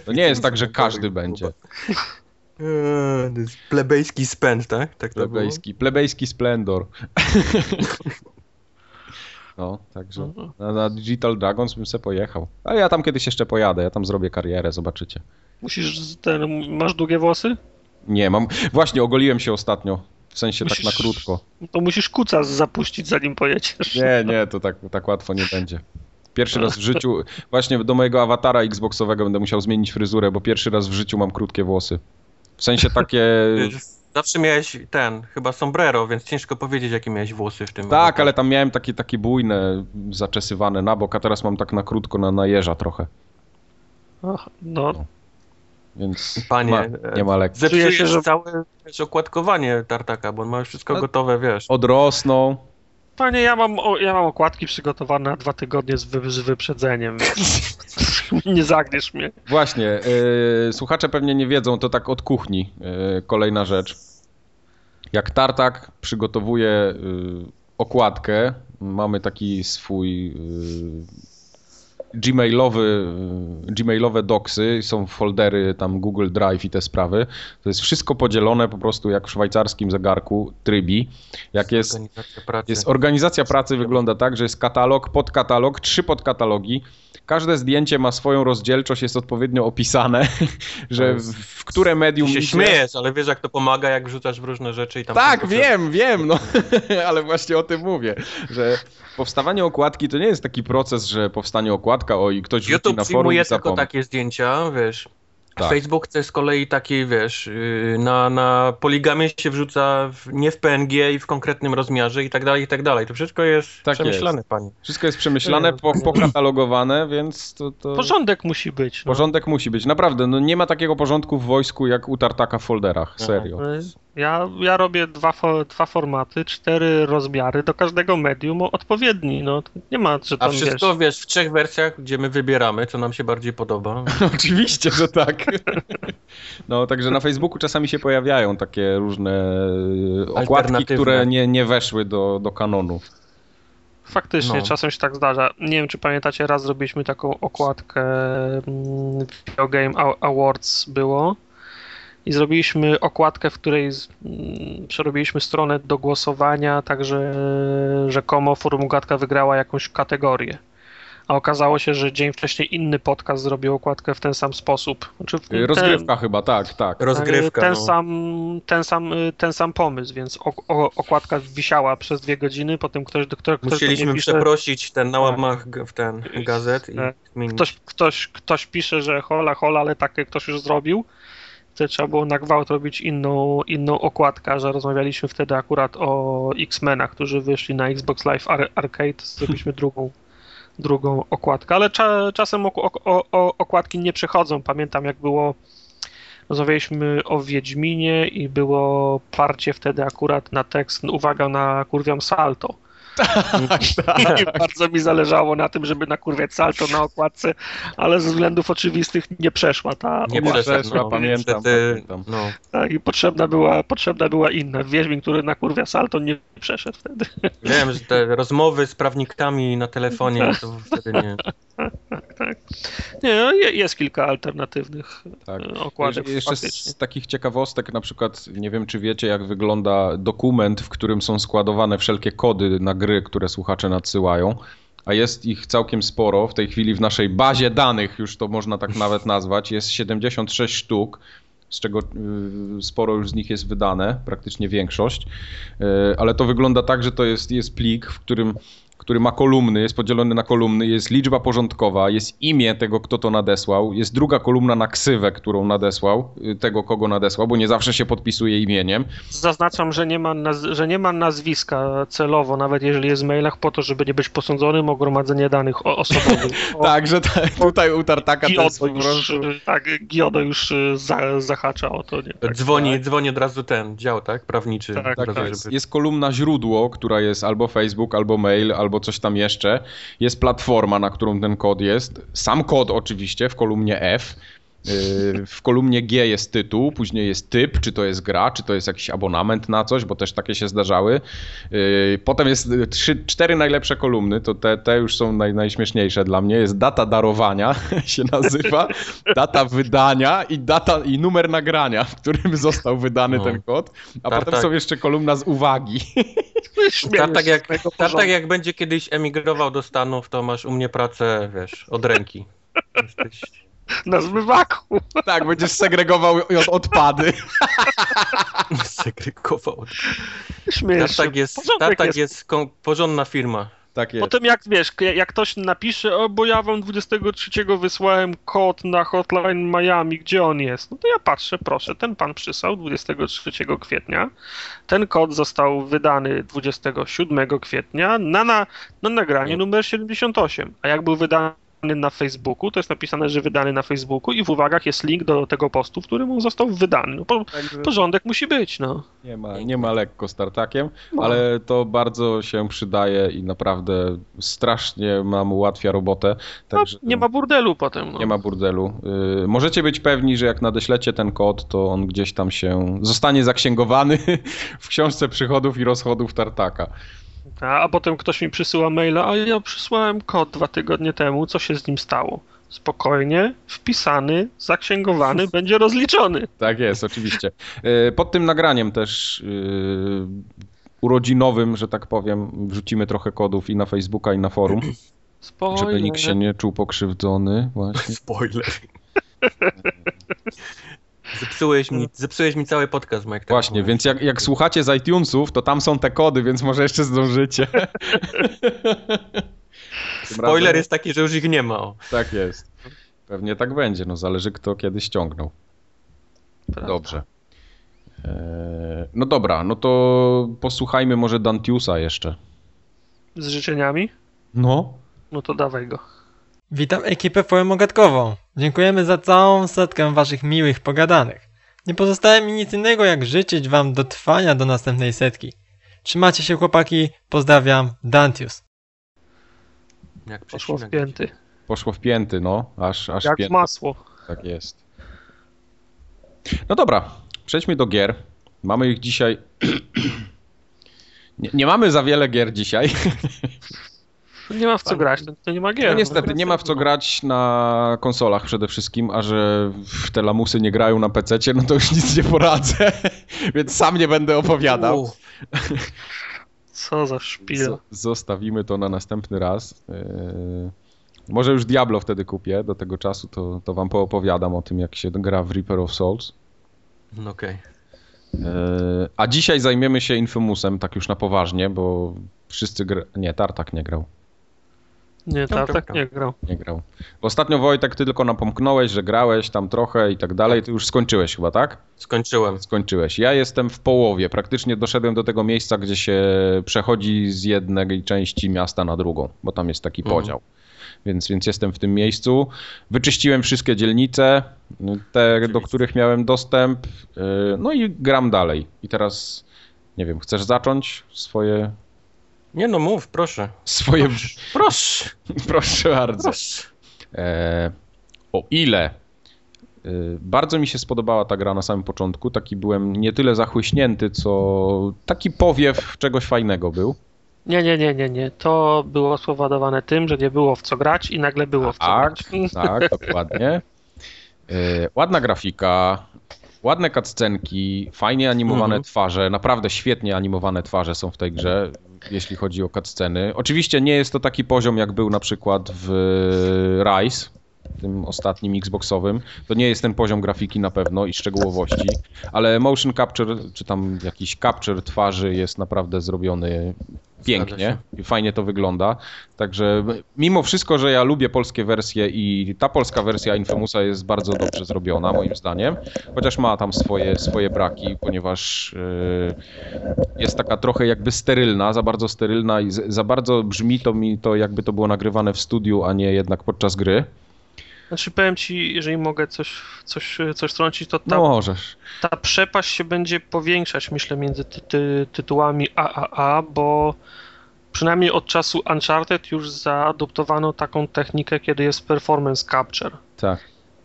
To nie jest tak, że każdy będzie.
Eee, to jest plebejski spęd, tak? tak to było?
Plebejski, plebejski splendor. No, także na, na Digital Dragons bym se pojechał. Ale ja tam kiedyś jeszcze pojadę, ja tam zrobię karierę, zobaczycie.
Musisz, ten, masz długie włosy?
Nie, mam. Właśnie, ogoliłem się ostatnio. W sensie tak na
Musisz-
krótko.
To musisz kuca zapuścić, zanim pojedziesz.
Nie, nie, to tak, tak łatwo nie będzie. Pierwszy raz w życiu, właśnie do mojego awatara Xboxowego będę musiał zmienić fryzurę, bo pierwszy raz w życiu mam krótkie włosy. W sensie takie.
Zawsze miałeś ten, chyba sombrero, więc ciężko powiedzieć, jakie miałeś włosy w tym.
Tak, ale tam miałem takie, takie bujne, zaczesywane na bok, a teraz mam tak na krótko na, na jeża trochę.
Ach, No,
Więc
Panie,
ma,
e,
nie ma lekcji.
Zepsujesz
Czuję się, że-
całe wiesz, okładkowanie tartaka, bo on ma już wszystko
No-
gotowe, wiesz.
Odrosną.
Panie, ja mam, ja mam okładki przygotowane na dwa tygodnie z, wy, z wyprzedzeniem. nie zagniesz mnie.
Właśnie, yy, słuchacze pewnie nie wiedzą, to tak od kuchni. Yy, kolejna rzecz. Jak Tartak przygotowuje yy, okładkę, mamy taki swój yy, gmailowy, gmailowe doksy, są foldery tam Google Drive i te sprawy. To jest wszystko podzielone po prostu jak w szwajcarskim zegarku trybi. Jak jest
Organizacja pracy.
jest organizacja pracy wygląda tak, że jest katalog, podkatalog, trzy podkatalogi. Każde zdjęcie ma swoją rozdzielczość, jest odpowiednio opisane, że w, w które medium
Ty się
idzie.
śmiejesz, ale wiesz jak to pomaga, jak wrzucasz w różne rzeczy i tam...
Tak, wiem, wiem, no, ale właśnie o tym mówię, że powstawanie okładki to nie jest taki proces, że powstanie okładka, o i ktoś rzuci
YouTube
na forum
przyjmuje
i
tylko takie zdjęcia, wiesz.
Tak.
Facebook to jest z kolei taki, wiesz, yy, na, na poligamie się wrzuca w, nie w PNG i w konkretnym rozmiarze i tak dalej, i tak dalej. To wszystko jest
Tak
przemyślane, panie.
Wszystko jest przemyślane, po, pokatalogowane, więc to, to...
Porządek musi być. No.
Porządek musi być, naprawdę. No nie ma takiego porządku w wojsku jak u Tartaka w folderach,
No.
Ja, ja robię dwa, fo, dwa formaty, cztery rozmiary, do każdego medium odpowiedni. No, nie ma, że
A
tam
wszystko,
wiesz.
wiesz, w trzech wersjach, gdzie my wybieramy, co nam się bardziej podoba.
Oczywiście, że tak. No, także na Facebooku czasami się pojawiają takie różne e, okładki, które nie, nie weszły do, do kanonu.
Faktycznie,
No.
czasem się tak zdarza. Nie wiem, czy pamiętacie, raz zrobiliśmy taką okładkę mm, Video Game A- Awards było i zrobiliśmy okładkę, w której z, mm, przerobiliśmy stronę do głosowania, także rzekomo Formugatka wygrała jakąś kategorię. A okazało się, że dzień wcześniej inny podcast zrobił okładkę w ten sam sposób. Znaczy, w-
Y, Rozgrywka chyba, tak, tak.
Rozgrywka,
ten,
no.
sam, ten, sam, ten sam pomysł, więc o, o, okładka wisiała przez dwie godziny, potem ktoś, do którego
Musieliśmy
pisze,
przeprosić ten na łamach g- w ten gazet i
Tak. ktoś, ktoś, ktoś pisze, że hola, hola, ale takie ktoś już zrobił, trzeba było na gwałt robić inną, inną okładkę, że rozmawialiśmy wtedy akurat o X-Menach, którzy wyszli na Xbox Live Ar- Arcade, zrobiliśmy drugą, drugą okładkę, ale cza, czasem ok, ok, o, o, okładki nie przechodzą. Pamiętam jak było, rozmawialiśmy o Wiedźminie i było parcie wtedy akurat na tekst, uwaga na kurwiam salto. I bardzo mi zależało na tym, żeby nakurwiać salto na okładce, ale ze względów oczywistych nie przeszła ta
Nie
przeszła,
no.
pamiętam, pamiętam.
No.
Tak, I potrzebna była, potrzebna była inna. Wiedźmin, który nakurwia salto, nie przeszedł wtedy.
Wiem, że te rozmowy z prawnikami na telefonie to wtedy nie.
tak. Nie, no, je- jest kilka alternatywnych
Tak.
e, okładek.
Jeszcze
faktycznie.
z takich ciekawostek, na przykład, nie wiem czy wiecie, jak wygląda dokument, w którym są składowane wszelkie kody na gry, które słuchacze nadsyłają. A jest ich całkiem sporo. W tej chwili w naszej bazie danych, już to można tak nawet nazwać, jest 76 sztuk, z czego y, sporo już z nich jest wydane, praktycznie większość. Y, Ale to wygląda tak, że to jest, jest plik, w którym który ma kolumny, jest podzielony na kolumny, jest liczba porządkowa, jest imię tego, kto to nadesłał, jest druga kolumna na ksywę, którą nadesłał, y, tego, kogo nadesłał, bo nie zawsze się podpisuje imieniem.
Zaznaczam, że nie, ma naz- że nie ma nazwiska celowo, nawet jeżeli jest w mailach, po to, żeby nie być posądzonym o gromadzenie danych o- osobowych. O,
Także ta, tutaj u Tartaka to jest
już,
prostu...
tak, Giodo już e, za, zahacza o to. Nie? Tak,
Dzwoni, dzwoni od razu ten dział, tak? Prawniczy.
Tak,
od
Tak,
razu,
jest,
żeby...
jest kolumna źródło, która jest albo Facebook, albo mail, albo coś tam jeszcze. Jest platforma, na którą ten kod jest. Sam kod oczywiście w kolumnie F. Yy, W kolumnie G jest tytuł, później jest typ, czy to jest gra, czy to jest jakiś abonament na coś, bo też takie się zdarzały. Yy, Potem jest y, trzy, cztery najlepsze kolumny, to te, te już są naj, najśmieszniejsze dla mnie. Jest data darowania, się nazywa, data wydania i data i numer nagrania, w którym został wydany
No.
ten kod. A
Tak,
potem
tak.
są jeszcze kolumna z uwagi.
Tartak
się
jak, tartak
porządku.
jak będzie kiedyś emigrował do Stanów, to masz u mnie pracę, wiesz, od ręki. Jesteś...
Na zmywaku.
Tak, będziesz segregował od- odpady.
Segregował.
Śmieję się.
Tartak jest, tartak
jest.
jest porządna firma.
Tak jest.
Potem jak wiesz, jak ktoś napisze, o bo ja wam 23 wysłałem kod na hotline Miami, gdzie on jest? No to ja patrzę, proszę, ten pan przysłał 23 kwietnia. Ten kod został wydany 27 kwietnia na, na, na nagranie numer 78. A jak był wydany na Facebooku, to jest napisane, że wydany na Facebooku i w uwagach jest link do tego postu, w którym on został wydany. No, po,
Także
porządek musi być, no.
nie, ma, nie ma lekko z tartakiem,
No.
ale to bardzo się przydaje i naprawdę strasznie nam ułatwia robotę.
no
Także
nie ma burdelu potem. No.
nie ma burdelu. Y, możecie być pewni, że jak nadeślecie ten kod, to on gdzieś tam się zostanie zaksięgowany w książce przychodów i rozchodów tartaka.
A, a potem ktoś mi przysyła maila, a ja przysłałem kod dwa tygodnie temu, co się z nim stało? Spokojnie, wpisany, zaksięgowany, będzie rozliczony.
Tak jest, oczywiście. Y, Pod tym nagraniem też y, urodzinowym, że tak powiem, wrzucimy trochę kodów i na Facebooka, i na forum,
Spoiler.
żeby nikt się nie czuł pokrzywdzony. Właśnie.
Spoiler. Zepsułeś mi, zepsułeś mi cały podcast, Mike. tak
Właśnie,
mówię.
więc jak, jak słuchacie z iTunesów, to tam są te kody, więc może jeszcze zdążycie.
Spoiler
razem-
jest taki, że już ich nie ma. O.
Tak jest. Pewnie tak będzie, no zależy kto kiedy ściągnął.
Prawda.
Dobrze. Eee, no dobra, no to posłuchajmy może Dantiusa jeszcze.
Z życzeniami?
No.
No to dawaj go.
Witam ekipę forumogatkową. Dziękujemy za całą setkę waszych miłych pogadanych. Nie pozostaje mi nic innego jak życzyć wam dotrwania do następnej setki. Trzymacie się chłopaki, pozdrawiam, Dantius.
Jak
Poszło w pięty.
Poszło w pięty, no. Aż, aż
Jak
pięty.
masło.
Tak jest. No dobra, przejdźmy do gier. Mamy ich dzisiaj. nie, nie mamy za wiele gier dzisiaj.
Nie ma w co grać, to, to nie ma gier.
No niestety, nie ma w co grać na konsolach przede wszystkim, a że te lamusy nie grają na PC, no to już nic nie poradzę, więc sam nie będę opowiadał.
Co za szpil.
Zostawimy to na następny raz. Yy, Może już Diablo wtedy kupię, do tego czasu to, to wam poopowiadam o tym, jak się gra w Reaper of Souls.
no okej.
Yy, A dzisiaj zajmiemy się Infamousem, tak już na poważnie, bo wszyscy gra... Nie, Tartak nie grał.
Nie,
Tam,
tak,
tam,
tak
tam.
nie grał.
Nie grał. Ostatnio Wojtek, ty tylko napomknąłeś, że grałeś tam trochę i tak dalej, ty już skończyłeś chyba, tak?
Skończyłem.
Skończyłeś. Ja jestem w połowie, praktycznie doszedłem do tego miejsca, gdzie się przechodzi z jednej części miasta na drugą, bo tam jest taki
Mhm.
podział. Więc, więc jestem w tym miejscu. Wyczyściłem wszystkie dzielnice, te, do których miałem dostęp, yy, no i gram dalej. I teraz, nie wiem, chcesz zacząć swoje...
Nie no, mów, proszę.
swoje...
Proszę.
Proszę bardzo.
Proszę.
E, o ile e, bardzo mi się spodobała ta gra na samym początku, taki byłem nie tyle zachłyśnięty, co taki powiew czegoś fajnego był.
Nie, nie, nie, nie, nie. To było spowodowane tym, że nie było w co grać i nagle było w co
Tak,
grać.
tak, dokładnie. E, ładna grafika, ładne cutscenki, fajnie animowane
Mhm.
twarze, naprawdę świetnie animowane twarze są w tej grze, jeśli chodzi o cutsceny. Oczywiście nie jest to taki poziom, jak był na przykład w Rise, tym ostatnim Xboxowym. To nie jest ten poziom grafiki na pewno i szczegółowości, ale motion capture, czy tam jakiś capture twarzy jest naprawdę zrobiony pięknie i fajnie to wygląda. Także mimo wszystko, że ja lubię polskie wersje i ta polska wersja Infamousa jest bardzo dobrze zrobiona moim zdaniem, chociaż ma tam swoje, swoje braki, ponieważ yy, jest taka trochę jakby sterylna, za bardzo sterylna i za bardzo brzmi to mi to jakby to było nagrywane w studiu, a nie jednak podczas gry.
Znaczy powiem ci, jeżeli mogę coś, coś, coś trącić, to ta,
No możesz.
ta przepaść się będzie powiększać, myślę, między ty, ty, tytułami AAA, bo przynajmniej od czasu Uncharted już zaadoptowano taką technikę, kiedy jest performance capture.
Tak.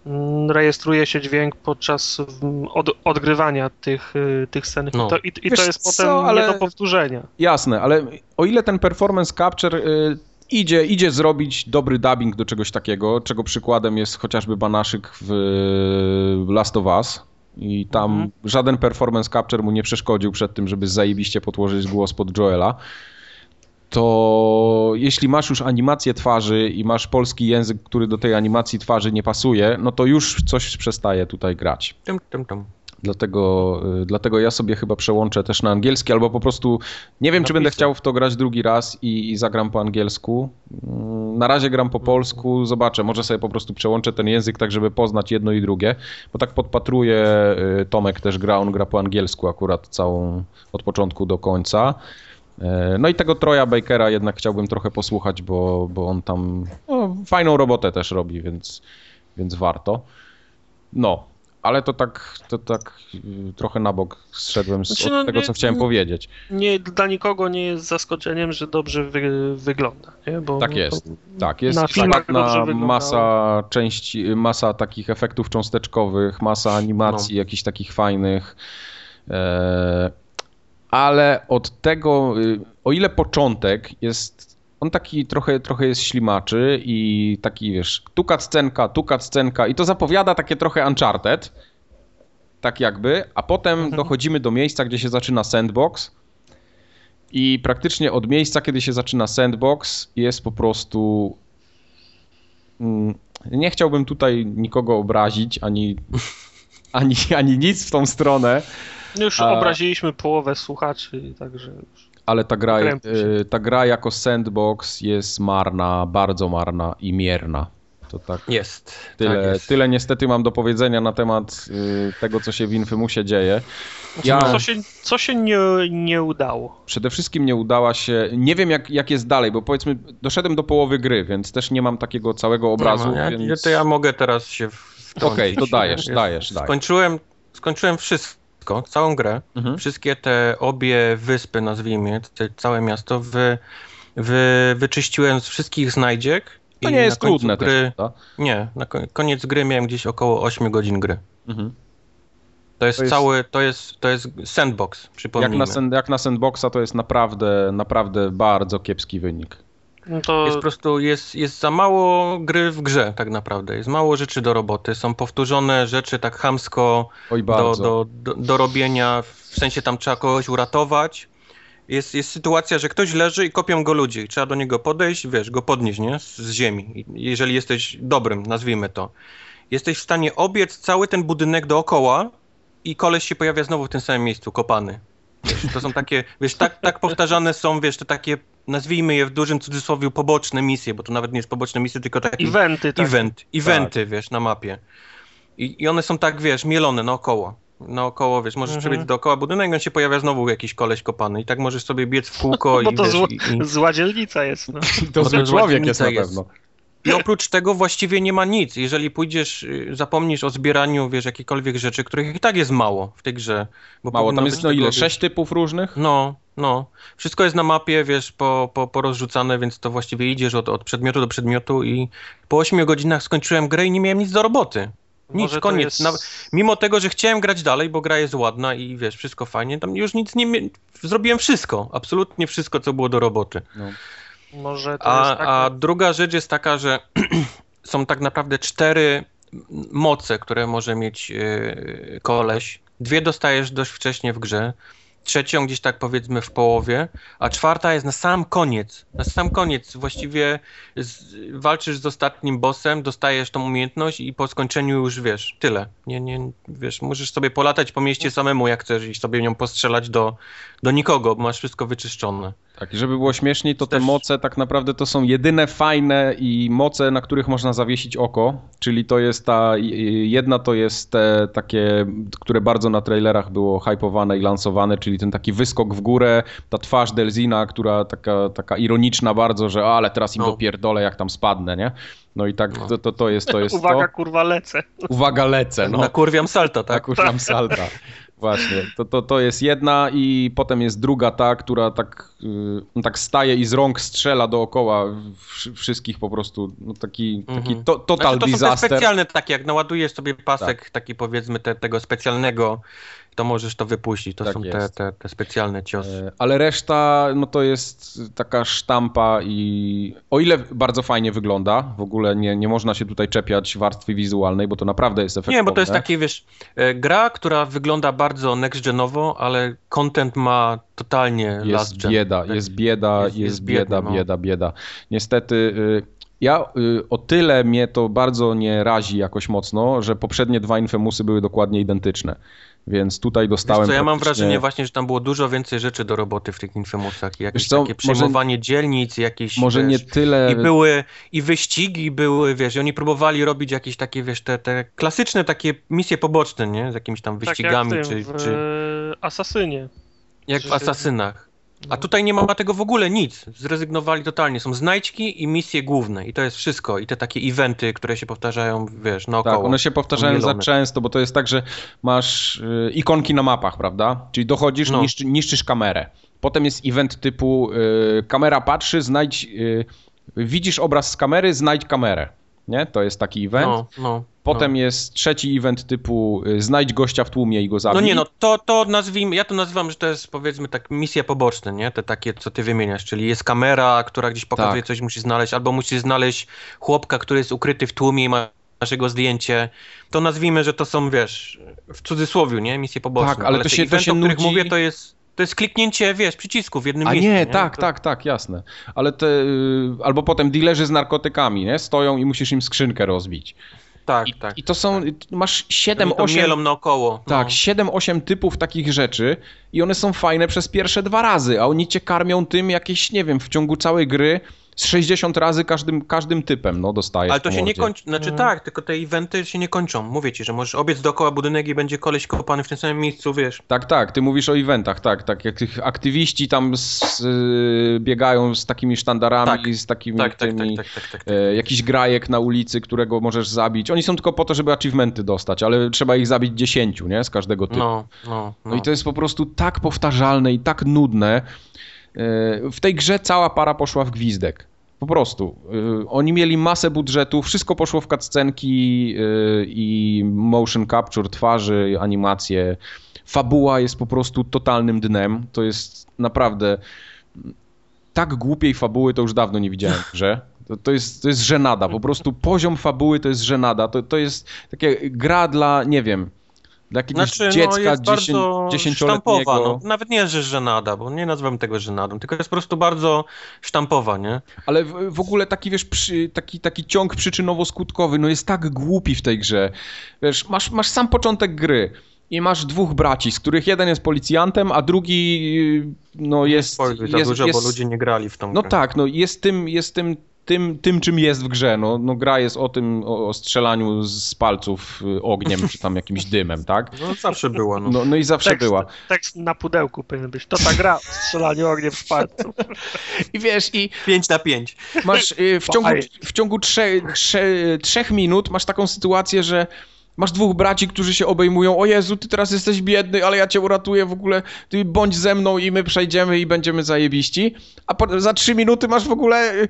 Mm, Rejestruje się dźwięk podczas mm, od, odgrywania tych, y, tych scen
No.
i, to, i, i to jest
co,
potem
ale-
nie do powtórzenia.
Jasne, ale o ile ten performance capture y, idzie, idzie zrobić dobry dubbing do czegoś takiego, czego przykładem jest chociażby Banaszyk w Last of Us i tam
Mhm.
żaden performance capture mu nie przeszkodził przed tym, żeby zajebiście podłożyć głos pod Joela, to jeśli masz już animację twarzy i masz polski język, który do tej animacji twarzy nie pasuje, no to już coś przestaje tutaj grać.
Tym, tym, tym.
Dlatego, y, dlatego ja sobie chyba przełączę też na angielski, albo po prostu nie wiem, czy będę
Napisy.
chciał w to grać drugi raz i, i zagram po angielsku. Mm, Na razie gram po polsku, zobaczę, może sobie po prostu przełączę ten język tak, żeby poznać jedno i drugie, bo tak podpatruję, y, Tomek też gra, on gra po angielsku akurat całą, od początku do końca. E, No i tego Troja Bakera jednak chciałbym trochę posłuchać, bo, bo on tam no, fajną robotę też robi, więc, więc warto. No, ale to tak, to tak y, trochę na bok zszedłem z,
Znaczy, no,
tego,
nie-
co chciałem powiedzieć.
Nie, dla nikogo nie jest zaskoczeniem, że dobrze wy, wygląda. Nie? Bo,
Tak jest. Tak, jest
Na filmach
świetna
dobrze wyglądało.
masa części, masa takich efektów cząsteczkowych, masa animacji jakichś takich fajnych. E, ale od tego, y, o ile początek jest, on taki trochę, trochę jest ślimaczy i taki, wiesz, tu scenka, tu scenka i to zapowiada takie trochę Uncharted, tak jakby, a potem
Mhm.
dochodzimy do miejsca, gdzie się zaczyna sandbox i praktycznie od miejsca, kiedy się zaczyna sandbox jest po prostu Mm, Nie chciałbym tutaj nikogo obrazić, ani, ani, ani nic w tą stronę,
Już
A-
obraziliśmy połowę słuchaczy, także już.
Ale ta gra, y, ta gra jako sandbox jest marna, bardzo marna i mierna. To tak
Jest.
tyle,
tak jest.
tyle niestety mam do powiedzenia na temat y, tego, co się w Infimusie dzieje. Ja
Co się, co się nie, nie udało?
przede wszystkim nie udała się, nie wiem jak, jak jest dalej, bo powiedzmy doszedłem do połowy gry, więc też nie mam takiego całego obrazu,
Nie ma, ja,
więc...
To ja mogę teraz się wtrącić.
Okej, to dajesz, dajesz, dajesz.
Skończyłem, skończyłem wszystko, całą grę.
Mhm.
Wszystkie te obie wyspy, nazwijmy, te, całe miasto, wy, wy, wyczyściłem z wszystkich znajdziek.
To
i
nie jest
na
trudne
gry,
też?
Nie, na ko- koniec gry miałem gdzieś około 8 godzin gry.
Mhm.
To jest,
To jest-
cały, to jest, to jest sandbox,
Jak
przypomnijmy.
na, sand, jak na sandboxa to jest naprawdę, naprawdę bardzo kiepski wynik.
No to
Jest po prostu, jest, jest za mało gry w grze tak naprawdę. Jest mało rzeczy do roboty. Są powtórzone rzeczy tak chamsko
Oj
do, do, do, do robienia. W sensie tam trzeba kogoś uratować. Jest, jest sytuacja, że ktoś leży i kopią go ludzie. I trzeba do niego podejść, wiesz, go podnieść, nie? Z, z ziemi. Jeżeli jesteś dobrym, nazwijmy to. Jesteś w stanie obiec cały ten budynek dookoła i koleś się pojawia znowu w tym samym miejscu, kopany. Wiesz, to są takie, wiesz, tak, tak powtarzane są, wiesz, te takie, nazwijmy je w dużym cudzysłowie, poboczne misje, bo to nawet nie jest poboczne misje, tylko takie
eventy, tak.
event, eventy, wiesz, na mapie. I, I one są tak, wiesz, mielone naokoło. Naokoło, wiesz, możesz
Mhm.
przebiec dookoła budynek, on się pojawia znowu jakiś koleś kopany i tak możesz sobie biec w kółko
Bo
i
to
wiesz,
zło,
i, i,
zła dzielnica jest. No.
To zły człowiek jest na pewno.
I oprócz tego właściwie nie ma nic. Jeżeli pójdziesz, y, zapomnisz o zbieraniu, wiesz, jakichkolwiek rzeczy, których i tak jest mało w tej grze. Bo
Mało, tam jest no ile? Sześć typów różnych?
No, no. Wszystko jest na mapie, wiesz, po, po, porozrzucane, więc to właściwie idziesz od, od przedmiotu do przedmiotu i po 8 godzinach skończyłem grę i nie miałem nic do roboty. Nic,
Może
koniec.
jest-
Naw- Mimo tego, że chciałem grać dalej, bo gra jest ładna i wiesz, wszystko fajnie, tam już nic nie Zrobiłem wszystko, absolutnie wszystko, co było do roboty.
No.
Może to
A,
jest tak.
a druga rzecz jest taka, że są tak naprawdę cztery moce, które może mieć yy, koleś. Dwie dostajesz dość wcześnie w grze, trzecią gdzieś tak powiedzmy w połowie, a czwarta jest na sam koniec. Na sam koniec właściwie z, walczysz z ostatnim bossem, dostajesz tą umiejętność i po skończeniu już wiesz, tyle. Nie, nie, wiesz, możesz sobie polatać po mieście samemu jak chcesz i sobie nią postrzelać do, do nikogo, bo masz wszystko wyczyszczone.
Tak, i żeby było śmieszniej, to te
Też-
moce tak naprawdę to są jedyne fajne i moce, na których można zawiesić oko, czyli to jest ta, jedna to jest te takie, które bardzo na trailerach było hypowane i lansowane, czyli ten taki wyskok w górę, ta twarz Delzina, która taka, taka ironiczna bardzo, że ale teraz im
No.
dopierdolę jak tam spadnę, nie? No i tak
No.
to, to, to jest to. Jest
Uwaga,
to.
kurwa, lecę.
Uwaga, lecę, no.
Nakurwiam salta, tak?
Tak, użyłam salta. Właśnie, to, to, to jest jedna i potem jest druga ta, która tak, yy, tak staje i z rąk strzela dookoła wsz- wszystkich po prostu, no taki, taki
Mhm.
to, total
Znaczy, to są te
disaster.
specjalne takie, jak naładujesz sobie pasek taki powiedzmy te, tego specjalnego, to możesz to wypuścić. To
Tak
są te, te, te specjalne ciosy.
E, Ale reszta, no to jest taka sztampa i o ile bardzo fajnie wygląda, w ogóle nie, nie można się tutaj czepiać warstwy wizualnej, bo to naprawdę jest efektowne.
Nie, bo to jest takie, wiesz, e, gra, która wygląda bardzo next-genowo, ale content ma totalnie
Jest bieda,
Tak.
jest bieda,
Jest-
jest, bieda,
biedny, no.
bieda, bieda. Niestety y, ja y, o tyle mnie to bardzo nie razi jakoś mocno, że poprzednie dwa Infamousy były dokładnie identyczne. Więc tutaj dostałem
Wiesz co, ja mam
praktycznie-
wrażenie właśnie, że tam było dużo więcej rzeczy do roboty w tych Infamousach. Jakieś
co,
takie
może-
przejmowanie dzielnic, jakieś,
Może
wiesz,
nie tyle...
I były i wyścigi były, wiesz, i oni próbowali robić jakieś takie, wiesz, te, te klasyczne takie misje poboczne, nie? Z jakimiś tam wyścigami,
tak jak w tym,
czy,
w
czy
Asasynie.
jak w Asasynach. A
No.
tutaj nie ma tego w ogóle nic. Zrezygnowali totalnie. Są znajdźki i misje główne. I to jest wszystko. I te takie eventy, które się powtarzają, wiesz, naokoło.
Tak, one się powtarzają za często, bo to jest tak, że masz y, ikonki na mapach, prawda? Czyli dochodzisz,
No.
niszczy, niszczysz kamerę. Potem jest event typu y, kamera patrzy, znajdź, y, widzisz obraz z kamery, znajdź kamerę. Nie? To jest taki event.
No, no.
Potem jest trzeci event typu y, znajdź gościa w tłumie i go zabij.
No nie, no to, to nazwijmy, ja to nazywam, że to jest powiedzmy tak misje poboczne, nie? Te takie, co ty wymieniasz, czyli jest kamera, która gdzieś pokazuje
Tak.
coś, musisz znaleźć, albo musisz znaleźć chłopka, który jest ukryty w tłumie i masz jego zdjęcie. To nazwijmy, że to są, wiesz, w cudzysłowiu, nie? Misje poboczne.
Tak, ale to
te
się- to
eventy,
się
o których
nudzi-
mówię, to jest, to jest kliknięcie, wiesz, przycisku w jednym
A
miejscu.
nie, tak,
To-
tak, tak, jasne. Ale te, y, albo potem dealerzy z narkotykami, nie? Stoją i musisz im skrzynkę rozbić.
Tak,
I,
tak.
i to są, masz
Oni
7,
to
8...
mielą naokoło.
Tak,
no.
7-8 typów takich rzeczy i one są fajne przez pierwsze dwa razy, a oni cię karmią tym jakieś, nie wiem, w ciągu całej gry z 60 razy każdym, każdym typem, no dostajesz
Ale to się nie kończy, znaczy
Mhm.
tak, tylko te eventy się nie kończą. Mówię ci, że możesz obiec dookoła budynek i będzie koleś kopany w tym samym miejscu, wiesz.
Tak, tak, ty mówisz o eventach, tak, tak, jak tych aktywiści tam z, y, biegają z takimi sztandarami,
Tak,
z takimi
Tak, tak, tak,
tymi,
tak, tak, tak, tak.
e, jakiś grajek na ulicy, którego możesz zabić. Oni są tylko po to, żeby achievementy dostać, ale trzeba ich zabić 10, nie, z każdego typu.
No, no,
No i to jest po prostu tak powtarzalne i tak nudne. E, W tej grze cała para poszła w gwizdek. Po prostu. E, Oni mieli masę budżetu, wszystko poszło w cutscenki e, i motion capture twarzy, animacje. Fabuła jest po prostu totalnym dnem. To jest naprawdę tak głupiej fabuły to już dawno nie widziałem grze. To, to, jest, to jest żenada, po prostu poziom fabuły to jest żenada. To, to jest takie gra dla, nie wiem, dla jakiegoś
Znaczy,
dziecka
no jest
dziesię- dziesięcioletniego.
sztampowa. No, nawet nie, że żenada, bo nie nazywam tego żenadą, tylko jest po prostu bardzo sztampowa, nie?
Ale w, w ogóle taki, wiesz, przy, taki, taki ciąg przyczynowo-skutkowy, no jest tak głupi w tej grze. Wiesz, masz, masz sam początek gry i masz dwóch braci, z których jeden jest policjantem, a drugi no jest...
Spoiluj za
jest,
dużo,
jest,
bo ludzie nie grali w tą
No
grę.
tak, no jest tym, jest tym, tym, tym czym jest w grze. No, no gra jest o tym, o, o strzelaniu z palców y, ogniem, czy tam jakimś dymem, tak?
No zawsze była, no.
No, no i zawsze
Tekst,
była.
tekst na pudełku powinien być. To ta gra o strzelaniu ogniem z palców.
I wiesz, i
5 na 5.
masz y, w ciągu, w ciągu trze, trze, trzech minut masz taką sytuację, że masz dwóch braci, którzy się obejmują, o Jezu, ty teraz jesteś biedny, ale ja cię uratuję w ogóle, ty bądź ze mną i my przejdziemy i będziemy zajebiści, a po, za trzy minuty masz w ogóle...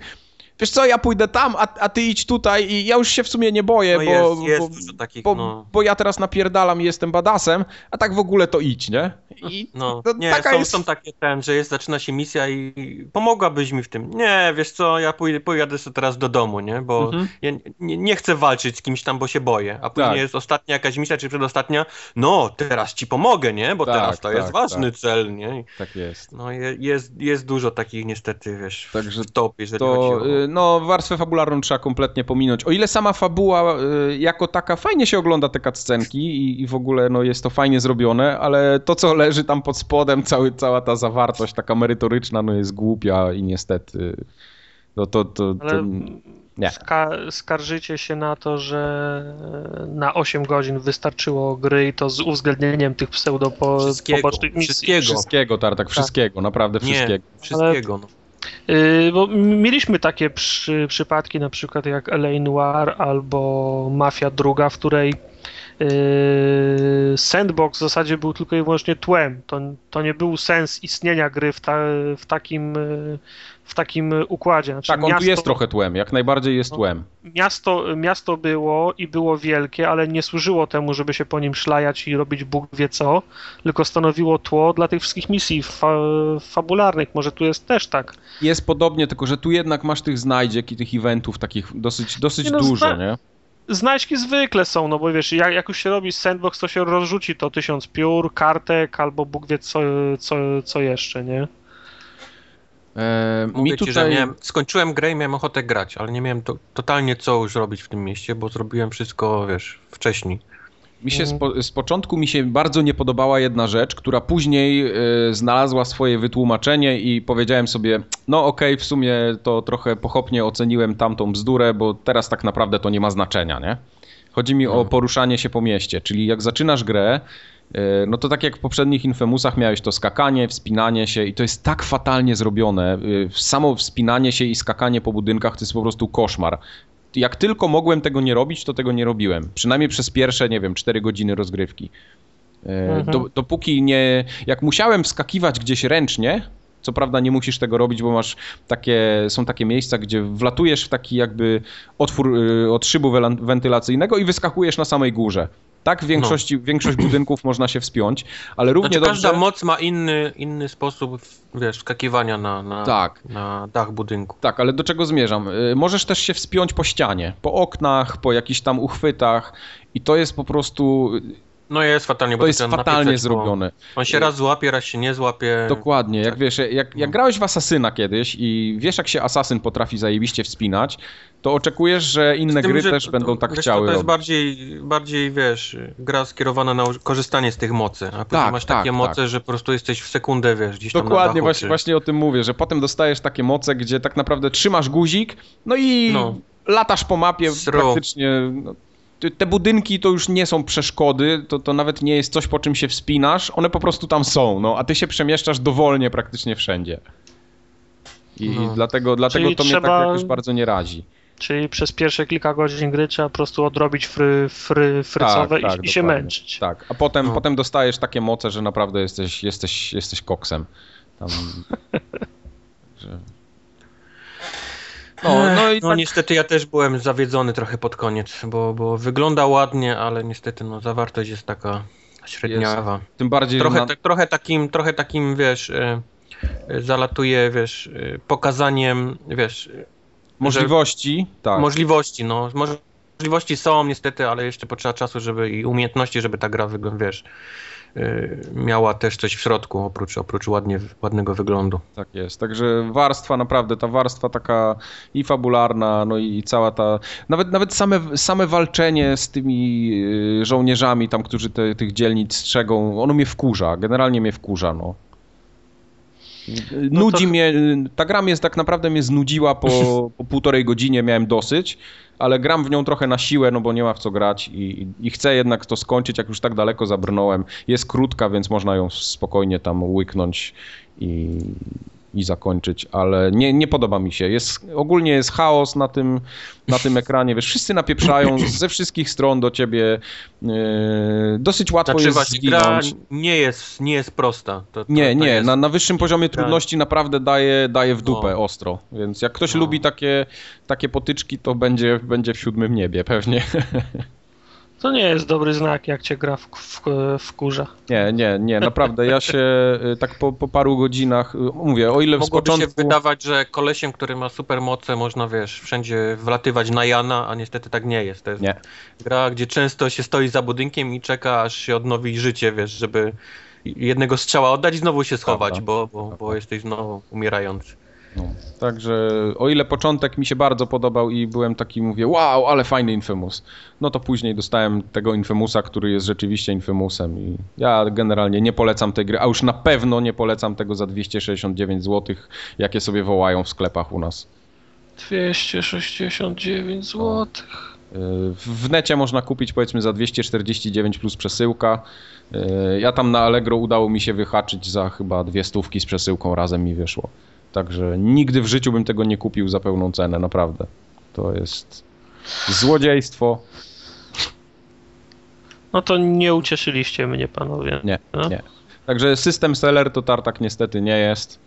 Wiesz co, ja pójdę tam, a, a ty idź tutaj i ja już się w sumie nie boję,
No
bo,
jest, jest
bo,
takich,
bo,
no.
bo ja teraz napierdalam i jestem badasem, a tak w ogóle to idź, nie? I
No,
to
nie,
taka
są,
jest...
są takie ten, że jest, zaczyna się misja i pomogłabyś mi w tym. Nie, wiesz co, ja pójdę, pojadę sobie teraz do domu, nie? Bo
Mhm.
ja nie, nie chcę walczyć z kimś tam, bo się boję. A później
Tak.
jest ostatnia jakaś misja, czy przedostatnia, no, teraz ci pomogę, nie? Bo
Tak,
teraz to jest
tak,
ważny cel, nie? I,
Tak jest.
No, je, jest, jest dużo takich niestety, wiesz,
Także
w topie, jeżeli
to
chodzi o...
y, no, warstwę fabularną trzeba kompletnie pominąć. O ile sama fabuła y, jako taka fajnie się ogląda te cutscenki i, i w ogóle no, jest to fajnie zrobione, ale to co leży tam pod spodem, cały, cała ta zawartość taka merytoryczna, no jest głupia i niestety no to, to, to,
Ale
nie.
ska skarżycie się na to, że na 8 godzin wystarczyło gry i to z uwzględnieniem tych pseudo po,
Wszystkiego,
pobocznych misji.
wszystkiego.
Wszystkiego, Tartak, wszystkiego, naprawdę
Nie,
wszystkiego.
wszystkiego, no.
Yy, bo mieliśmy takie przy, przypadki, na przykład jak LA Noir albo Mafia II, w której yy, sandbox w zasadzie był tylko i wyłącznie tłem. To, to nie był sens istnienia gry w, ta, w, takim, yy, w takim układzie. Znaczy,
Tak, on
miasto,
tu jest trochę tłem, jak najbardziej jest
No.
tłem.
Miasto, miasto było i było wielkie, ale nie służyło temu, żeby się po nim szlajać i robić Bóg wie co, tylko stanowiło tło dla tych wszystkich misji fa fabularnych. Może tu jest też tak.
Jest podobnie, tylko że tu jednak masz tych znajdziek i tych eventów takich dosyć, dosyć
Nie no,
dużo,
zna-
nie?
Znajdźki zwykle są, no bo wiesz, jak, jak już się robi sandbox, to się rozrzuci to tysiąc piór, kartek albo Bóg wie co, co, co jeszcze, nie?
E,
Mówię
mi
ci,
tutaj...
że miałem, skończyłem grę i miałem ochotę grać, ale nie miałem to, totalnie co już robić w tym mieście, bo zrobiłem wszystko, wiesz, wcześniej.
Mi się z,
Mhm.
po, z początku mi się bardzo nie podobała jedna rzecz, która później y, znalazła swoje wytłumaczenie i powiedziałem sobie, no okej, w sumie to trochę pochopnie oceniłem tamtą bzdurę, bo teraz tak naprawdę to nie ma znaczenia, nie? Chodzi mi o
No.
poruszanie się po mieście, czyli jak zaczynasz grę, y, no to tak jak w poprzednich Infamusach miałeś to skakanie, wspinanie się i to jest tak fatalnie zrobione. y, Samo wspinanie się i skakanie po budynkach to jest po prostu koszmar jak tylko mogłem tego nie robić, to tego nie robiłem. Przynajmniej przez pierwsze, nie wiem, 4 godziny rozgrywki. E,
Mhm.
Do, dopóki nie. Jak musiałem wskakiwać gdzieś ręcznie, co prawda nie musisz tego robić, bo masz takie, są takie miejsca, gdzie wlatujesz w taki jakby otwór y, od szybu wentylacyjnego i wyskakujesz na samej górze. Tak w większości, większość budynków można się wspiąć, ale równie
Znaczy,
dobrze...
każda moc ma inny, inny sposób, wiesz, skakiwania na, na,
Tak.
na dach budynku.
Tak, ale do czego zmierzam? Y, Możesz też się wspiąć po ścianie, po oknach, po jakichś tam uchwytach i to jest po prostu,
No jest fatalnie, bo
to jest fatalnie
napisać,
zrobione.
On się raz złapie, raz się nie złapie.
Dokładnie, jak
Tak.
wiesz, jak, jak
No.
grałeś w Asasyna kiedyś i wiesz jak się Asasyn potrafi zajebiście wspinać, to oczekujesz, że inne
tym,
gry
że
też
to-
będą tak
wiesz,
chciały
To, to jest
robić.
bardziej, bardziej, wiesz, gra skierowana na korzystanie z tych mocy, a później
Tak,
masz
tak,
takie
tak.
moce, że po prostu jesteś w sekundę, wiesz, gdzieś tam na
Dokładnie, właśnie, właśnie o tym mówię, że potem dostajesz takie moce, gdzie tak naprawdę trzymasz guzik, no i
No.
latasz po mapie
Sro.
praktycznie. No, te- budynki to już nie są przeszkody, to, to nawet nie jest coś, po czym się wspinasz, one po prostu tam są, no, a ty się przemieszczasz dowolnie praktycznie wszędzie. I
No.
dlatego, dlatego
Czyli
to mnie
trzeba-
tak jakoś bardzo nie razi.
Czyli przez pierwsze kilka godzin gry trzeba po prostu odrobić fry, fry, frycowe
Tak, tak,
i, i się męczyć.
Tak, a potem,
No.
potem dostajesz takie moce, że naprawdę jesteś, jesteś, jesteś koksem. Tam, że... No, no i
No
tak,
niestety ja też byłem zawiedzony trochę pod koniec, bo, bo wygląda ładnie, ale niestety no, zawartość jest taka średniawa.
tym bardziej,
Trochę,
na...
tak, trochę takim, trochę takim, wiesz, e, y, zalatuje, wiesz, y, pokazaniem, wiesz, y,
Możliwości, tak.
możliwości, no. Możliwości są niestety, ale jeszcze potrzeba czasu, żeby i umiejętności, żeby ta gra wygląda, wiesz, miała też coś w środku, oprócz, oprócz ładnie, ładnego wyglądu.
Tak jest. Także warstwa, naprawdę, ta warstwa taka i fabularna, no i cała ta. Nawet, nawet same, same walczenie z tymi y, żołnierzami, tam, którzy te, tych dzielnic strzegą, ono mnie wkurza. Generalnie mnie wkurza, no. Nudzi
to-
mnie, ta gra mnie tak naprawdę mnie znudziła po, po półtorej godzinie, miałem dosyć, ale gram w nią trochę na siłę, no bo nie ma w co grać i, i chcę jednak to skończyć, jak już tak daleko zabrnąłem. Jest krótka, więc można ją spokojnie tam łyknąć i, i zakończyć, ale nie, nie podoba mi się. Jest, ogólnie jest chaos na tym, na tym ekranie, wiesz, wszyscy napieprzają ze wszystkich stron do ciebie, yy, dosyć łatwo
Znaczy
jest
właśnie gra
zginąć.
nie jest, nie jest prosta. To, to,
Nie,
to
nie,
jest,
na, na wyższym poziomie trudności naprawdę daje, daje w dupę
No.
ostro, więc jak ktoś
No.
lubi takie, takie potyczki, to będzie, będzie w siódmym niebie pewnie.
To nie jest dobry znak, jak cię gra w, w, wkurza.
Nie, nie, nie, naprawdę, ja się y, tak po, po paru godzinach, y, mówię, o ile
Mogłoby się
początku...
wydawać, że kolesiem, który ma supermoce, można, wiesz, wszędzie wlatywać na Jana, a niestety tak nie jest. To jest
Nie.
gra, gdzie często się stoi za budynkiem i czeka, aż się odnowi życie, wiesz, żeby jednego strzała oddać i znowu się schować, bo, bo, bo jesteś znowu umierający.
No. Także o ile początek mi się bardzo podobał i byłem taki, mówię, wow, ale fajny Infamous, no to później dostałem tego Infamousa, który jest rzeczywiście Infamousem i ja generalnie nie polecam tej gry, a już na pewno nie polecam tego za 269 zł, jakie sobie wołają w sklepach u nas.
269 zł.
Y, W necie można kupić powiedzmy za 249 plus przesyłka. Y, Ja tam na Allegro udało mi się wyhaczyć za chyba dwie stówki z przesyłką, razem mi wyszło. Także nigdy w życiu bym tego nie kupił za pełną cenę, naprawdę. To jest złodziejstwo.
No to nie ucieszyliście mnie, panowie.
Nie,
No.
nie. Także system seller to tartak niestety nie jest.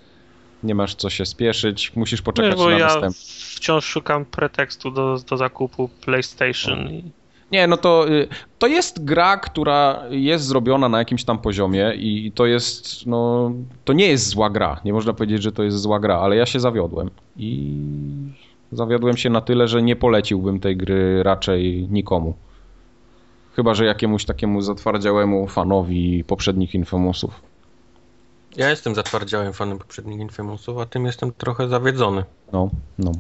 Nie masz co się spieszyć, musisz poczekać
Wiesz, bo
na
ja
następny.
wciąż szukam pretekstu do, do zakupu PlayStation. I...
Nie, no to, y, to jest gra, która jest zrobiona na jakimś tam poziomie i to jest, no, to nie jest zła gra. Nie można powiedzieć, że to jest zła gra, ale ja się zawiodłem. I zawiodłem się na tyle, że nie poleciłbym tej gry raczej nikomu. Chyba, że jakiemuś takiemu zatwardziałemu fanowi poprzednich Infamousów.
Ja jestem zatwardziałym fanem poprzednich Infamousów, a tym jestem trochę zawiedzony,
No, no.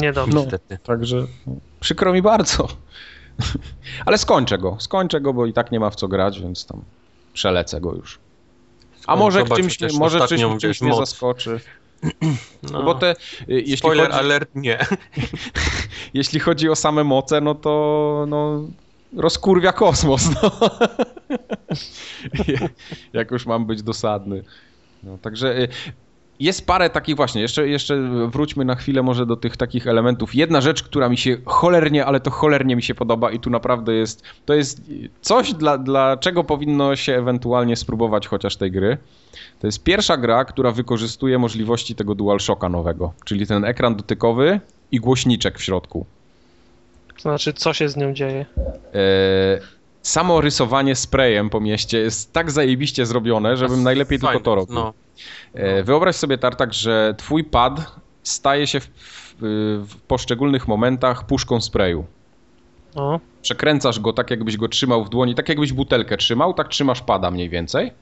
Niedobrze.
niestety.
Także no, przykro mi bardzo. Ale skończę go, skończę go, bo i tak nie ma w co grać, więc tam przelecę go już. A może
Zobacz
czymś, może czymś, czymś mnie zaskoczy.
No,
Bo te, y, jeśli
Spoiler
chodzi,
alert, nie.
jeśli chodzi o same moce, no to no, rozkurwia kosmos. No. Jak już mam być dosadny. No, także y, jest parę takich właśnie, jeszcze, jeszcze wróćmy na chwilę może do tych takich elementów. Jedna rzecz, która mi się cholernie, ale to cholernie mi się podoba i tu naprawdę jest, to jest coś, dla, dla czego powinno się ewentualnie spróbować chociaż tej gry. To jest pierwsza gra, która wykorzystuje możliwości tego DualShocka nowego, czyli ten ekran dotykowy i głośniczek w środku.
To znaczy, co się z nią dzieje?
E, samo rysowanie sprayem po mieście jest tak zajebiście zrobione, żebym najlepiej
Fajne,
tylko to robił.
No,
E, Wyobraź sobie, Tartak, że twój pad staje się w, w, w poszczególnych momentach puszką sprayu.
O,
Przekręcasz go tak, jakbyś go trzymał w dłoni, tak jakbyś butelkę trzymał, tak trzymasz pada mniej więcej.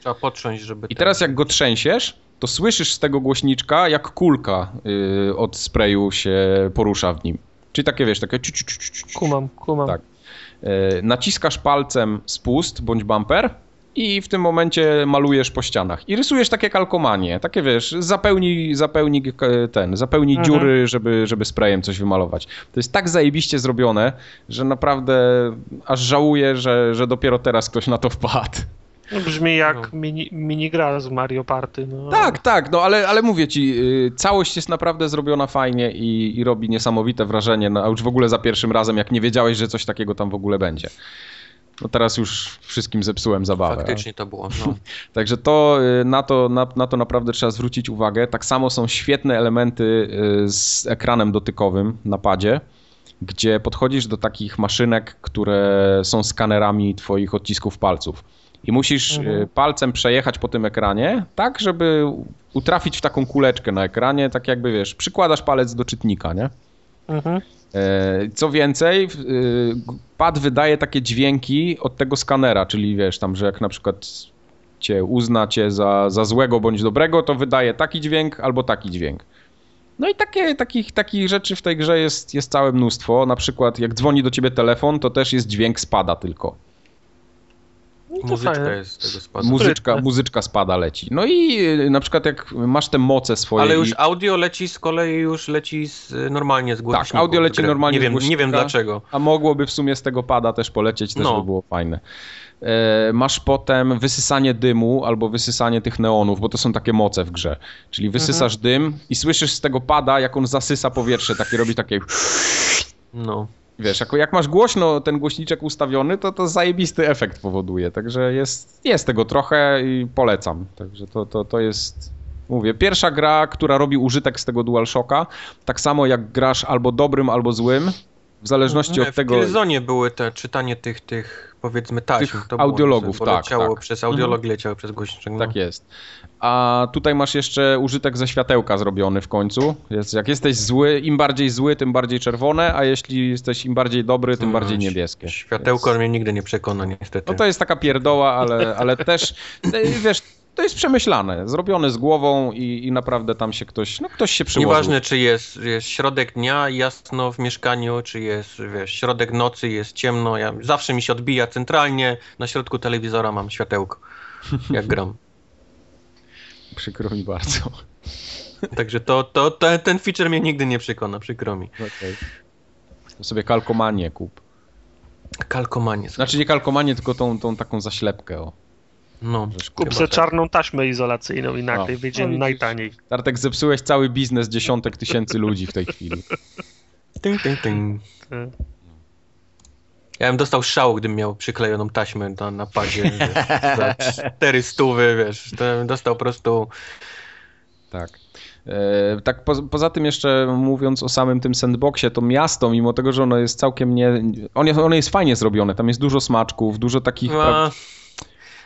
trzeba potrząść, żeby...
I teraz jak go trzęsiesz, to słyszysz z tego głośniczka, jak kulka y, od sprayu się porusza w nim. Czyli takie, wiesz, takie... ciu, ciu, ciu, ciu, ciu.
kumam, kumam.
Tak. E, naciskasz palcem spust bądź bumper i w tym momencie malujesz po ścianach. I rysujesz takie kalkomanie, takie wiesz, zapełnij, zapełnij e, ten, zapełnij
Mhm.
dziury, żeby, żeby sprayem coś wymalować. To jest tak zajebiście zrobione, że naprawdę aż żałuję, że, że dopiero teraz ktoś na to wpadł.
Brzmi jak
No.
mini, minigra z Mario Party. No.
Tak, tak, no ale, ale mówię ci, y, całość jest naprawdę zrobiona fajnie i, i robi niesamowite wrażenie, no, a już w ogóle za pierwszym razem, jak nie wiedziałeś, że coś takiego tam w ogóle będzie. No teraz już wszystkim zepsułem zabawę.
Faktycznie to było, no.
Także to, y, na, to, na, na to naprawdę trzeba zwrócić uwagę. Tak samo są świetne elementy y, z ekranem dotykowym na padzie, gdzie podchodzisz do takich maszynek, które są skanerami twoich odcisków palców. I musisz
Mhm.
e, palcem przejechać po tym ekranie, tak, żeby utrafić w taką kuleczkę na ekranie, tak jakby wiesz, przykładasz palec do czytnika, nie?
Mhm.
E, Co więcej, y, pad wydaje takie dźwięki od tego skanera, czyli wiesz, tam, że jak na przykład cię uzna cię za, za złego bądź dobrego, to wydaje taki dźwięk albo taki dźwięk. No i takie, takich, takich rzeczy w tej grze jest, jest całe mnóstwo. Na przykład jak dzwoni do ciebie telefon, to też jest dźwięk spada tylko.
No
Muzyczka
fajne.
jest z tego spada.
Muzyczka, muzyczka spada leci. No i y, na przykład jak masz te moce swoje.
Ale już
i...
audio leci z kolei już leci z, normalnie z głośników.
audio leci normalnie
nie
z
wiem, Nie
głośnika.
wiem dlaczego.
A mogłoby w sumie z tego pada też polecieć, też
No.
by było fajne. E, masz potem wysysanie dymu albo wysysanie tych neonów, bo to są takie moce w grze. Czyli wysysasz dym i słyszysz z tego pada, jak on zasysa powietrze, takie robi takie...
No.
Wiesz, jako jak masz głośno ten głośniczek ustawiony, to to zajebisty efekt powoduje. Także jest, jest tego trochę i polecam. Także to, to, to jest... Mówię, pierwsza gra, która robi użytek z tego DualShocka, tak samo jak grasz albo dobrym, albo złym, w zależności
Nie,
od tego...
W Killzone były te czytanie tych, tych powiedzmy taśm.
Tych
to było,
audiologów,
bo
tak, tak.
Przez audiolog leciało przez głośniczek. No.
Tak jest. A tutaj masz jeszcze użytek ze światełka zrobiony w końcu. Jest, jak jesteś zły, im bardziej zły, tym bardziej czerwone, a jeśli jesteś im bardziej dobry, tym
No,
bardziej
ś-
niebieskie.
Światełko
Więc-
mnie nigdy nie przekona niestety.
No to jest taka pierdoła, ale, ale też, e, wiesz, to jest przemyślane, zrobione z głową i, i naprawdę tam się ktoś, no ktoś się przyłożył.
Nieważne, czy jest, jest środek dnia, jasno w mieszkaniu, czy jest wiesz, środek nocy, jest ciemno. Ja, zawsze mi się odbija centralnie. Na środku telewizora mam światełko, jak gram.
Przykro mi bardzo.
Także to, to, to, ten feature mnie nigdy nie przekona, przykro mi.
Okej. To sobie kalkomanię kup.
Kalkomanie.
Znaczy nie kalkomanię, tylko tą, tą taką zaślepkę. O.
No.
Kup sobie czarną taśmę izolacyjną i nagle
No.
wyjdzie
No
najtaniej.
Tartek, zepsułeś cały biznes dziesiątek tysięcy ludzi w tej chwili.
Tyng, tyng, tyng. Ja bym dostał szału, gdybym miał przyklejoną taśmę na, na padzie wiesz, za cztery stówy, wiesz, to bym dostał po prostu...
Tak. E, tak po, poza tym jeszcze mówiąc o samym tym sandboxie, to miasto, mimo tego, że ono jest całkiem nie... On jest, ono jest fajnie zrobione, tam jest dużo smaczków, dużo takich... pra-
A,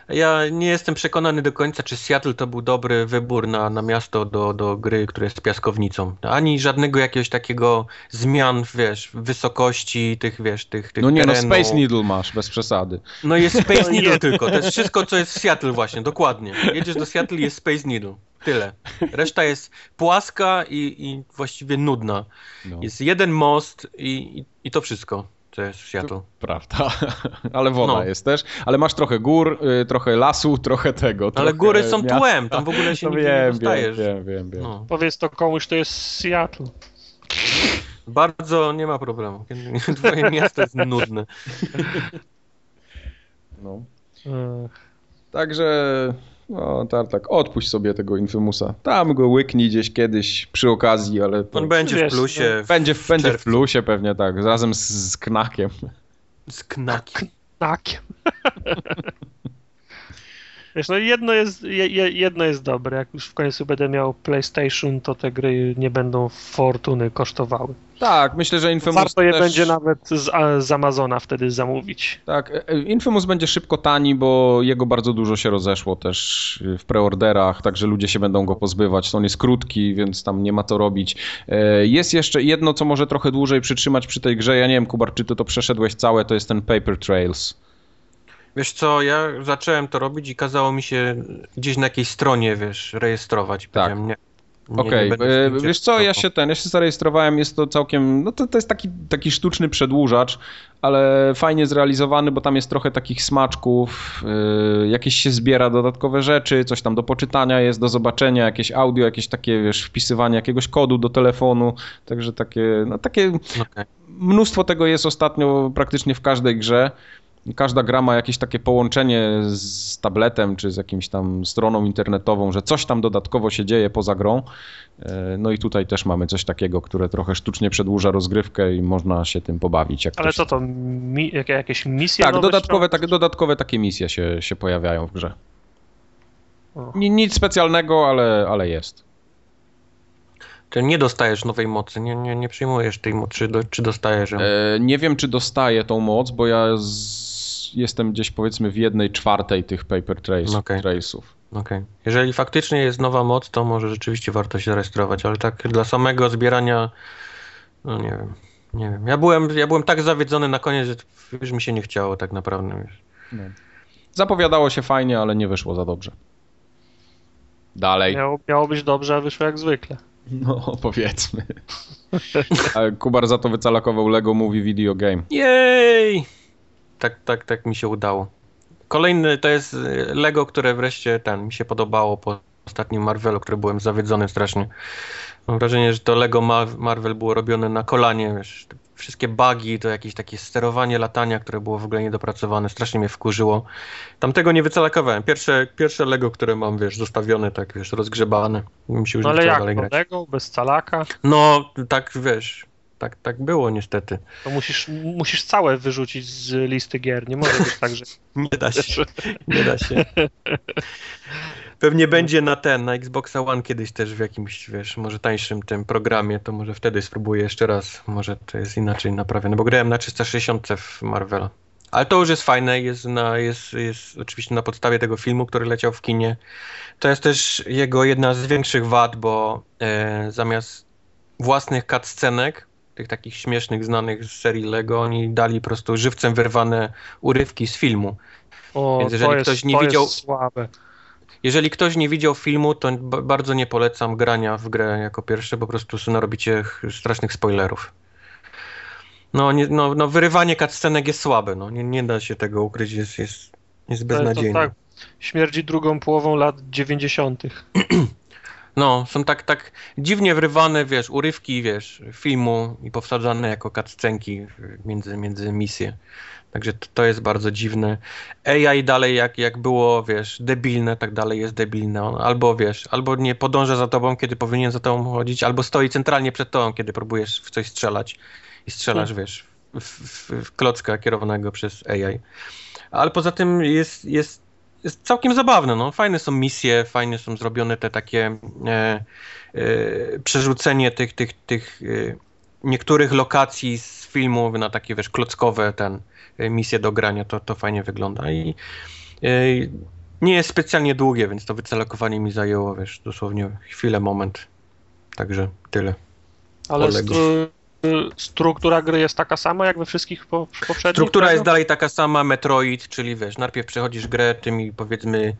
ja nie jestem przekonany do końca, czy Seattle to był dobry wybór na, na miasto do, do gry, które jest piaskownicą. Ani żadnego jakiegoś takiego zmian, wiesz, wysokości tych, wiesz, tych, tych
No nie, no
terenu.
Space Needle masz, bez przesady.
No jest Space
No
Needle tylko, to jest wszystko, co jest w Seattle właśnie, dokładnie. Jedziesz do Seattle i jest Space Needle. Tyle. Reszta jest płaska i, i właściwie nudna.
No,
Jest jeden most i, i, i to wszystko, co jest w Seattle.
Prawda. Ale woda
No.
jest też. Ale masz trochę gór, y, trochę lasu, trochę tego.
Ale
trochę
góry są
miasta.
tłem, tam w ogóle się
No
nigdzie nie
wiem,
dostajesz.
wiem, wiem, wiem, wiem.
No.
Powiedz to komuś, to jest Seattle.
Bardzo nie ma problemu. Twoje miasto jest nudne.
No. Także, no Tartak, odpuść sobie tego Infimusa. Tam go łyknij gdzieś kiedyś przy okazji, ale to
On będzie w
Wiesz,
plusie. W,
będzie, w, będzie w plusie pewnie tak, razem z, z Knakiem.
z knakiem.
Takiem. Wiesz, no jedno jest, je, je- jedno jest dobre. Jak już w końcu będę miał PlayStation, to te gry nie będą fortuny kosztowały.
Tak, myślę, że Infamous
Warto je
też...
będzie nawet z, z Amazona wtedy zamówić.
Tak, e, e, Infamous będzie szybko tani, bo jego bardzo dużo się rozeszło też w preorderach, także ludzie się będą go pozbywać. On jest krótki, więc tam nie ma co robić. E, Jest jeszcze jedno, co może trochę dłużej przytrzymać przy tej grze. Ja nie wiem, Kubar, czy ty to przeszedłeś całe, to jest ten Paper Trails.
Wiesz co, ja zacząłem to robić i kazało mi się gdzieś na jakiejś stronie, wiesz, rejestrować.
Tak.
Powiedziałem, Nie,
Okej,
będę
e, wiesz co, ja się ten, ja się zarejestrowałem, jest to całkiem, no to, to jest taki, taki sztuczny przedłużacz, ale fajnie zrealizowany, bo tam jest trochę takich smaczków, yy, jakieś się zbiera dodatkowe rzeczy, coś tam do poczytania jest, do zobaczenia, jakieś audio, jakieś takie, wiesz, wpisywanie jakiegoś kodu do telefonu, także takie, no takie,
Okej.
mnóstwo tego jest ostatnio praktycznie w każdej grze. Każda gra ma jakieś takie połączenie z tabletem czy z jakimś tam stroną internetową, że coś tam dodatkowo się dzieje poza grą. E, No i tutaj też mamy coś takiego, które trochę sztucznie przedłuża rozgrywkę i można się tym pobawić. Jak
Ale co to, mi, jakie, jakieś misje
Tak, dodatkowe, takie, dodatkowe takie misje się, się pojawiają w grze. Nic specjalnego, ale, ale jest.
Ty nie dostajesz nowej mocy, nie, nie, nie przyjmujesz tej mocy, czy, do, czy dostajesz ją?
E, Nie wiem, czy dostaję tą moc, bo ja z... jestem gdzieś powiedzmy w jednej czwartej tych paper trace,
Okej.
trace'ów.
Okej. Jeżeli faktycznie jest nowa moc, to może rzeczywiście warto się zarejestrować, ale tak dla samego zbierania, no nie wiem, nie wiem. Ja byłem, ja byłem tak zawiedzony na koniec, że już mi się nie chciało tak naprawdę. Wiesz.
Zapowiadało się fajnie, ale nie wyszło za dobrze. Dalej.
Miało, miało być dobrze, a wyszło jak zwykle.
No, powiedzmy. Kubar za to wycalakował Lego Movie Video Game.
Jej! Tak, tak, tak mi się udało. Kolejny to jest y, Lego, które wreszcie ten mi się podobało po ostatnim Marvelu, który byłem zawiedzony strasznie. Mam wrażenie, że to Lego Ma- Marvel było robione na kolanie, wiesz, wszystkie bugi, to jakieś takie sterowanie latania, które było w ogóle niedopracowane, strasznie mnie wkurzyło. Tamtego nie wycalakowałem. Pierwsze, pierwsze Lego, które mam, wiesz, zostawione, tak, wiesz, rozgrzebane. Mi się już
No
nie
ale jak,
dalej grać.
Lego, bez calaka,
No, tak, wiesz, tak, tak było niestety.
to musisz, musisz całe wyrzucić z listy gier. Nie może być tak, że
Nie da się. Nie da się. Pewnie będzie na ten, na Xboxa One kiedyś też w jakimś, wiesz, może tańszym tym programie, to może wtedy spróbuję jeszcze raz. Może to jest inaczej naprawione, bo grałem na 360 w Marvela. Ale to już jest fajne, jest, na, jest, jest oczywiście na podstawie tego filmu, który leciał w kinie. To jest też jego jedna z większych wad, bo e, zamiast własnych cutscenek, tych takich śmiesznych, znanych z serii Lego, oni dali po prostu żywcem wyrwane urywki z filmu.
o,
Więc jeżeli
to jest,
ktoś nie
to
widział-
jest słabe.
Jeżeli ktoś nie widział filmu, to bardzo nie polecam grania w grę jako pierwsze, bo po prostu narobicie ch- strasznych spoilerów. No, nie, no, no wyrywanie cutscenek jest słabe, no, nie, nie da się tego ukryć, jest, jest, jest
To, to
beznadziejne.
tak, śmierdzi drugą połową lat 90.
No, są tak, tak dziwnie wrywane, wiesz, urywki, wiesz, filmu i powsadzane jako cutscenki między, między misje. Także to, to jest bardzo dziwne. AI dalej jak, jak było, wiesz, debilne, tak dalej jest debilne. Albo, wiesz, albo nie podąża za tobą, kiedy powinien za tobą chodzić, albo stoi centralnie przed tobą, kiedy próbujesz w coś strzelać i strzelasz, wiesz, w, w, w klocka kierowanego przez AI. Ale poza tym jest, jest, jest całkiem zabawne, no. Fajne są misje, fajnie są zrobione te takie e, e, przerzucenie tych, tych, tych e, niektórych lokacji z filmu na takie, wiesz, klockowe ten e, misje do grania, to, to fajnie wygląda i e, nie jest specjalnie długie, więc to wycelakowanie mi zajęło, wiesz, dosłownie chwilę, moment. Także tyle.
Ale struktura gry jest taka sama jak we wszystkich po, poprzednich?
Struktura jest dalej taka sama, Metroid, czyli wiesz, najpierw przechodzisz grę tymi powiedzmy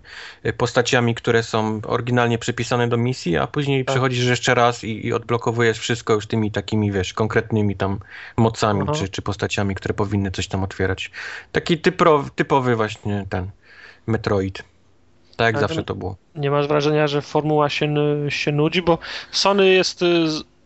y, postaciami, które są oryginalnie przypisane do misji, a później
Tak.
przechodzisz jeszcze raz i, i odblokowujesz wszystko już tymi takimi, wiesz, konkretnymi tam mocami
Aha.
czy, czy postaciami, które powinny coś tam otwierać. Taki typro, typowy właśnie ten Metroid. Tak jak
Ale
zawsze to było.
Nie masz wrażenia, że formuła się, się nudzi, bo Sony jest...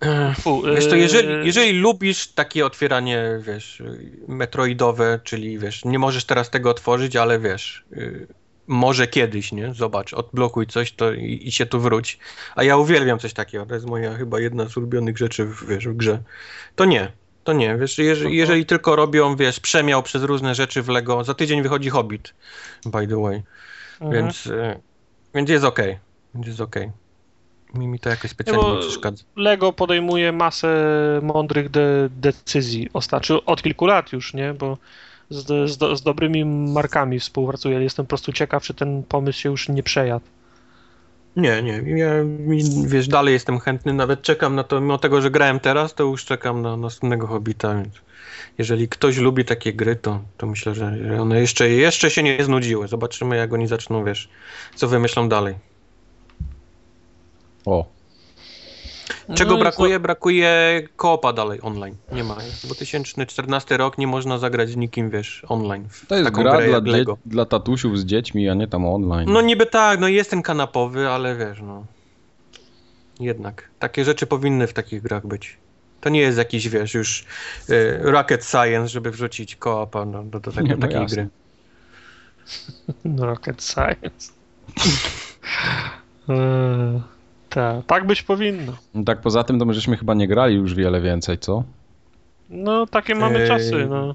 Fu,
Wiesz to,
y,
jeżeli, jeżeli lubisz takie otwieranie, wiesz, metroidowe, czyli wiesz, nie możesz teraz tego otworzyć, ale wiesz, y, może kiedyś, nie? Zobacz, odblokuj coś to i, i się tu wróć. A ja uwielbiam coś takiego, to jest moja chyba jedna z ulubionych rzeczy w, wiesz, w grze. To nie, to nie, wiesz, jeżeli, jeżeli tylko robią, wiesz, przemiał przez różne rzeczy w Lego, za tydzień wychodzi Hobbit, by the way,
Mhm.
więc, y, więc jest okej, więc jest okej. Mi, mi to jakoś specjalnie
bo-
nie przeszkadza.
Lego podejmuje masę mądrych de, decyzji, znaczy od kilku lat już, nie? Bo z, z, do- z dobrymi markami współpracuje. Jestem po prostu ciekaw, czy ten pomysł się już nie przejadł.
Nie, nie. Ja, wiesz, dalej jestem chętny, nawet czekam na to, mimo tego, że grałem teraz, to już czekam na następnego Hobbita, więc jeżeli ktoś lubi takie gry, to, to myślę, że że one jeszcze, jeszcze się nie znudziły. Zobaczymy, jak oni zaczną, wiesz, co wymyślą dalej.
O,
Czego
No
brakuje? Brakuje koopa dalej online. Nie ma. 2014 rok, nie można zagrać z nikim, wiesz, online. w
to jest
taką
gra
grę
dla, dzie- dla tatusiów z dziećmi, a nie tam online.
No niby tak, no jest ten kanapowy, ale wiesz, no. Jednak. Takie rzeczy powinny w takich grach być. To nie jest jakiś, wiesz, już y, rocket science, żeby wrzucić koopa do, do, do, tego,
Nie, no
takiej
jasne.
gry.
No, Rocket Science. Tak, tak być powinno.
No tak poza tym, to my żeśmy chyba nie grali już wiele więcej, co?
No, takie mamy
Eee,
czasy, no.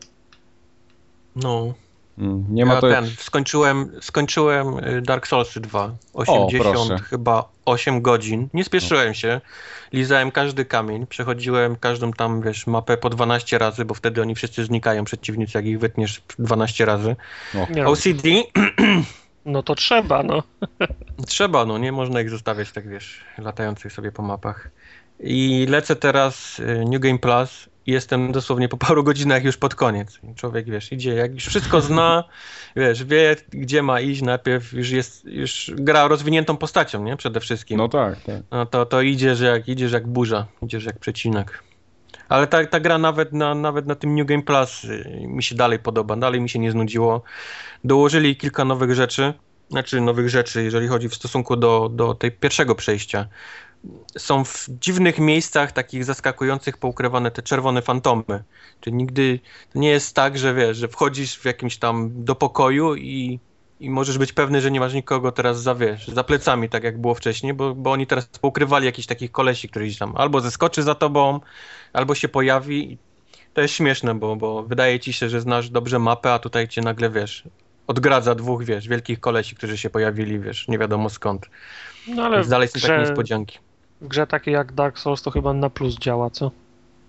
No.
Mm, Nie ma
ja
to...
ten, skończyłem, skończyłem y, Dark Souls 2. 80
proszę.
chyba 8 godzin. Nie spieszyłem się. Lizałem każdy kamień. Przechodziłem każdą tam, wiesz, mapę po 12 razy, bo wtedy oni wszyscy znikają, przeciwnicy, jak ich wytniesz 12 razy.
No,
OCD
no to trzeba, no.
trzeba, no nie można ich zostawiać tak, wiesz, latających sobie po mapach. I lecę teraz y, New Game Plus i jestem dosłownie po paru godzinach już pod koniec. Człowiek, wiesz, idzie, jak już wszystko zna, wiesz, wie, gdzie ma iść, najpierw już jest, już gra rozwiniętą postacią, nie? Przede wszystkim.
No tak, tak.
No to, to idziesz jak, idziesz jak burza, idziesz jak przecinak. Ale ta, ta gra nawet na, nawet na tym New Game Plus y, mi się dalej podoba, dalej mi się nie znudziło. Dołożyli kilka nowych rzeczy, znaczy nowych rzeczy, jeżeli chodzi w stosunku do, do tej pierwszego przejścia. Są w dziwnych miejscach, takich zaskakujących, poukrywane te czerwone fantomy. Czyli nigdy to nie jest tak, że wiesz, że wchodzisz w jakimś tam do pokoju i, i możesz być pewny, że nie masz nikogo teraz za, wiesz, za plecami, tak jak było wcześniej, bo, bo oni teraz poukrywali jakichś takich kolesi, którzy gdzieś tam albo zeskoczy za tobą, albo się pojawi. To jest śmieszne, bo, bo wydaje ci się, że znasz dobrze mapę, a tutaj cię nagle, wiesz, odgradza dwóch, wiesz, wielkich kolesi, którzy się pojawili, wiesz, nie wiadomo skąd.
No ale
Więc dalej są takie
grze,
niespodzianki.
w grze takiej jak Dark Souls to chyba na plus działa, co?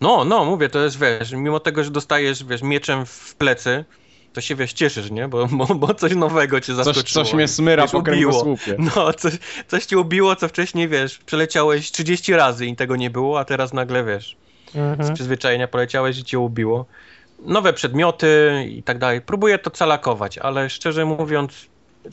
No, no, mówię, to jest, wiesz, mimo tego, że dostajesz, wiesz, mieczem w plecy, to się, wiesz, cieszysz, nie? Bo, bo, bo coś nowego cię
Coś,
zaskoczyło.
coś mnie smyra
Wiesz,
po
ubiło.
kręgosłupie.
No, coś, coś cię ubiło, co wcześniej, wiesz, przeleciałeś 30 razy i tego nie było, a teraz nagle, wiesz, z
Mhm.
przyzwyczajenia poleciałeś i cię ubiło. Nowe przedmioty i tak dalej. Próbuję to calakować, ale szczerze mówiąc,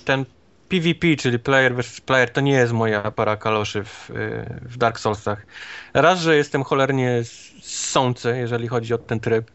ten PvP, czyli player versus player, to nie jest moja para kaloszy w, y, w Dark Soulsach. Raz, że jestem cholernie sący, jeżeli chodzi o ten tryb.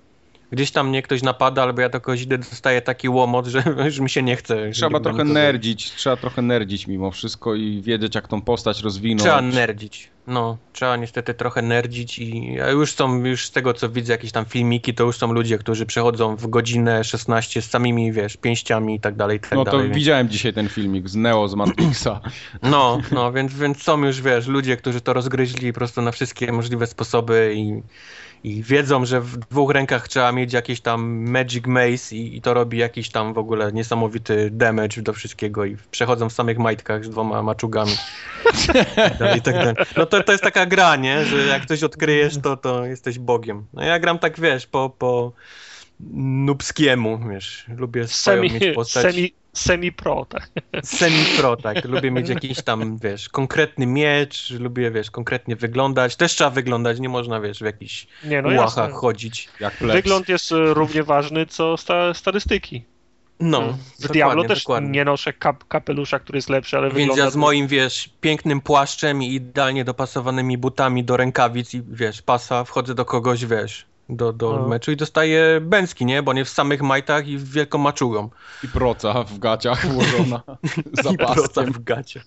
Gdzieś tam mnie ktoś napada, albo ja do kogoś idę, dostaję taki łomot, że już mi się nie chce.
Trzeba trochę nerdzić, trzeba trochę nerdzić mimo wszystko i wiedzieć jak tą postać rozwinąć.
Trzeba nerdzić. No, trzeba niestety trochę nerdzić i a już są, już z tego co widzę, jakieś tam filmiki, to już są ludzie, którzy przechodzą w godzinę 16 z samymi, wiesz, pięściami i tak dalej, i tak
No to
dalej. więc-
widziałem dzisiaj ten filmik z Neo z Matrixa.
No, no, więc, więc są już, wiesz, ludzie, którzy to rozgryźli po prostu na wszystkie możliwe sposoby i, i wiedzą, że w dwóch rękach trzeba mieć jakiś tam magic mace i, i to robi jakiś tam w ogóle niesamowity damage do wszystkiego i przechodzą w samych majtkach z dwoma maczugami. I tak dalej. No to, to jest taka gra, nie? Że jak coś odkryjesz, to, to jesteś bogiem. No ja gram tak, wiesz, po, po nubskiemu, wiesz, lubię swoją
Semi,
mieć postać.
semi, semi pro, tak?
Semi-pro, tak. Lubię mieć jakiś tam, wiesz, konkretny miecz, lubię, wiesz, konkretnie wyglądać. Też trzeba wyglądać, nie można, wiesz, w jakichś
Nie, no
łachach chodzić.
Wygląd jest e, równie ważny, co sta, statystyki.
No,
W
dokładnie,
Diablo też
dokładnie.
nie noszę kap, kapelusza, który jest lepszy, ale
Więc
wygląda...
ja z moim, wiesz, pięknym płaszczem i idealnie dopasowanymi butami do rękawic i, wiesz, pasa, wchodzę do kogoś, wiesz, do, do
No.
meczu i dostaję bęcki, nie? Bo nie w samych majtach i w wielką maczugą.
I proca w gaciach włożona za
I proca w gacie.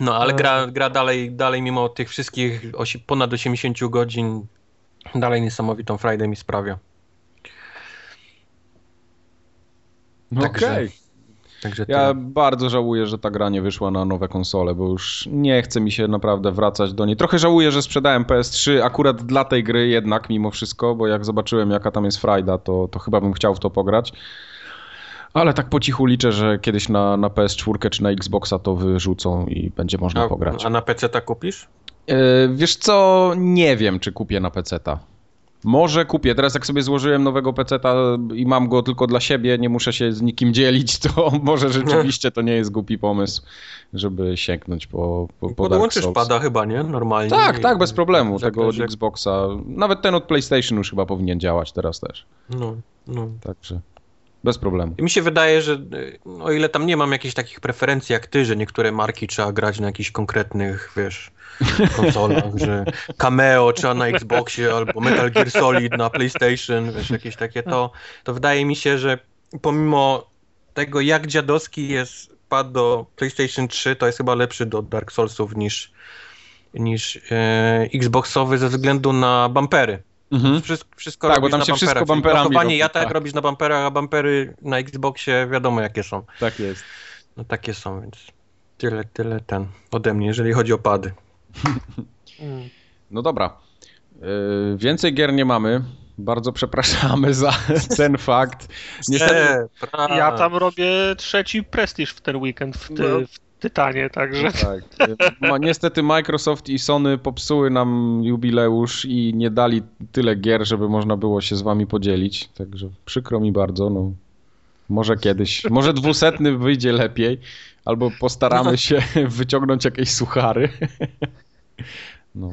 No, ale gra, gra dalej, dalej mimo tych wszystkich osi, ponad 80 godzin, dalej niesamowitą frajdę mi sprawia.
No
Także-
Okej.
Także
Ja bardzo żałuję, że ta gra nie wyszła na nowe konsole, bo już nie chce mi się naprawdę wracać do niej. Trochę żałuję, że sprzedałem PS3 akurat dla tej gry jednak mimo wszystko, bo jak zobaczyłem jaka tam jest frajda, to, to chyba bym chciał w to pograć. Ale tak po cichu liczę, że kiedyś na, na PS4 czy na Xboxa to wyrzucą i będzie można
a,
pograć.
a na PC ta kupisz?
Yy, wiesz co, nie wiem, czy kupię na PC-ta. Może kupię. Teraz jak sobie złożyłem nowego PC-ta i mam go tylko dla siebie, nie muszę się z nikim dzielić, to może rzeczywiście to nie jest głupi pomysł, żeby sięgnąć po, po, po Dark
Podłączysz
Souls.
pada chyba, nie? Normalnie.
Tak, tak, bez problemu.
że-
Tego od
że-
Xboxa. Nawet ten od PlayStation już chyba powinien działać teraz też.
No, no.
Także bez problemu.
I mi się wydaje, że o ile tam nie mam jakichś takich preferencji jak ty, że niektóre marki trzeba grać na jakichś konkretnych, wiesz, konsolach, że Cameo trzeba na Xboxie albo Metal Gear Solid na PlayStation, wiesz, jakieś takie, to, to wydaje mi się, że pomimo tego, jak dziadowski jest pad do PlayStation 3, to jest chyba lepszy do Dark Soulsów niż, niż e, Xboxowy ze względu na bumpery.
Mhm.
Wszystko, wszystko
Tak, bo
robisz
tam
na
się wszystko
bumperach,
bumperami robi,
ja tak,
tak.
robisz na bumperach, a bumpery na Xboxie wiadomo jakie są.
Tak jest.
No takie są, więc tyle, tyle ten ode mnie, jeżeli chodzi o pady.
No dobra. Yy, więcej gier nie mamy. bardzo przepraszamy za ten fakt. Niestety.
Ja tam robię trzeci prestiż w ten weekend w, ty,
No.
w Tytanie, także...
tak, ma, niestety Microsoft i Sony popsuły nam jubileusz i nie dali tyle gier, żeby można było się z wami podzielić, także przykro mi bardzo, no. Może kiedyś, może dwusetny wyjdzie lepiej, albo postaramy się wyciągnąć jakieś suchary. No.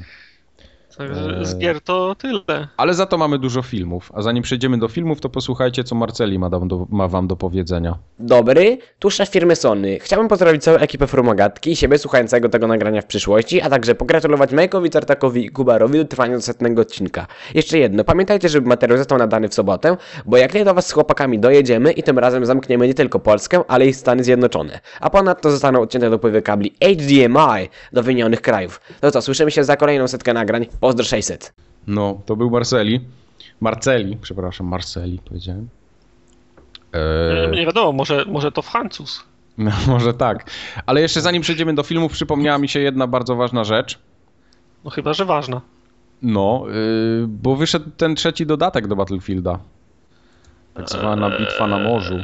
Także z gier to tyle.
Ale za to mamy dużo filmów. A zanim przejdziemy do filmów, to posłuchajcie, co Marceli ma, do, ma wam do powiedzenia.
Dobry, tu szef firmy Sony. Chciałbym pozdrowić całą ekipę Formogatki i siebie słuchającego tego nagrania w przyszłości, a także pogratulować Majkowi, Tartakowi i Kubarowi do trwania do setnego odcinka. Jeszcze jedno, pamiętajcie, żeby materiał został nadany w sobotę, bo jak nie do was z chłopakami dojedziemy i tym razem zamkniemy nie tylko Polskę, ale i Stany Zjednoczone. A ponadto zostaną odcięte dopływy kabli HDMI do wymienionych krajów. No to słyszymy się za kolejną setkę nagrań. Pozdro 600.
No, to był Marceli. Marceli, przepraszam, Marceli powiedziałem. Eee,
Nie wiadomo, może, może to Francuz.
no, może tak. Ale jeszcze zanim przejdziemy do filmów, przypomniała mi się jedna bardzo ważna rzecz.
No chyba, że ważna.
No, yy, bo wyszedł ten trzeci dodatek do Battlefielda. Tak zwana bitwa na morzu.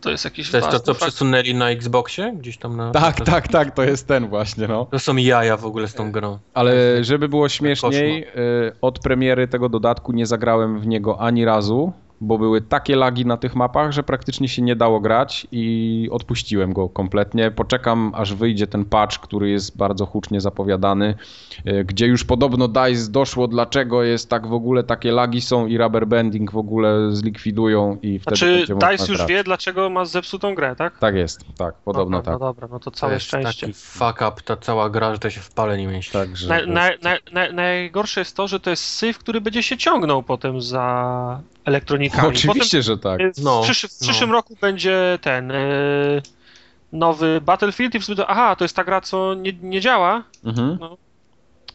To jest jakiś
To jest to, co
fakt.
przesunęli na Xboxie? Gdzieś tam na...
Tak, tak, tak, to jest ten właśnie, no.
To są jaja w ogóle z tą grą.
Ale żeby było śmieszniej, y, od premiery tego dodatku nie zagrałem w niego ani razu, bo były takie lagi na tych mapach, że praktycznie się nie dało grać i odpuściłem go kompletnie. Poczekam, aż wyjdzie ten patch, który jest bardzo hucznie zapowiadany, y, gdzie już podobno DICE doszło, dlaczego jest tak w ogóle, takie lagi są i rubber banding w ogóle zlikwidują i wtedy
Znaczy,
będzie można
DICE już
grać.
wie, dlaczego ma zepsutą grę, tak?
Tak jest, tak, podobno
dobra,
tak.
No dobra, no to
To
całe
jest
szczęście.
taki fuck up, ta cała gra, że to się w pale nie mieści.
Także
Na,
to
na, na, najgorsze jest to, że to jest syf, który będzie się ciągnął potem za elektronikami.
Oczywiście, że tak.
Potem,
No,
w, przysz, w
no.
przyszłym roku będzie ten yy, nowy Battlefield i w sumie to, aha, to jest ta gra, co nie, nie działa.
Mhm.
No.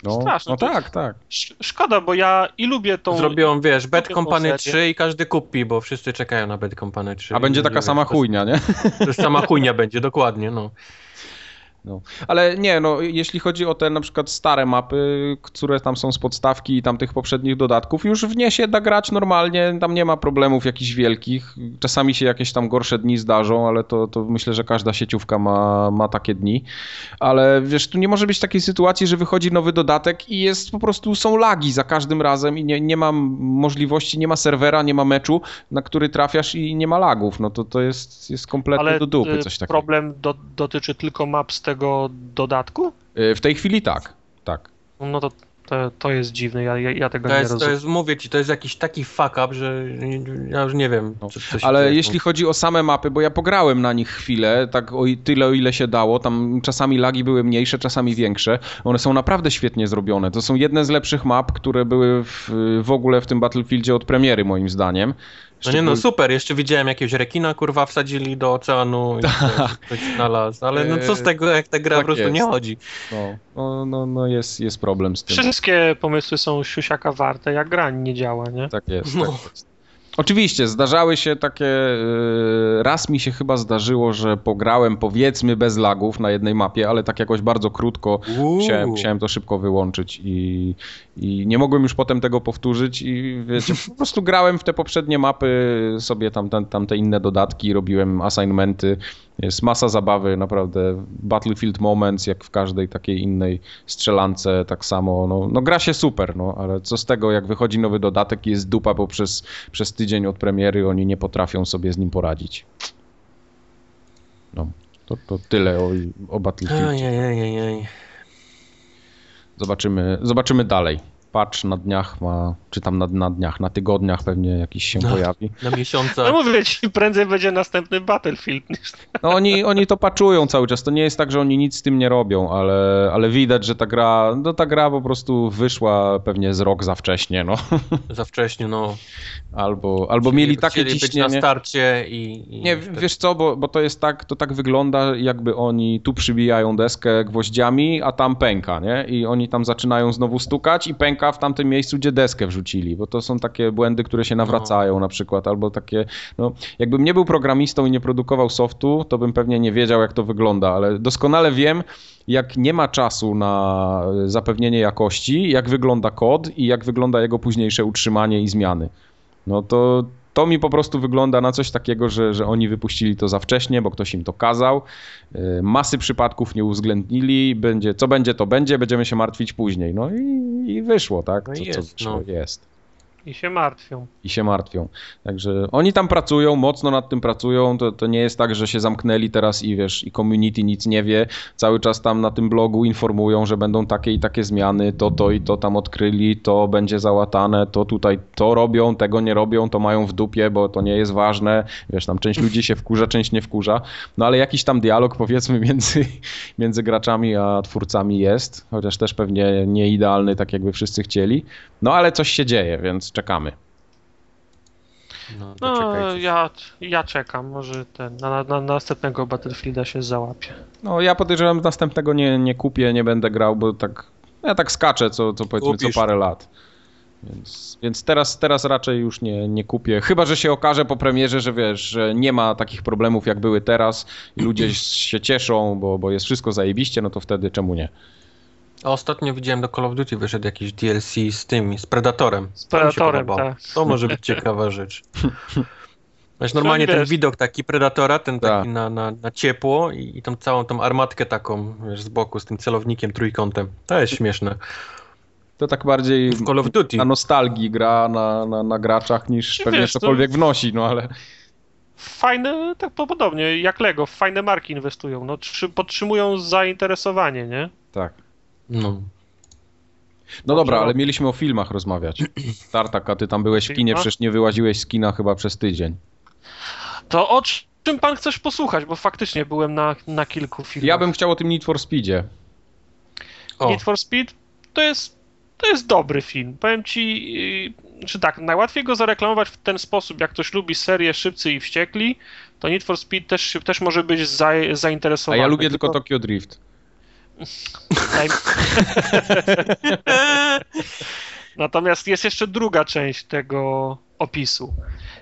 No,
Straszne
no tak, tak.
Sz- Szkoda, bo ja i lubię tą...
Zrobią, wiesz, Bad Company
serię.
3 i każdy kupi, bo wszyscy czekają na Bad Company 3.
A będzie taka sama chujnia, nie?
To jest sama chujnia będzie, dokładnie, no.
No. Ale nie, no jeśli chodzi o te na przykład stare mapy, które tam są z podstawki i tam tych poprzednich dodatków, już w nie się da grać normalnie, tam nie ma problemów jakichś wielkich. Czasami się jakieś tam gorsze dni zdarzą, ale to, to myślę, że każda sieciówka ma, ma takie dni. Ale wiesz, tu nie może być takiej sytuacji, że wychodzi nowy dodatek i jest po prostu, są lagi za każdym razem i nie, nie ma możliwości, nie ma serwera, nie ma meczu, na który trafiasz i nie ma lagów. No to to jest, jest kompletnie
Ale
do dupy
y,
coś takiego.
problem do, dotyczy tylko map z tego dodatku?
Y, W tej chwili tak, tak.
No to, to, to jest dziwne, ja, ja, ja tego
To
nie
jest, to
rozumiem.
jest, mówię ci, to jest jakiś taki fuck up, że ja już nie wiem, co, co się
No. Ale
dzieje.
jeśli chodzi o same mapy, bo ja pograłem na nich chwilę, tak o tyle o ile się dało, tam czasami lagi były mniejsze, czasami większe. One są naprawdę świetnie zrobione. To są jedne z lepszych map, które były w, w ogóle w tym Battlefieldzie od premiery moim zdaniem.
No nie no, super, jeszcze widziałem jakiegoś rekina, kurwa, wsadzili do oceanu i ktoś- ktoś znalazł, ale no co z tego, jak ta gra
Tak
po prostu
jest.
nie chodzi.
No, no, no, no jest, jest problem z tym.
Wszystkie pomysły są siusiaka warte, jak gra nie działa, nie?
Tak jest.
No.
Tak jest. Oczywiście, zdarzały się takie. yy, Raz mi się chyba zdarzyło, że pograłem powiedzmy bez lagów na jednej mapie, ale tak jakoś bardzo krótko. Musiałem, musiałem to szybko wyłączyć i, i nie mogłem już potem tego powtórzyć i wiecie, po prostu grałem w te poprzednie mapy, sobie tam, tam, tam te inne dodatki, robiłem assignmenty. Jest masa zabawy, naprawdę. Battlefield Moments, jak w każdej takiej innej strzelance, tak samo. No, no gra się super, no, ale co z tego, jak wychodzi nowy dodatek i jest dupa, bo przez, przez tydzień od premiery oni nie potrafią sobie z nim poradzić. No, to, to tyle o, o Battlefield. Zobaczymy, zobaczymy dalej. Patch na dniach ma, czy tam na, na dniach, na tygodniach pewnie jakiś się
No.
pojawi.
na miesiąca.
No mówię ci, prędzej będzie następny Battlefield niż...
No oni, oni to patchują cały czas. To nie jest tak, że oni nic z tym nie robią, ale, ale widać, że ta gra, no ta gra po prostu wyszła pewnie z rok za wcześnie, no.
Za wcześnie, no.
Albo, albo mieli takie
być na
ciśnienie.
starcie i... i
Nie,
wtedy-
wiesz co, bo, bo to jest tak, to tak wygląda, jakby oni tu przybijają deskę gwoździami, a tam pęka, nie? I oni tam zaczynają znowu stukać i pęka w tamtym miejscu, gdzie deskę wrzucili, bo to są takie błędy, które się nawracają na przykład, albo takie, no jakbym nie był programistą i nie produkował softu, to bym pewnie nie wiedział, jak to wygląda, ale doskonale wiem, jak nie ma czasu na zapewnienie jakości, jak wygląda kod i jak wygląda jego późniejsze utrzymanie i zmiany. No to to mi po prostu wygląda na coś takiego, że, że oni wypuścili to za wcześnie, bo ktoś im to kazał. Y, Masy przypadków nie uwzględnili, będzie, co będzie, to będzie, będziemy się martwić później. No i, i wyszło, tak?
No
Co,
i
co
jest,
wyszło,
no.
jest.
I się martwią.
I się martwią. Także oni tam pracują, mocno nad tym pracują. To, to nie jest tak, że się zamknęli teraz i wiesz, i community nic nie wie. Cały czas tam na tym blogu informują, że będą takie i takie zmiany, to, to i to tam odkryli, to będzie załatane, to tutaj to robią, tego nie robią, to mają w dupie, bo to nie jest ważne. Wiesz, tam część ludzi się wkurza, część nie wkurza. No ale jakiś tam dialog powiedzmy między, między graczami a twórcami jest, chociaż też pewnie nie idealny, tak jakby wszyscy chcieli. No ale coś się dzieje, więc czekamy.
No,
No, ja, ja czekam, może ten, na, na, na następnego Battlefielda się załapie.
No ja podejrzewam, że następnego nie, nie kupię, nie będę grał, bo tak ja tak skaczę co, co powiedzmy
Kupisz.
co parę lat. Więc, więc teraz, teraz raczej już nie, nie kupię. Chyba, że się okaże po premierze, że wiesz, że nie ma takich problemów jak były teraz i ludzie się cieszą, bo, bo jest wszystko zajebiście, no to wtedy czemu nie?
A ostatnio widziałem do Call of Duty wyszedł jakiś DLC z tym, z Predatorem.
Z
To
Predatorem, tak.
To może być ciekawa rzecz. Wiesz, normalnie ten widok taki Predatora, ten
Tak.
taki na, na, na ciepło i, i tą całą tą armatkę taką, wiesz, z boku, z tym celownikiem trójkątem. To jest śmieszne.
To tak bardziej
W Call of Duty.
na nostalgii gra na, na, na graczach niż
Czy
pewnie
wiesz, to-
cokolwiek wnosi, no ale
Fajne, tak podobnie jak Lego, w fajne marki inwestują, no trzy, podtrzymują zainteresowanie, nie?
tak.
No.
No dobra, ale mieliśmy o filmach rozmawiać. Tartak, a ty tam byłeś w kinie, przecież nie wyłaziłeś z kina chyba przez tydzień.
To o czym pan chcesz posłuchać, bo faktycznie byłem na, na kilku filmach.
Ja bym chciał o tym Need for Speedzie.
O,
Need for Speed to jest, to jest dobry film. Powiem ci, yy, że tak, najłatwiej go zareklamować w ten sposób, jak ktoś lubi serię Szybcy i Wściekli, to Need for Speed też, też może być za,
A
zainteresowany.
ja lubię tylko Tokyo Drift.
Natomiast jest jeszcze druga część tego opisu.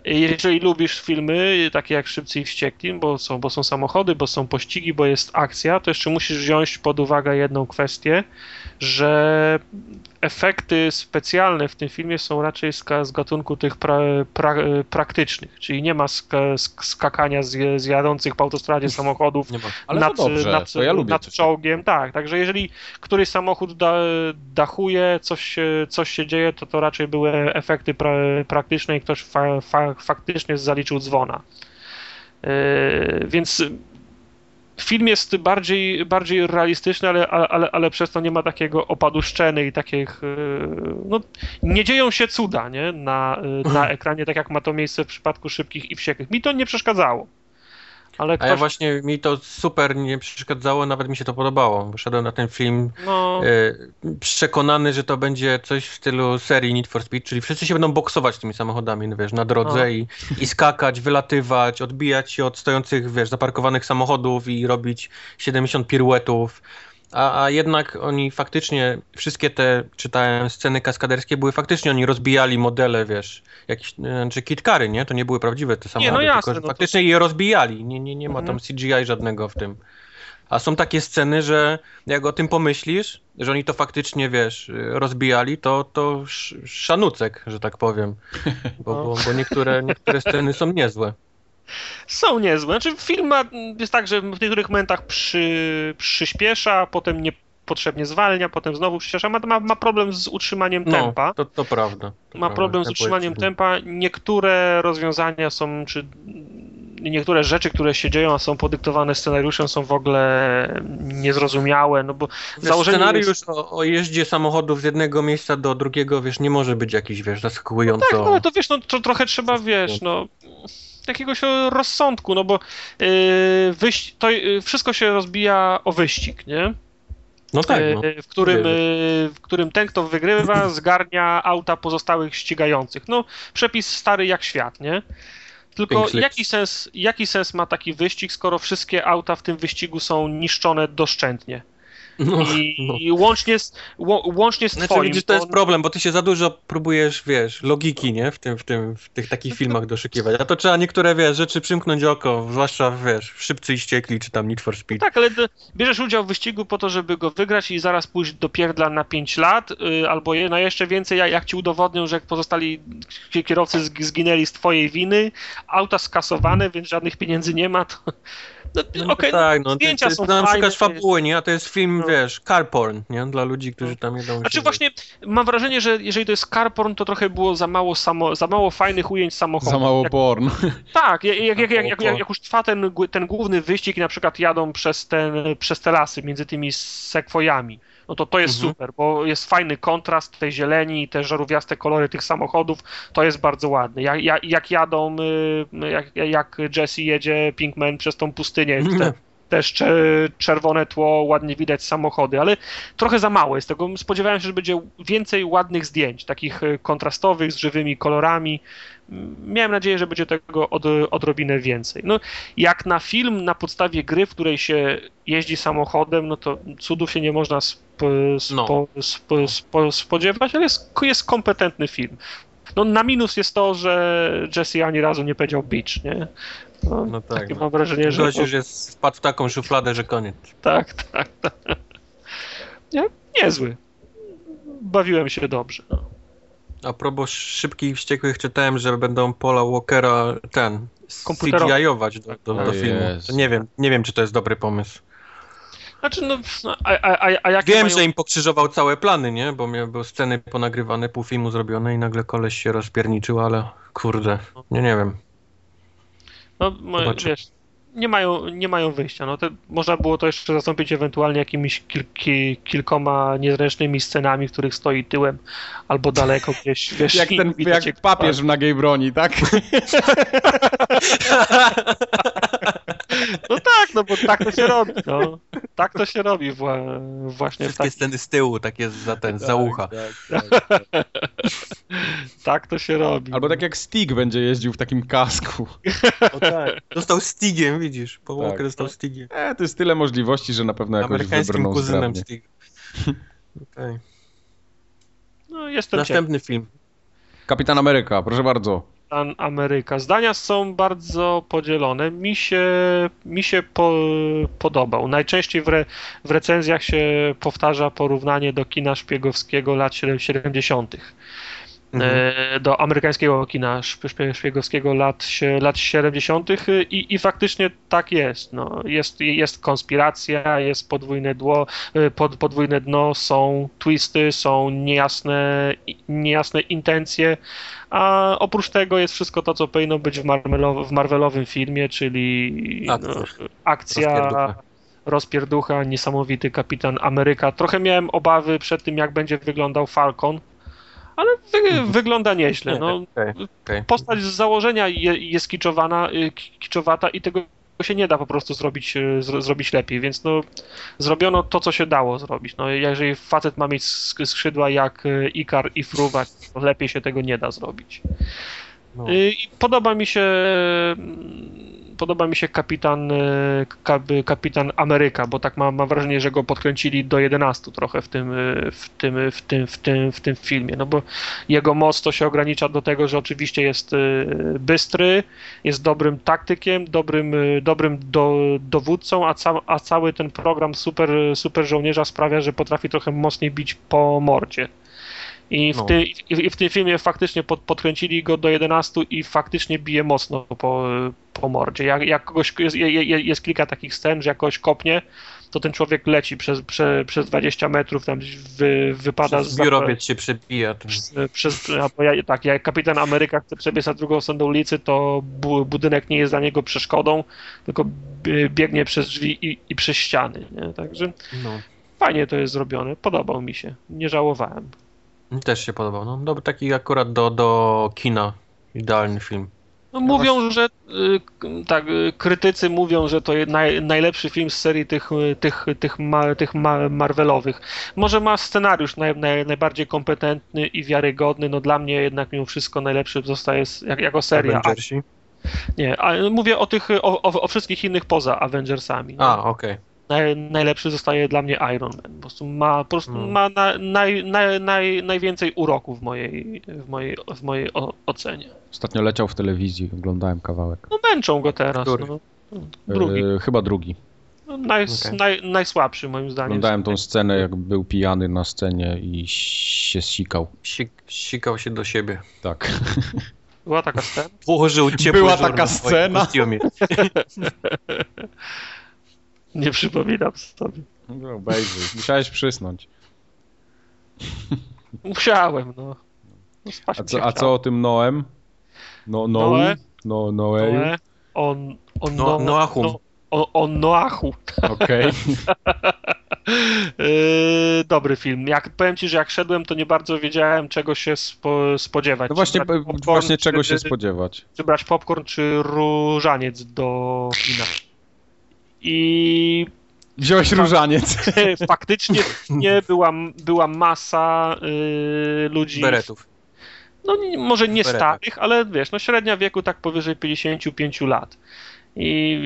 Jeżeli lubisz filmy takie jak Szybcy i Wściekli, bo są, bo są samochody, bo są pościgi, bo jest akcja, to jeszcze musisz wziąć pod uwagę jedną kwestię, że efekty specjalne w tym filmie są raczej z, z gatunku tych pra, pra, praktycznych, czyli nie ma sk, sk, skakania z, z jadących po autostradzie samochodów
nie ma.
Ale
nad,
to dobrze,
nad,
to ja lubię
nad czołgiem, tak. Także jeżeli któryś samochód da, dachuje, coś, się- coś się dzieje, to to raczej były efekty pra, praktyczne i ktoś fa, fa, faktycznie zaliczył dzwona. Yy, więc film jest bardziej, bardziej realistyczny, ale, ale, ale przez to nie ma takiego opadu szczeny i takich. yy, No, nie dzieją się cuda nie? Na, yy, na ekranie, tak jak ma to miejsce w przypadku szybkich i wściekłych. Mi to nie przeszkadzało. Ale
A
ktoś,
ja właśnie, mi to super nie przeszkadzało, nawet mi się to podobało. Wyszedłem na ten film
no,
e, przekonany, że to będzie coś w stylu serii Need for Speed, czyli wszyscy się będą boksować tymi samochodami, no wiesz, na drodze
No.
i, i skakać, wylatywać, odbijać się od stojących, wiesz, zaparkowanych samochodów i robić 70 piruetów. A, a jednak oni faktycznie, wszystkie te, czytałem, sceny kaskaderskie, były faktycznie, oni rozbijali modele, wiesz, jakieś, znaczy kitkary, nie? To nie były prawdziwe te samochody,
no jasne,
tylko że
no to-
faktycznie je rozbijali, nie, nie, nie ma tam
Mhm.
CGI żadnego w tym. A są takie sceny, że jak o tym pomyślisz, że oni to faktycznie, wiesz, rozbijali, to, to sz- szanucek, że tak powiem. Bo,
No.
bo, bo niektóre, niektóre sceny są niezłe.
Są niezłe. Znaczy film ma, jest tak, że w niektórych momentach przy, przyspiesza, potem niepotrzebnie zwalnia, potem znowu przyspiesza. Ma, ma, ma problem z utrzymaniem
No,
tempa.
to, to prawda. To
Ma problem z utrzymaniem tempa. Niektóre rozwiązania są, czy niektóre rzeczy, które się dzieją, a są podyktowane scenariuszem, są w ogóle niezrozumiałe, no bo
Wiesz,
założenie
scenariusz
jest...
o, o jeździe samochodów z jednego miejsca do drugiego, wiesz, nie może być jakiś, wiesz, zaskakująco...
Tak, no, ale to wiesz, no to trochę trzeba, wiesz, no jakiegoś rozsądku, no bo wyś- to yy, wszystko się rozbija o wyścig, nie?
No tak, no.
Yy, w, którym, w którym ten, kto wygrywa, zgarnia auta pozostałych ścigających. No, przepis stary jak świat, nie? Tylko jaki sens, jaki sens ma taki wyścig, skoro wszystkie auta w tym wyścigu są niszczone doszczętnie?
No,
I,
no.
i łącznie z, łącznie z
Znaczy
twoim.
widzisz, to jest problem, bo ty się za dużo próbujesz, wiesz, logiki, nie? W tym, w tym, w tych takich filmach doszukiwać. A to trzeba niektóre, wiesz, rzeczy przymknąć oko, zwłaszcza, wiesz, w Szybcy i Ściekli, czy tam Need for Speed.
Tak, ale bierzesz udział w wyścigu po to, żeby go wygrać i zaraz pójść do pierdla na 5 lat, y, albo na jeszcze więcej, jak, jak ci udowodnią, że pozostali ki- kierowcy zg- zginęli z twojej winy, auta skasowane, więc żadnych pieniędzy nie ma, to... No,
No to
okej,
tak, no, ty,
zdjęcia
ty
są
tam
fajne, to jest-
fabuły, nie? A to jest film,
No.
wiesz, car porn, nie? Dla ludzi, którzy tam jedą
Znaczy właśnie, mam wrażenie, że jeżeli to jest carporn, to trochę było za mało, samo, za mało fajnych ujęć samochodu.
Za mało
jak,
porn.
Tak, jak, jak, jak, jak, jak, jak już trwa ten, ten główny wyścig i na przykład jadą przez, ten, przez te lasy między tymi sekwojami, no to to jest
Mhm.
super, bo jest fajny kontrast tej zieleni i te żarówiaste kolory tych samochodów, to jest bardzo ładne. Jak, jak, jak jadą, y, jak, jak Jesse jedzie Pinkman przez tą pustynię, te, też cze- czerwone tło, ładnie widać samochody, ale trochę za mało jest tego. Spodziewałem się, że będzie więcej ładnych zdjęć, takich y, kontrastowych, z żywymi kolorami. Miałem nadzieję, że będzie tego od, odrobinę więcej. No, jak na film na podstawie gry, w której się jeździ samochodem, no to cudów się nie można sp, spo, spo, spo, spodziewać, ale jest, jest kompetentny film. No, na minus jest to, że Jesse ani razu nie powiedział bitch, nie? No,
No tak.
takie
No.
mam wrażenie, że...
Gość już jest, wpadł w taką szufladę, że koniec.
Tak, tak, tak. Nie, niezły. Bawiłem się dobrze. No.
A propos szybkich i wściekłych czytałem, że będą Paula Walkera ten. CGI-ować do, do, do filmu. Nie wiem, nie wiem, czy to jest dobry pomysł.
Znaczy, no, no, a, a, a, a jakie
Wiem,
mają...
że im pokrzyżował całe plany, nie? Bo miał, były sceny ponagrywane, pół filmu zrobione i nagle koleś się rozpierniczył, ale kurde, nie, nie wiem.
No,
Zobaczy.
wiesz, nie mają, nie mają wyjścia. No, to można było to jeszcze zastąpić ewentualnie jakimiś kil, ki, kilkoma niezręcznymi scenami, w których stoi tyłem albo daleko gdzieś. Wiesz,
Jak ten, jak papież w nagiej broni, tak?
No tak, no bo tak to się robi. No. Tak to się robi wła, właśnie w
Wszystkie
tak,
sceny z tyłu, takie za ten, za ucha.
tak to się robi.
Albo tak jak Stig będzie jeździł w takim kasku.
O tak. Dostał Stigiem, widzisz? Paul
Tak.
Dostał Stigiem.
E, to jest tyle możliwości, że na pewno jakoś
Amerykańskim
wybrną
kuzynem. Stig. Okej.
No, jestem ciekaw.
Następny film.
Kapitan Ameryka, proszę bardzo.
Kapitan Ameryka. Zdania są bardzo podzielone. Mi się, mi się po, podobał. Najczęściej w, re, w recenzjach się powtarza porównanie do kina szpiegowskiego lat 70.
Mhm.
e, do amerykańskiego kina szp- szpie- szpiegowskiego lat, lat 70. I, i faktycznie tak jest. No, jest. Jest konspiracja, jest podwójne, dło, e, pod, podwójne dno, są twisty, są niejasne, niejasne intencje, a oprócz tego jest wszystko to, co powinno być w, Marvelo, w Marvelowym filmie, czyli no,
Akcja. rozpierducha,
niesamowity kapitan Ameryka. Trochę miałem obawy przed tym, jak będzie wyglądał Falcon, ale wy, wygląda nieźle. No,
Okej, okej.
postać z założenia je, jest kiczowana, y, ki- kiczowata i tego się nie da po prostu zrobić, y, zro, zrobić lepiej, więc no zrobiono to, co się dało zrobić. No, jeżeli facet ma mieć sk- skrzydła jak y, Ikar i Fruwać, to lepiej się tego nie da zrobić.
No.
Podoba mi się podoba mi się kapitan, kap, kapitan Ameryka, bo tak mam, mam wrażenie, że go podkręcili do 11 trochę w tym, y, w tym, w tym, w tym, w tym filmie, no bo jego moc to się ogranicza do tego, że oczywiście jest y, bystry, jest dobrym taktykiem, dobrym, dobrym do, dowódcą, a, ca, a cały ten program super, super żołnierza sprawia, że potrafi trochę mocniej bić po mordzie. I w,
No.
ty, I w tym filmie faktycznie pod, podkręcili go do 11 i faktycznie bije mocno po, po mordzie. Jak, jak kogoś, jest, je- je- jest kilka takich scen, że jak kogoś kopnie, to ten człowiek leci przez, prze, przez 20 metrów, tam gdzieś wy, wypada
Przez
z
biurowiec się przebija.
Przez, przez, ja, tak, jak kapitan Ameryka chce przebiec na drugą stronę ulicy, to bu, budynek nie jest dla niego przeszkodą, tylko biegnie przez drzwi i, i przez ściany. Nie? Także
No.
fajnie to jest zrobione, podobał mi się, nie żałowałem.
Też się podobał. No, dobry taki akurat do, do kina. Idealny film.
No, mówią, że y, tak, y, krytycy mówią, że to jest naj, najlepszy film z serii tych, y, tych, tych, ma, tych ma, Marvelowych. Może ma scenariusz naj, naj, najbardziej kompetentny i wiarygodny, no dla mnie jednak mimo wszystko najlepszy zostaje jak, jako seria.
Avengersi?
nie, a mówię o tych, o, o, o wszystkich innych poza Avengersami. nie?
A, okej.
Naj, najlepszy zostaje dla mnie Iron Man. Po prostu ma, po prostu
No.
ma na, naj, naj, naj, najwięcej uroku w mojej, w mojej, w mojej o, ocenie.
Ostatnio leciał w telewizji, oglądałem kawałek.
No męczą go teraz.
Który?
No. Drugi.
E, chyba drugi.
No, naj,
Okej.
naj, najsłabszy moim zdaniem.
Oglądałem tą scenę, jak był pijany na scenie i się sikał.
Sik, sikał się do siebie.
Tak.
Była taka scena.
Położył ciepły
Była taka scena.
Nie przypominam sobie.
No, obejrzyj. Musiałeś przysnąć.
Musiałem, no. no
A co, a co o tym Noem? No,
Noe?
Noe? No, Noeju?
Noe, on, on,
No- Noachum.
No, o, o Noachu.
Okej.
Yy, dobry film. Jak powiem ci, że jak szedłem, to nie bardzo wiedziałem, czego się spo, spodziewać.
No właśnie,
popcorn,
właśnie czego
czy,
się spodziewać.
Czy brać popcorn, czy różaniec do kina. I
Wziąłeś różaniec.
faktycznie nie była, była masa yy, ludzi.
Beretów.
No nie- może nie
Beretach.
starych, ale wiesz, no średnia wieku tak powyżej 55 lat. I,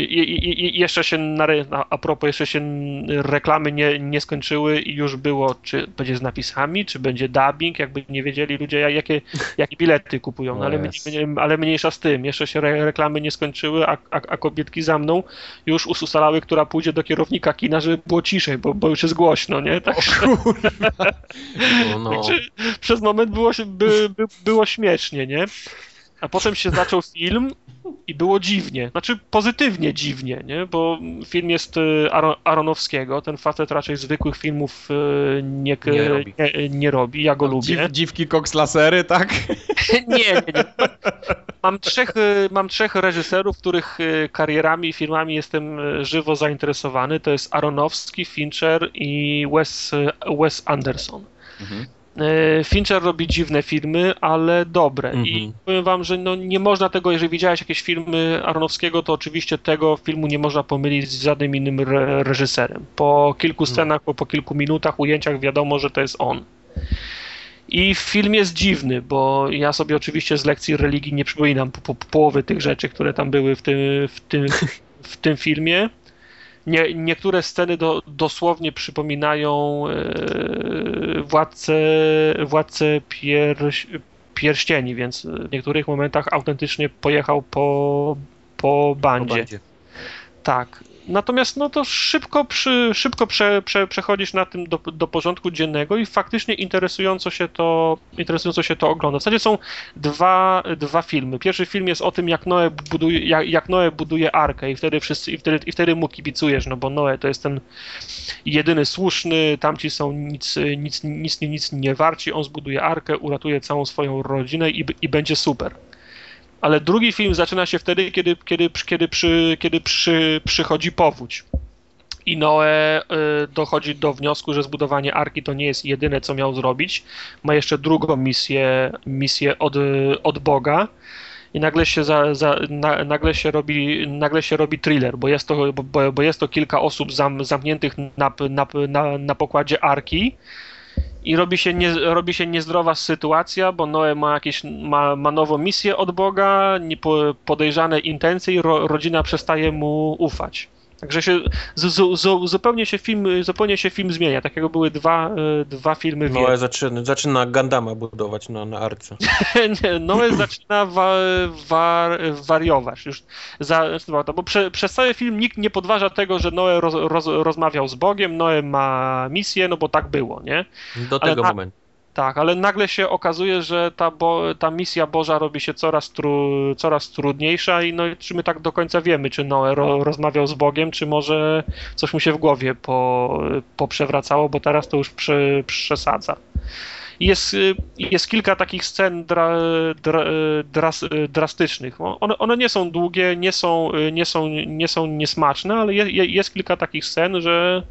i, i, jeszcze się, na, a- propos, jeszcze się reklamy nie, nie skończyły i już było, czy będzie z napisami, czy będzie dubbing, jakby nie wiedzieli ludzie, jak- jakie, jakie bilety kupują, no, ale, mnie-
Yes.
mnie- ale mniejsza z tym, jeszcze się re, reklamy nie skończyły, a, a, a kobietki za mną już ustalały, która pójdzie do kierownika kina, żeby było ciszej, bo, bo już jest głośno, nie? Tak,
No, no.
Także przez moment było, by, by, było śmiesznie, nie? A potem się zaczął film i było dziwnie. Znaczy pozytywnie dziwnie, nie? Bo film jest e, Aro, Aronowskiego. Ten facet raczej zwykłych filmów e, nie,
Nie robi.
Nie, nie robi. Ja go lubię.
Dziw, dziwki koks lasery, tak?
Nie, nie, nie. Mam trzech, e, mam trzech reżyserów, których e, karierami i filmami jestem e, żywo zainteresowany. To jest Aronowski, Fincher i Wes, e, Wes Anderson.
Mhm.
E, Fincher robi dziwne filmy, ale dobre. I
Mhm.
powiem wam, że no nie można tego, jeżeli widziałeś jakieś filmy Aronowskiego, to oczywiście tego filmu nie można pomylić z żadnym innym re reżyserem. Po kilku scenach, po, po kilku minutach, ujęciach wiadomo, że to jest on. I film jest dziwny, bo ja sobie oczywiście z lekcji religii nie przypominam po, po, połowy tych rzeczy, które tam były w tym, w tym, w tym filmie. Nie, niektóre sceny do, dosłownie przypominają e, władcę, władcę pierś, pierścieni, więc w niektórych momentach autentycznie pojechał po, po
Po
bandzie.
bandzie.
Tak. Natomiast no to szybko, przy, szybko prze, prze, przechodzisz na tym do, do porządku dziennego i faktycznie interesująco się to, interesująco się to ogląda. W zasadzie są dwa, dwa filmy. Pierwszy film jest o tym, jak Noe buduje, jak, jak Noe buduje arkę i wtedy wszyscy, i wtedy, i wtedy mu kibicujesz, no bo Noe to jest ten jedyny słuszny, tamci są nic, nic, nic, nic nie warci, on zbuduje arkę, uratuje całą swoją rodzinę i, i będzie super. Ale drugi film zaczyna się wtedy, kiedy, kiedy, kiedy, przy, kiedy przy, przychodzi powódź. I Noe y, dochodzi do wniosku, że zbudowanie arki to nie jest jedyne, co miał zrobić. Ma jeszcze drugą misję, misję od, od Boga. I nagle się, za, za, na, nagle się, robi, nagle się robi thriller, bo jest to, bo, bo jest to kilka osób zam, zamkniętych na, na, na, na pokładzie arki i robi się, nie, robi się niezdrowa sytuacja, bo Noe ma jakieś, ma, ma nową misję od Boga, podejrzane intencje i ro, rodzina przestaje mu ufać. Także się, z, z, z, zupełnie, się film, zupełnie się film zmienia. Takiego były dwa, e, dwa filmy
No, ale zaczyna, zaczyna Gandama budować na, na arce.
Noe zaczyna wa, wa, wariować. Już za, bo prze, przez cały film nikt nie podważa tego, że Noe roz, roz, rozmawiał z Bogiem, Noe ma misję, no bo tak było, nie?
Do
Ale
tego
na-
momentu.
Tak, ale nagle się okazuje, że ta, bo, ta misja Boża robi się coraz, tru, coraz trudniejsza i no, czy my tak do końca wiemy, czy Noe ro, rozmawiał z Bogiem, czy może coś mu się w głowie po, poprzewracało, bo teraz to już prze, przesadza. Jest, jest kilka takich scen dra, dra, dras, drastycznych. One, one nie są długie, nie są, nie są, nie są niesmaczne, ale je- jest kilka takich scen, że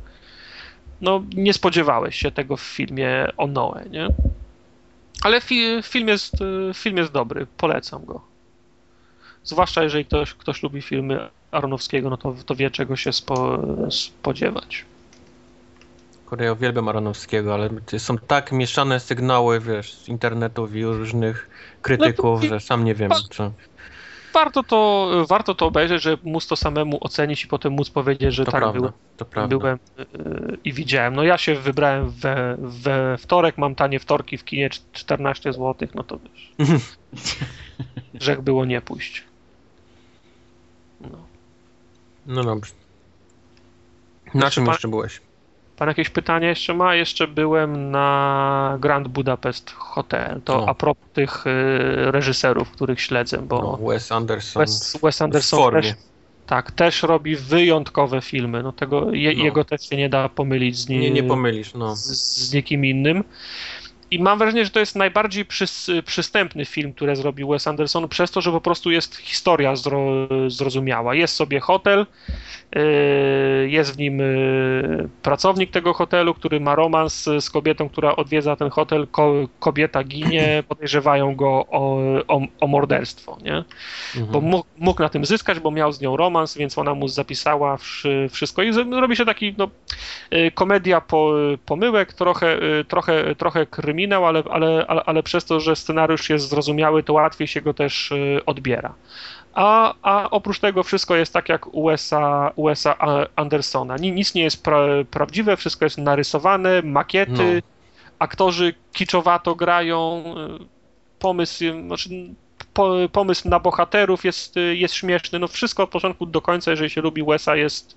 no, nie spodziewałeś się tego w filmie o Noe, nie? Ale fi, film, jest, y, film jest dobry, polecam go. Zwłaszcza jeżeli ktoś, ktoś lubi filmy Aronowskiego, no to, to wie czego się spo, spodziewać.
Kurde, ja uwielbiam Aronowskiego, ale są tak mieszane sygnały, wiesz, z internetów i różnych krytyków,
No to-
że sam nie wiem, co.
warto to, warto to obejrzeć, żeby móc to samemu ocenić i potem móc powiedzieć, że
To
tak
prawda,
byłem,
to prawda.
byłem i widziałem. No ja się wybrałem we, we wtorek, mam tanie wtorki w kinie cz- 14 zł, no to wiesz. Grzech było nie pójść. No.
No dobrze. Na czym
pan-
jeszcze byłeś?
Pan jakieś pytania jeszcze ma? Jeszcze byłem na Grand Budapest Hotel. To
No.
a propos tych y, reżyserów, których śledzę, bo
No, Wes Anderson.
Wes, Wes Anderson
w formie.
też, tak, też robi wyjątkowe filmy. No tego, je,
No.
Jego też się nie da pomylić z, Nie,
nie pomylisz, no.
z, z nikim innym. I mam wrażenie, że to jest najbardziej przys, przystępny film, który zrobił Wes Anderson, przez to, że po prostu jest historia zro, zrozumiała. Jest sobie hotel, yy, jest w nim yy, pracownik tego hotelu, który ma romans z kobietą, która odwiedza ten hotel. Ko, kobieta ginie, podejrzewają go o, o, o morderstwo, nie?
Mhm.
bo mógł, mógł na tym zyskać, bo miał z nią romans, więc ona mu zapisała wszy- wszystko i robi się taki no, y, komedia po, pomyłek, trochę, trochę, trochę kryminał, ale, ale, ale, ale przez to, że scenariusz jest zrozumiały, to łatwiej się go też y, odbiera. A, a oprócz tego wszystko jest tak jak USA, USA Andersona. Ni- Nic nie jest pra, prawdziwe, wszystko jest narysowane, makiety, aktorzy kiczowato grają, y, pomysł, y, znaczy po, pomysł na bohaterów jest, jest śmieszny. No wszystko od początku do końca, jeżeli się lubi Wesa, jest,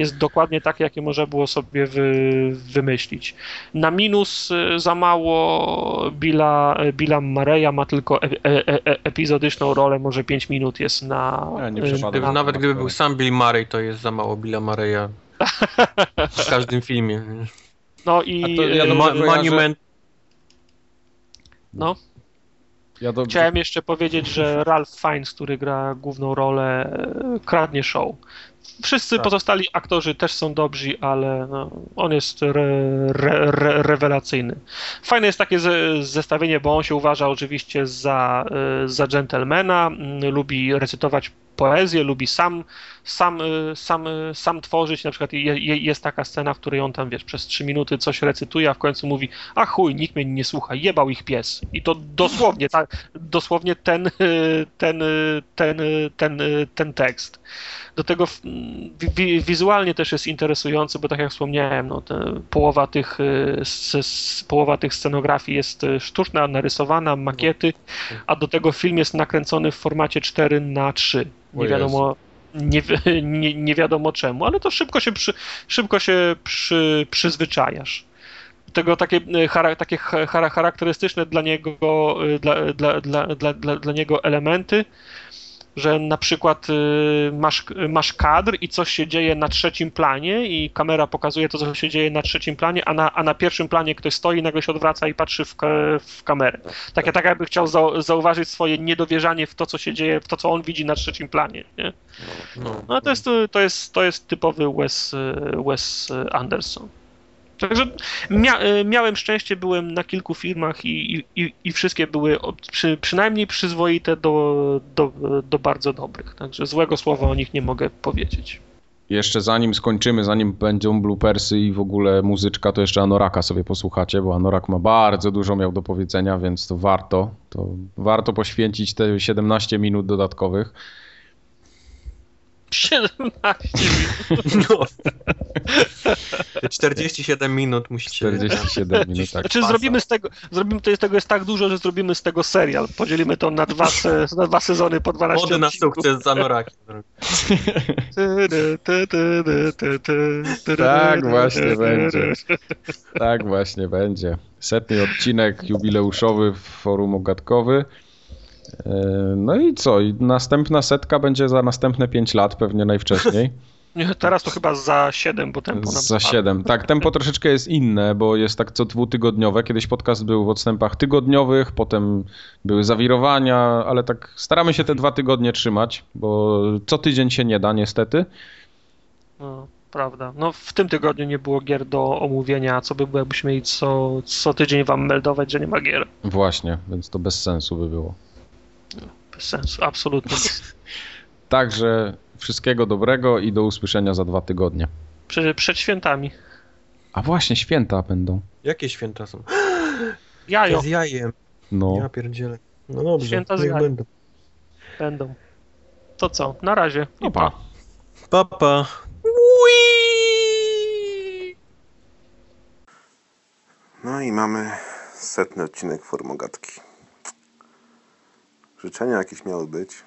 jest dokładnie takie, jakie można było sobie wy, wymyślić. Na minus y, za mało Billa, Billa Mareya ma tylko e, e, e, epizodyczną rolę, może 5 minut jest na...
Ja nie
y.
Gdyby,
na-
nawet gdyby był sam Bill Murray, to jest za mało Billa Murraya w każdym filmie.
No i
ja
y,
Ma, Monument,
no,
Ja dobrze,
Chciałem jeszcze powiedzieć, że Ralph Fiennes, który gra główną rolę, e, kradnie show. Wszyscy
Tak.
pozostali aktorzy też są dobrzy, ale no, on jest re, re, re, rewelacyjny. Fajne jest takie ze, zestawienie, bo on się uważa oczywiście za, e, za dżentelmena, mm, lubi recytować poezję, lubi sam, sam, e, sam, e, sam tworzyć. Na przykład je, je, jest taka scena, w której on tam, wiesz, przez trzy minuty coś recytuje, a w końcu mówi, a chuj, nikt mnie nie słucha, jebał ich pies. I to dosłownie, tak, dosłownie ten, e, ten, ten, ten, ten tekst. Do tego wizualnie też jest interesujący, bo tak jak wspomniałem, no, połowa, tych, połowa tych scenografii jest sztuczna, narysowana, makiety, a do tego film jest nakręcony w formacie 4 na 3
O
Nie wiadomo, nie, nie, nie wiadomo czemu, ale to szybko się, przy, szybko się przy, przyzwyczajasz. Tego takie, e, takie cha- chara, charakterystyczne dla niego, e, dla, dla, dla, dla, dla, dla niego elementy, że na przykład y, masz, masz kadr i coś się dzieje na trzecim planie i kamera pokazuje to, co się dzieje na trzecim planie, a na, a na pierwszym planie ktoś stoi, nagle się odwraca i patrzy w, w kamerę. Takie, tak jakby chciał zau- zauważyć swoje niedowierzanie w to, co się dzieje, w to, co on widzi na trzecim planie. Nie?
no,
No to jest, to jest, to jest typowy Wes, Wes Anderson. Także mia, miałem szczęście, byłem na kilku filmach i, i, i wszystkie były przy, przynajmniej przyzwoite do, do, do bardzo dobrych. Także złego słowa o nich nie mogę powiedzieć.
Jeszcze zanim skończymy, zanim będą bloopersy i w ogóle muzyczka, to jeszcze Anoraka sobie posłuchacie, bo Anorak ma bardzo dużo miał do powiedzenia, więc to warto. To warto poświęcić te 17 minut dodatkowych.
17
no. Te 47 minut musicie...
47 minut, tak.
Znaczy zrobimy z tego, zrobimy, to jest, tego jest tak dużo, że zrobimy z tego serial. Podzielimy to na dwa, se, na dwa sezony po 12
Mody na sukces z Anorakiem.
Tak właśnie będzie. Tak właśnie będzie. Setny odcinek jubileuszowy forum ogatkowy. E, No i co? I następna setka będzie za następne 5 lat, pewnie najwcześniej.
Nie, Teraz to chyba za 7, bo tempo nam
Za
spada.
7. Tak, tempo troszeczkę jest inne, bo jest tak co dwutygodniowe. Kiedyś podcast był w odstępach tygodniowych, potem były zawirowania, ale tak staramy się te dwa tygodnie trzymać, bo co tydzień się nie da niestety.
No, prawda. No w tym tygodniu nie było gier do omówienia, co by było, jakbyśmy mieli co, co tydzień wam meldować, że nie ma gier.
Właśnie, więc to bez sensu by było.
Bez sensu, absolutnie.
Także wszystkiego dobrego i do usłyszenia za dwa tygodnie.
Przed, przed świętami.
A właśnie, święta będą.
Jakie święta są?
Jajo
Z jajem.
No.
Ja pierdzielę. No dobrze,
Święta z jajem.
będą.
będą. to co? Na razie.
No pa.
Papa.
No i mamy setny odcinek Formogatki. Życzenia jakieś miały być.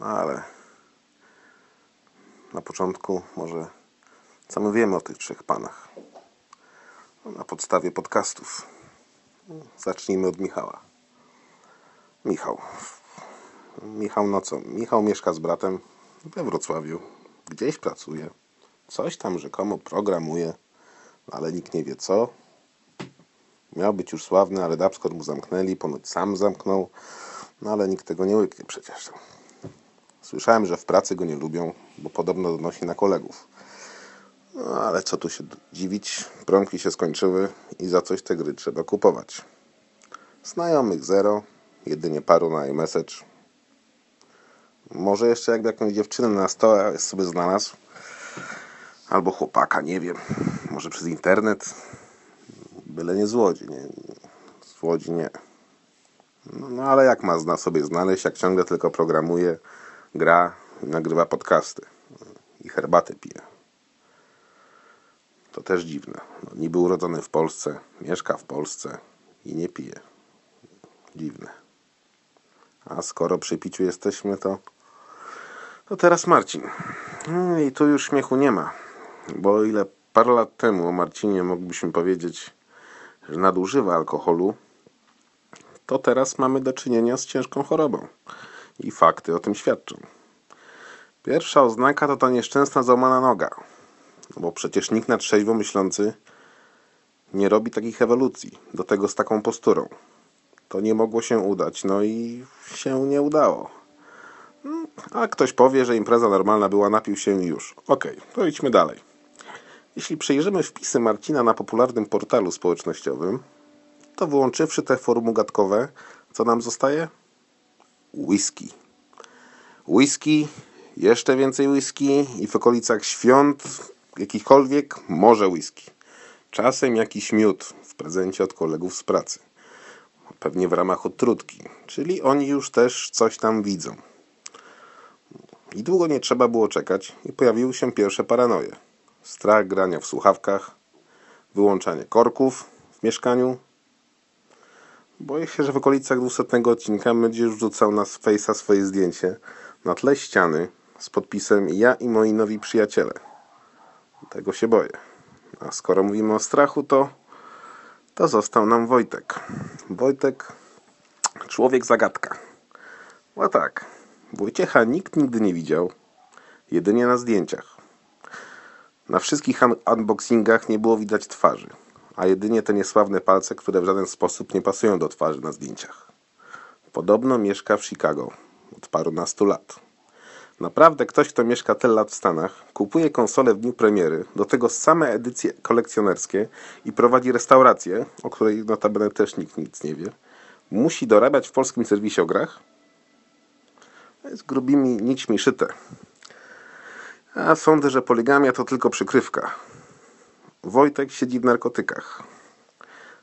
No ale na początku może co my wiemy o tych trzech panach. No, na podstawie podcastów. Zacznijmy od Michała. Michał. Michał no co? Michał mieszka z bratem we Wrocławiu. Gdzieś pracuje. Coś tam rzekomo programuje, ale nikt nie wie co. Miał być już sławny, ale Dapskor mu zamknęli, ponoć sam zamknął, no ale nikt tego nie łyknie przecież. Słyszałem, że w pracy go nie lubią, bo podobno donosi na kolegów. No ale co tu się dziwić, promki się skończyły i za coś te gry trzeba kupować. Znajomych zero, jedynie paru na iMessage. Może jeszcze jakby jakąś dziewczynę na stole sobie znalazł. Albo chłopaka, nie wiem. Może przez internet. Byle nie z Łodzi, nie. Z Łodzi nie. No, no ale jak ma zna sobie znaleźć, jak ciągle tylko programuje, gra i nagrywa podcasty. I herbatę pije. To też dziwne. No, niby urodzony w Polsce, mieszka w Polsce i nie pije. Dziwne. A skoro przy piciu jesteśmy, to to teraz Marcin. No I tu już śmiechu nie ma. Bo ile parę lat temu o Marcinie moglibyśmy powiedzieć, nadużywa alkoholu, to teraz mamy do czynienia z ciężką chorobą. I fakty o tym świadczą. Pierwsza oznaka to ta nieszczęsna złamana noga. No bo przecież nikt na trzeźwo myślący nie robi takich ewolucji. Do tego z taką posturą. To nie mogło się udać. No i się nie udało. A ktoś powie, że impreza normalna była, napił się już. Okej, okay, to idźmy dalej. Jeśli przejrzymy wpisy Marcina na popularnym portalu społecznościowym, to wyłączywszy te formułgatkowe, co nam zostaje? Whisky. Whisky, jeszcze więcej whisky i w okolicach świąt jakichkolwiek może whisky. Czasem jakiś miód w prezencie od kolegów z pracy. Pewnie w ramach odtrutki, czyli oni już też coś tam widzą. I długo nie trzeba było czekać i pojawiły się pierwsze paranoje. Strach grania w słuchawkach, wyłączanie korków w mieszkaniu. Boję się, że w okolicach 200 odcinka będzie już wrzucał na Face'a swoje zdjęcie na tle ściany z podpisem ja i moi nowi przyjaciele. Tego się boję. A skoro mówimy o strachu, to to został nam Wojtek. Wojtek, człowiek zagadka. No tak, Wojciecha nikt nigdy nie widział, jedynie na zdjęciach. Na wszystkich unboxingach nie było widać twarzy, a jedynie te niesławne palce, które w żaden sposób nie pasują do twarzy na zdjęciach. Podobno mieszka w Chicago od parunastu lat. Naprawdę ktoś, kto mieszka tyle lat w Stanach, kupuje konsolę w dniu premiery, do tego same edycje kolekcjonerskie i prowadzi restaurację, o której notabene też nikt nic nie wie, musi dorabiać w polskim serwisie o grach? jest grubimi nićmi szyte. A sądzę, że poligamia to tylko przykrywka. Wojtek siedzi w narkotykach.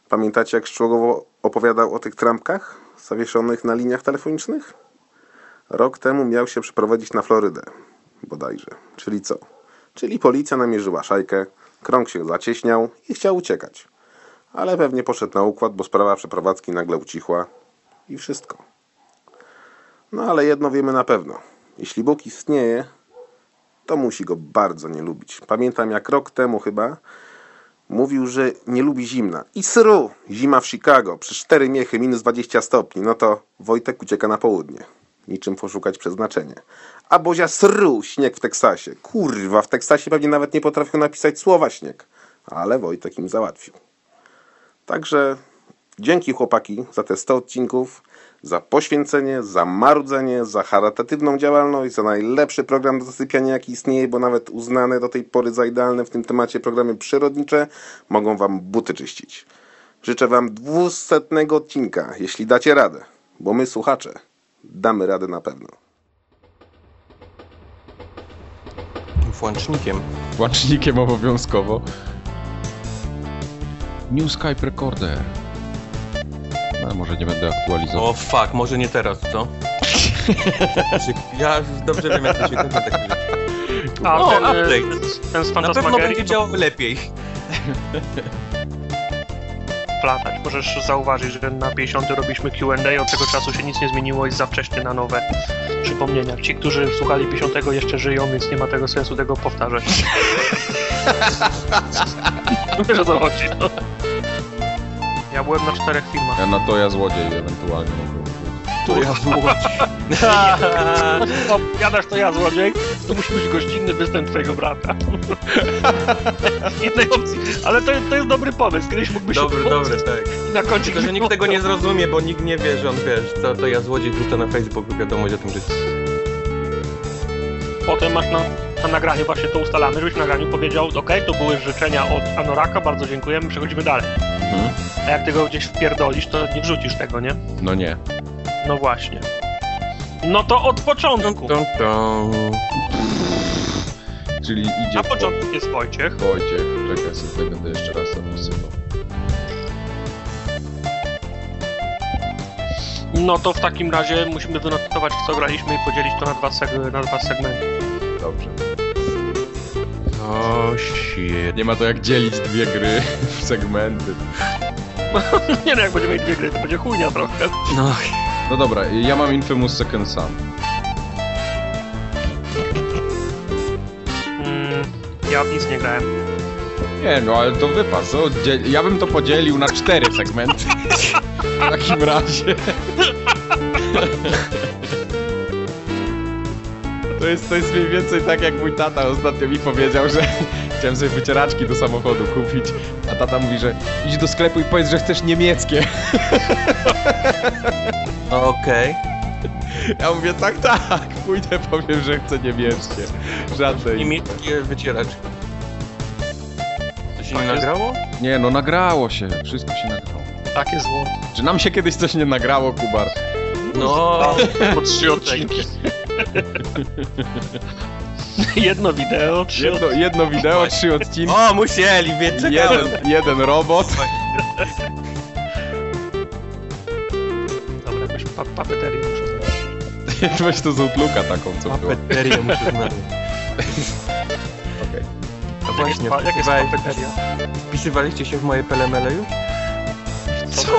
Pamiętacie, jak szczegółowo opowiadał o tych trampkach zawieszonych na liniach telefonicznych? Rok temu miał się przeprowadzić na Florydę, bodajże. Czyli co? Czyli policja namierzyła szajkę, krąg się zacieśniał i chciał uciekać. Ale pewnie poszedł na układ, bo sprawa przeprowadzki nagle ucichła i wszystko. No ale jedno wiemy na pewno. Jeśli Bóg istnieje, to musi go bardzo nie lubić. Pamiętam jak rok temu chyba mówił, że nie lubi zimna. I sru! Zima w Chicago, przy cztery miechy, minus 20 stopni. No to Wojtek ucieka na południe. Niczym poszukać przeznaczenie. A Bozia sru! Śnieg w Teksasie. Kurwa, w Teksasie pewnie nawet nie potrafią napisać słowa śnieg. Ale Wojtek im załatwił. Także dzięki chłopaki za te 100 odcinków za poświęcenie, za marudzenie, za charytatywną działalność, za najlepszy program do zasypiania jaki istnieje, bo nawet uznane do tej pory za idealne w tym temacie programy przyrodnicze mogą Wam buty czyścić. Życzę Wam dwusetnego odcinka, jeśli dacie radę, bo my słuchacze damy radę na pewno.
Włącznikiem.
Włącznikiem obowiązkowo. New Skype Recorder. No, może nie będę aktualizował.
O fuck, może nie teraz, co? Ja dobrze wiem, jak to się kończy.
A
O,
ten,
update.
ten z
Na pewno będzie
to
działał lepiej.
platać. Możesz zauważyć, że na 50 robiliśmy Q&A, od tego czasu się nic nie zmieniło, jest za wcześnie na nowe przypomnienia. Ci, którzy słuchali 50 jeszcze żyją, więc nie ma tego sensu tego powtarzać. Wiesz o co chodzi, no. Ja byłem na czterech filmach.
Ja na to ja złodziej ewentualnie mogę.
To ja złodziej.
Jadasz to ja złodziej, to musi być gościnny występ twojego brata. Innej opcji. Ale to, to jest dobry pomysł, kiedyś mógłby się
Dobry, dobry, tak.
i na końcu
Tylko, że nikt tego nie zrozumie, bo nikt nie wie, że on wiesz, co to ja złodziej wrzuca na Facebooku wiadomość o tym, że
Potem masz na, na nagraniu właśnie to ustalane, żebyś w nagraniu powiedział, ok, to były życzenia od Anoraka, bardzo dziękujemy, przechodzimy dalej.
Mhm.
A jak tego gdzieś wpierdolisz, to nie wrzucisz tego, nie?
No nie.
No właśnie. No to od początku.
Tum, tum.
Czyli idzie
Na początku jest Wojciech.
Wojciech. Czekaj sobie będę jeszcze raz zapisywał.
No to w takim razie musimy wynotować w co graliśmy i podzielić to na dwa, seg- na dwa segmenty.
Dobrze.
O, shit.
Nie ma to jak dzielić dwie gry w segmenty.
nie no, jak będziemy mieli dwie gry, to będzie chujnia trochę.
No,
No dobra, ja mam Infamous Second Son.
Mm, ja w nic nie grałem.
Nie no, ale to wypas. Ja bym to podzielił na cztery segmenty. W takim razie. To jest, to jest mniej więcej tak jak mój tata ostatnio mi powiedział, że chciałem sobie wycieraczki do samochodu kupić, a tata mówi, że idź do sklepu i powiedz, że chcesz niemieckie.
okej.
Ja mówię, tak, tak, pójdę, powiem, że chcę niemieckie. Żadnej.
Niemieckie wycieraczki. To się nie
jest.
nagrało?
Nie, no nagrało się, wszystko się nagrało.
Takie złoto.
Czy nam się kiedyś coś nie nagrało, Kubar?
No,
Po trzy odcinki. Jedno wideo, trzy
Jedno, jedno wideo, trzy odcinki,
o, musieli, więc czekałem.
jeden, jeden robot.
Dobra, jakąś pa papeterię muszę zrobić.
Weź to z Outlooka taką, co była.
Papeterię muszę znaleźć.
Okej.
A właśnie,
Jak jest papeteria?
wpisywaliście się w moje pelemele już?
Co?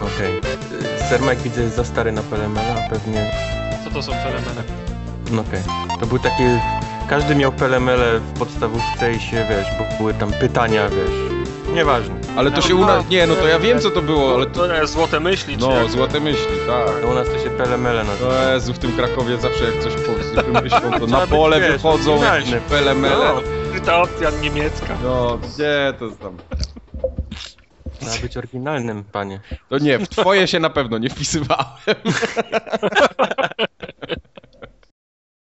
Okej. Y, Sir Mike widzę jest za stary na pelemele, a pewnie...
To są fenomeny?
No okej. To był taki... Każdy miał pelemele w podstawówce i się, wiesz, bo były tam pytania, wiesz... Nieważne.
Ale to się u nas... Nie, no to ja wiem, co to było, ale to...
To złote myśli, czy
No,
jak?
złote myśli, tak.
To u nas to się pelemele nazywa.
No Jezu, w tym Krakowie zawsze jak coś po- wymyślą, to na pole
wiesz,
wychodzą jakieś pelemele.
No,
Ta opcja niemiecka.
No, gdzie to tam?
trzeba być oryginalnym, panie.
To nie, w twoje się na pewno nie wpisywałem.